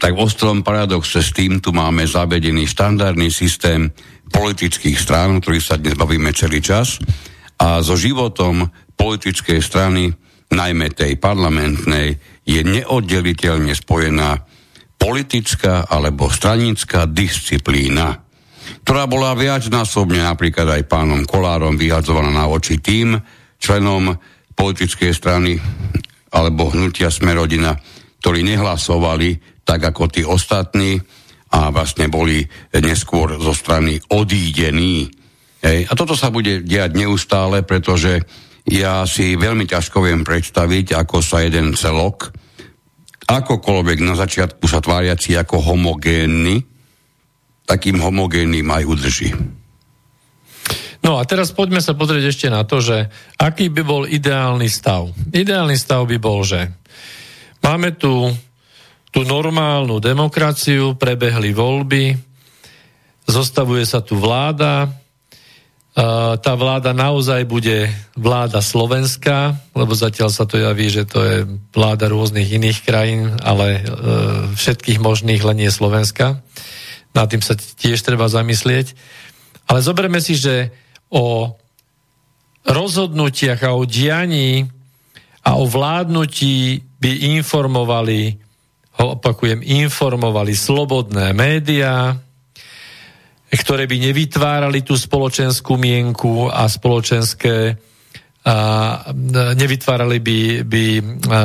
tak v ostrom paradoxe s tým tu máme zavedený štandardný systém politických strán, ktorých sa dnes bavíme celý čas, a so životom politickej strany, najmä tej parlamentnej, je neoddeliteľne spojená politická alebo stranická disciplína, ktorá bola viacnásobne napríklad aj pánom Kolárom vyhadzovaná na oči tým členom politickej strany alebo hnutia Smerodina, ktorí nehlasovali tak ako tí ostatní a vlastne boli neskôr zo strany odídení. Hej. A toto sa bude diať neustále, pretože ja si veľmi ťažko viem predstaviť, ako sa jeden celok, akokoľvek na začiatku sa tváriaci ako homogénny, takým homogénnym aj udrží. No a teraz poďme sa pozrieť ešte na to, že aký by bol ideálny stav. Ideálny stav by bol, že máme tu tú normálnu demokraciu, prebehli voľby, zostavuje sa tu vláda, tá vláda naozaj bude vláda slovenská, lebo zatiaľ sa to javí, že to je vláda rôznych iných krajín, ale e, všetkých možných, len nie Slovenska. Nad tým sa tiež treba zamyslieť. Ale zoberme si, že o rozhodnutiach a o dianí a o vládnutí by informovali, ho opakujem, informovali slobodné médiá, ktoré by nevytvárali tú spoločenskú mienku a spoločenské a, nevytvárali by, by a,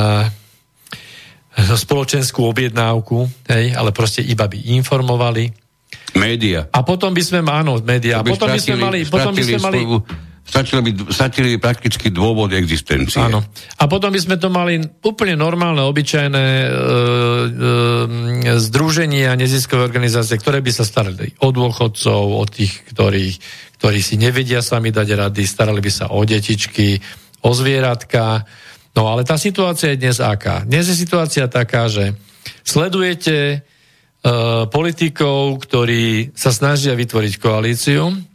spoločenskú objednávku, hej, ale proste iba by informovali. Média. A potom by sme, áno, médiá, a potom by sme mali, potom by sme mali, Stratili by, stratili by prakticky dôvod existencie. Áno. A potom by sme to mali úplne normálne, obyčajné e, e, združenia, neziskové organizácie, ktoré by sa starali o dôchodcov, o tých, ktorých, ktorí si nevedia sami dať rady, starali by sa o detičky, o zvieratka. No ale tá situácia je dnes aká? Dnes je situácia taká, že sledujete e, politikov, ktorí sa snažia vytvoriť koalíciu,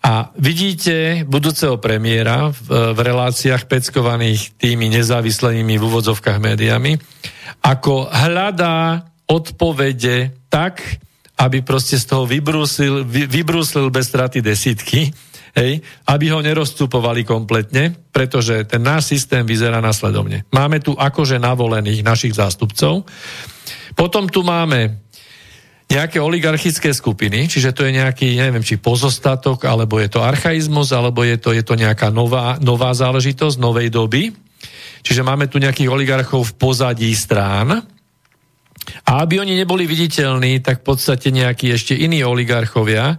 a vidíte budúceho premiéra v, v reláciách peckovaných tými nezávislými v úvodzovkách médiami, ako hľadá odpovede tak, aby proste z toho vybrúsil, vy, vybrúsil bez straty desítky, hej, aby ho nerozcupovali kompletne, pretože ten náš systém vyzerá nasledovne. Máme tu akože navolených našich zástupcov, potom tu máme nejaké oligarchické skupiny, čiže to je nejaký, neviem, či pozostatok, alebo je to archaizmus, alebo je to, je to nejaká nová, nová záležitosť novej doby. Čiže máme tu nejakých oligarchov v pozadí strán. A aby oni neboli viditeľní, tak v podstate nejakí ešte iní oligarchovia e,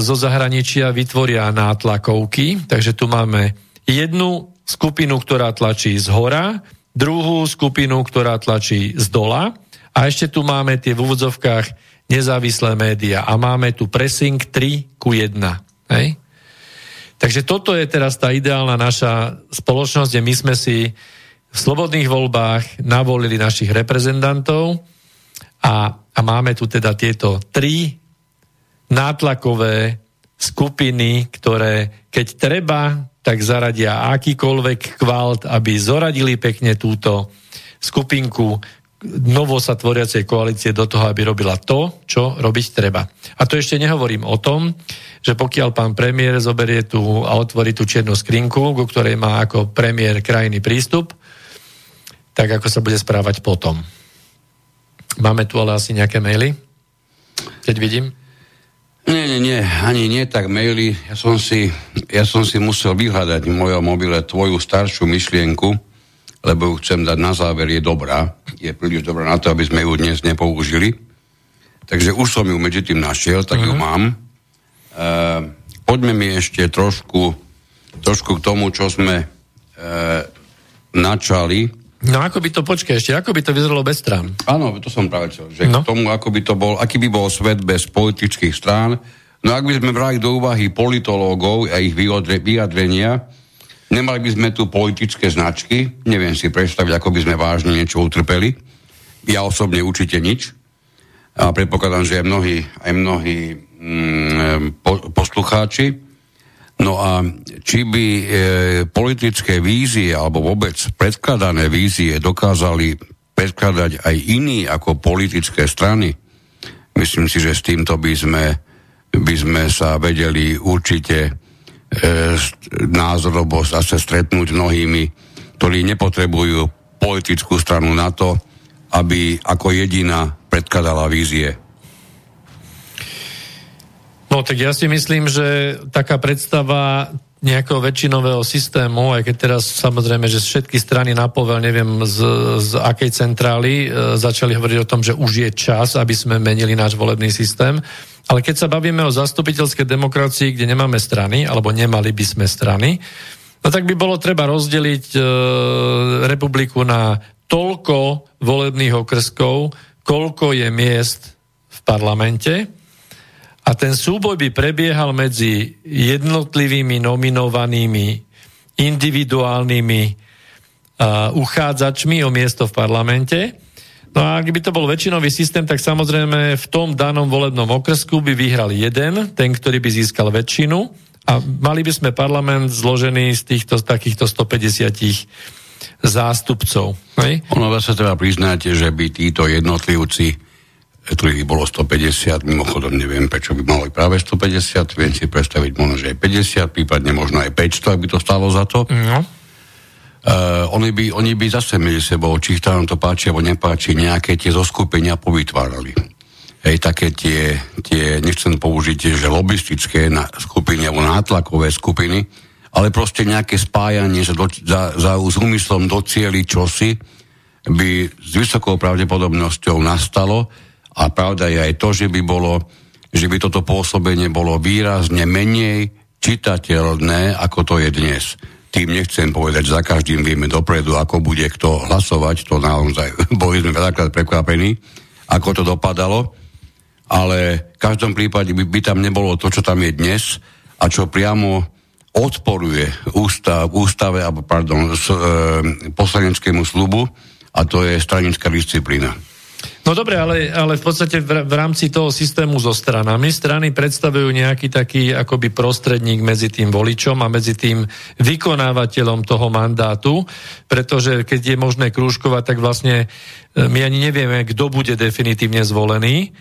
zo zahraničia vytvoria nátlakovky. Takže tu máme jednu skupinu, ktorá tlačí z hora, druhú skupinu, ktorá tlačí z dola a ešte tu máme tie v úvodzovkách nezávislé médiá a máme tu pressing 3 ku 1. Hej? Takže toto je teraz tá ideálna naša spoločnosť, kde my sme si v slobodných voľbách navolili našich reprezentantov a, a máme tu teda tieto tri nátlakové skupiny, ktoré keď treba, tak zaradia akýkoľvek kvalt, aby zoradili pekne túto skupinku novo sa tvoriacej koalície do toho, aby robila to, čo robiť treba. A to ešte nehovorím o tom, že pokiaľ pán premiér zoberie tu a otvorí tú čiernu skrinku, ku ktorej má ako premiér krajiny prístup, tak ako sa bude správať potom. Máme tu ale asi nejaké maily, keď vidím. Nie, nie, nie, ani nie tak maily. Ja som si, ja som si musel vyhľadať v mojom mobile tvoju staršiu myšlienku, lebo ju chcem dať na záver, je dobrá. Je príliš dobrá na to, aby sme ju dnes nepoužili. Takže už som ju medzi tým našiel, tak uh-huh. ju mhm. mám. E, poďme mi ešte trošku, trošku k tomu, čo sme e, načali. No ako by to, počkaj ešte, ako by to vyzeralo bez strán? Áno, to som práve chcel, že no. k tomu, ako by to bol, aký by bol svet bez politických strán. No ak by sme brali do úvahy politológov a ich vyjadrenia, Nemali by sme tu politické značky, neviem si predstaviť, ako by sme vážne niečo utrpeli. Ja osobne určite nič. A predpokladám, že aj mnohí, aj mnohí mm, po, poslucháči. No a či by e, politické vízie alebo vôbec predkladané vízie dokázali predkladať aj iní ako politické strany, myslím si, že s týmto by sme, by sme sa vedeli určite názorovo zase stretnúť mnohými, ktorí nepotrebujú politickú stranu na to, aby ako jediná predkladala vízie. No tak ja si myslím, že taká predstava nejakého väčšinového systému, aj keď teraz samozrejme, že všetky strany na povel, neviem z, z akej centrály, e, začali hovoriť o tom, že už je čas, aby sme menili náš volebný systém. Ale keď sa bavíme o zastupiteľskej demokracii, kde nemáme strany, alebo nemali by sme strany, no tak by bolo treba rozdeliť e, republiku na toľko volebných okrskov, koľko je miest v parlamente. A ten súboj by prebiehal medzi jednotlivými nominovanými individuálnymi uh, uchádzačmi o miesto v parlamente No a ak by to bol väčšinový systém, tak samozrejme v tom danom volebnom okresku by vyhral jeden, ten, ktorý by získal väčšinu a mali by sme parlament zložený z týchto takýchto 150 zástupcov. Hej? Ono sa treba priznať, že by títo jednotlivci, ktorých bolo 150, mimochodom neviem, prečo by mali práve 150, viem si predstaviť možno, že aj 50, prípadne možno aj 500, ak by to stalo za to. No Uh, oni, by, oni by zase medzi sebou, či ich tam to páči alebo nepáči, nejaké tie zoskupenia povytvárali. Hej, také tie, tie, nechcem použiť, že lobistické na skupiny alebo nátlakové skupiny, ale proste nejaké spájanie sa do, za, za, s úmyslom docieli čosi by s vysokou pravdepodobnosťou nastalo a pravda je aj to, že by bolo, že by toto pôsobenie bolo výrazne menej čitateľné, ako to je dnes. Tým nechcem povedať, že za každým vieme dopredu, ako bude kto hlasovať, to naozaj boli sme veľakrát prekvapení, ako to dopadalo, ale v každom prípade by, by tam nebolo to, čo tam je dnes a čo priamo odporuje ústav, ústave, pardon, s, e, poslaneckému slubu a to je stranická disciplína. No dobre, ale, ale v podstate v, v rámci toho systému so stranami, strany predstavujú nejaký taký akoby prostredník medzi tým voličom a medzi tým vykonávateľom toho mandátu, pretože keď je možné krúžkovať, tak vlastne e, my ani nevieme, kto bude definitívne zvolený.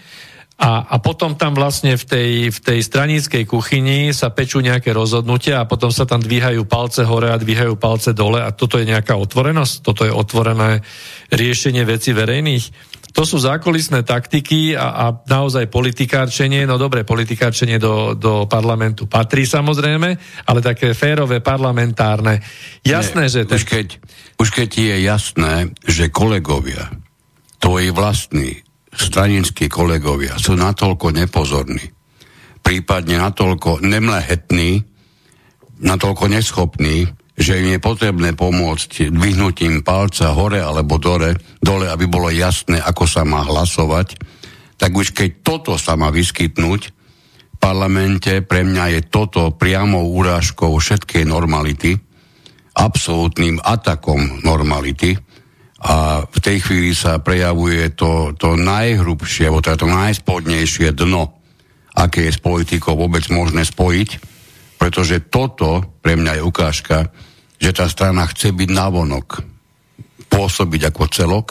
A, a potom tam vlastne v tej, v tej straníckej kuchyni sa pečú nejaké rozhodnutia a potom sa tam dvíhajú palce hore a dvíhajú palce dole a toto je nejaká otvorenosť, toto je otvorené riešenie veci verejných. To sú zákulisné taktiky a, a naozaj politikárčenie, no dobre, politikárčenie do, do parlamentu patrí samozrejme, ale také férové parlamentárne. Jasné, Nie, že... Ten... Už, keď, už keď je jasné, že kolegovia, tvoji vlastní stranickí kolegovia sú natoľko nepozorní, prípadne natoľko nemlehetní, natoľko neschopní, že im je potrebné pomôcť dvihnutím palca hore alebo dole, dole, aby bolo jasné, ako sa má hlasovať, tak už keď toto sa má vyskytnúť, parlamente, pre mňa je toto priamou urážkou všetkej normality, absolútnym atakom normality. A v tej chvíli sa prejavuje to, to najhrubšie, alebo teda to najspodnejšie dno, aké je s politikou vôbec možné spojiť, pretože toto pre mňa je ukážka, že tá strana chce byť navonok, pôsobiť ako celok,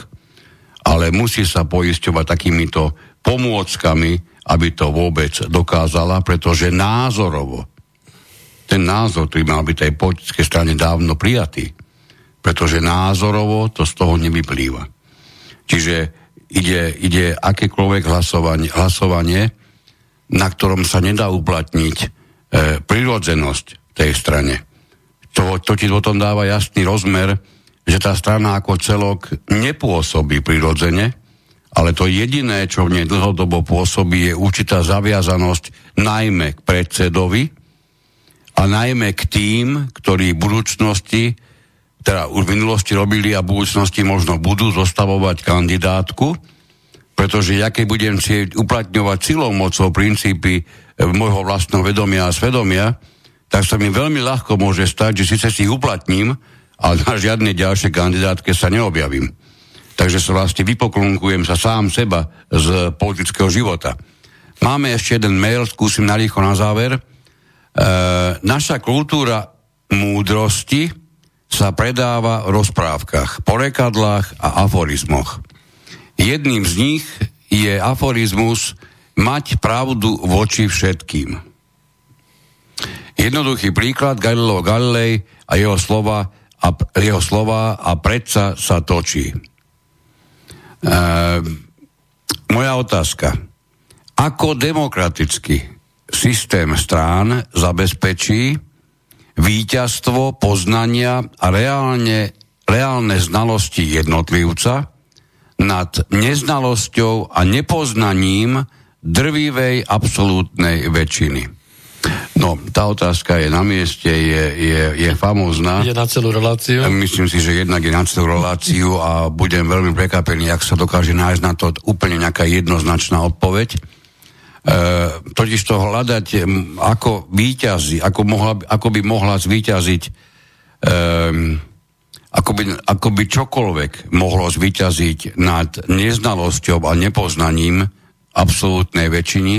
ale musí sa poisťovať takýmito pomôckami, aby to vôbec dokázala, pretože názorovo, ten názor, ktorý mal byť tej politickej strane dávno prijatý, pretože názorovo to z toho nevyplýva. Čiže ide, ide akékoľvek hlasovanie, hlasovanie, na ktorom sa nedá uplatniť e, prirodzenosť tej strane. To, to ti potom dáva jasný rozmer, že tá strana ako celok nepôsobí prirodzene, ale to jediné, čo v nej dlhodobo pôsobí, je určitá zaviazanosť najmä k predsedovi a najmä k tým, ktorí v budúcnosti, teda už v minulosti robili a v budúcnosti možno budú zostavovať kandidátku, pretože ja keď budem chcieť uplatňovať silou mocou princípy môjho vlastného vedomia a svedomia, tak sa mi veľmi ľahko môže stať, že síce si ich uplatním, ale na žiadnej ďalšej kandidátke sa neobjavím. Takže sa vlastne vypoklunkujem sa sám seba z politického života. Máme ešte jeden mail, skúsim narýchlo na záver. E, naša kultúra múdrosti sa predáva v rozprávkach, porekadlách a aforizmoch. Jedným z nich je aforizmus mať pravdu voči všetkým. Jednoduchý príklad Galileo Galilei a jeho slova a, jeho slova a predsa sa točí. E, moja otázka. Ako demokratický systém strán zabezpečí víťazstvo poznania a reálne, reálne znalosti jednotlivca nad neznalosťou a nepoznaním drvivej absolútnej väčšiny. No, tá otázka je na mieste, je, je, je famózna. Je na celú reláciu? Myslím si, že jednak je na celú reláciu a budem veľmi prekapený, ak sa dokáže nájsť na to úplne nejaká jednoznačná odpoveď. E, totiž to hľadať, ako výťazí, ako, mohla, ako by mohla zvíťaziť e, ako by, ako by čokoľvek mohlo zvyťaziť nad neznalosťou a nepoznaním absolútnej väčšiny,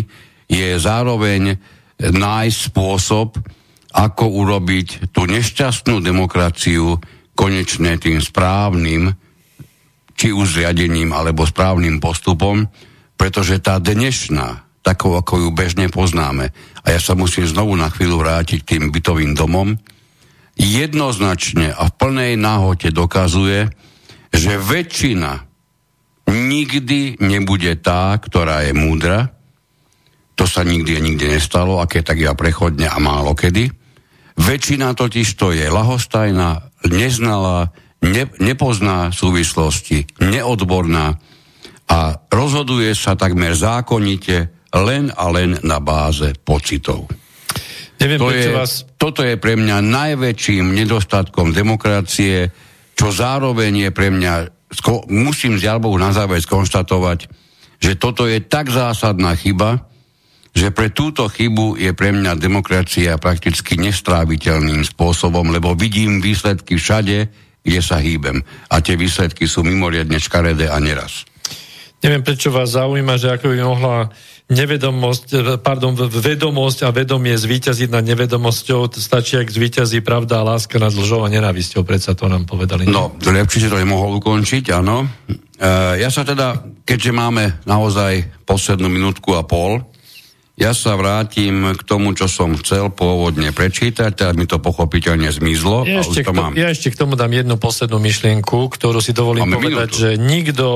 je zároveň nájsť spôsob, ako urobiť tú nešťastnú demokraciu konečne tým správnym, či už zriadením, alebo správnym postupom, pretože tá dnešná, takou, ako ju bežne poznáme, a ja sa musím znovu na chvíľu vrátiť tým bytovým domom, jednoznačne a v plnej náhote dokazuje, že väčšina nikdy nebude tá, ktorá je múdra. To sa nikdy a nikdy nestalo, aké tak iba prechodne a málo kedy. Väčšina totiž to je lahostajná, neznalá, ne, nepozná súvislosti, neodborná a rozhoduje sa takmer zákonite len a len na báze pocitov. Neviem, to je, vás... Toto je pre mňa najväčším nedostatkom demokracie, čo zároveň je pre mňa, musím z Jalbou na záver skonštatovať, že toto je tak zásadná chyba, že pre túto chybu je pre mňa demokracia prakticky nestráviteľným spôsobom, lebo vidím výsledky všade, kde sa hýbem. A tie výsledky sú mimoriadne škaredé a neraz. Neviem, prečo vás zaujíma, že ako by mohla nevedomosť, pardon, vedomosť a vedomie zvíťaziť nad nevedomosťou, stačí, ak zvíťazí pravda a láska nad lžou a nenávisťou, predsa to nám povedali. No, lepšie to nemohol ukončiť, áno. E, ja sa teda, keďže máme naozaj poslednú minútku a pol, ja sa vrátim k tomu, čo som chcel pôvodne prečítať, teraz mi to pochopiteľne zmizlo. Ja, a ešte, to mám. ja ešte k tomu dám jednu poslednú myšlienku, ktorú si dovolím Máme povedať, minútu. že nikto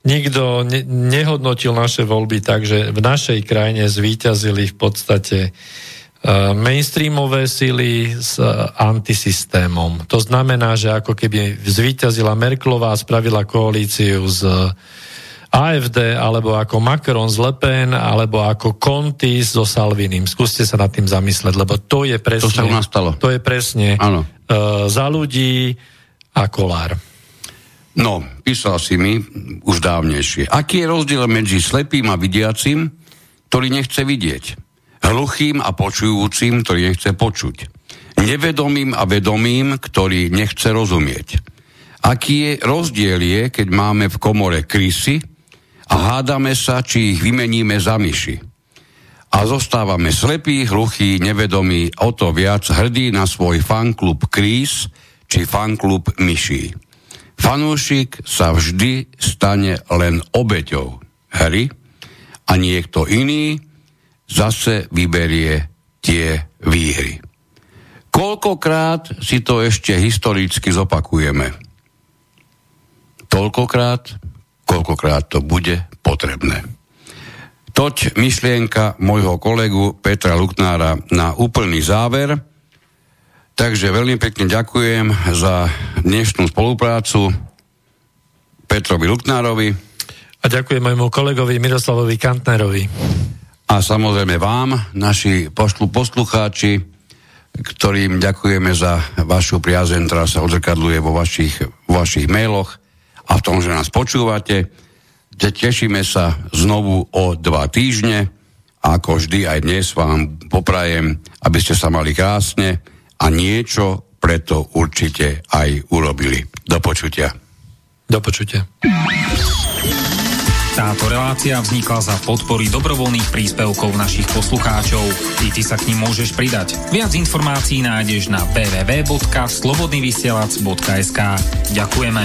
nikto ne, nehodnotil naše voľby tak, že v našej krajine zvíťazili v podstate uh, mainstreamové sily s uh, antisystémom. To znamená, že ako keby zvíťazila Merklová a spravila koalíciu s AFD, alebo ako Macron z Le Pen, alebo ako Conti so Salvinim. Skúste sa nad tým zamysleť, lebo to je presne... To sa u nás stalo. To je presne Áno. uh, za ľudí a kolár. No, písal si mi už dávnejšie. Aký je rozdiel medzi slepým a vidiacim, ktorý nechce vidieť? hluchým a počujúcim, ktorý nechce počuť, nevedomým a vedomým, ktorý nechce rozumieť. Aký je rozdiel je, keď máme v komore krysy a hádame sa, či ich vymeníme za myši. A zostávame slepí, hluchí, nevedomí, o to viac hrdí na svoj fanklub krís či fanklub myší. Fanúšik sa vždy stane len obeťou hry a niekto iný zase vyberie tie výhry. Koľkokrát si to ešte historicky zopakujeme? Toľkokrát, koľkokrát to bude potrebné. Toť myšlienka môjho kolegu Petra Luknára na úplný záver. Takže veľmi pekne ďakujem za dnešnú spoluprácu Petrovi Luknárovi. A ďakujem môjmu kolegovi Miroslavovi Kantnerovi. A samozrejme vám, naši pošlu, poslucháči, ktorým ďakujeme za vašu priazeň, ktorá sa odzrkadluje vo vašich, vo vašich mailoch a v tom, že nás počúvate. Tešíme sa znovu o dva týždne a ako vždy aj dnes vám poprajem, aby ste sa mali krásne a niečo preto určite aj urobili. Do počutia. Do počutia. Táto relácia vznikla za podpory dobrovoľných príspevkov našich poslucháčov. I ty sa k ním môžeš pridať. Viac informácií nájdeš na www.slobodnyvysielac.sk Ďakujeme.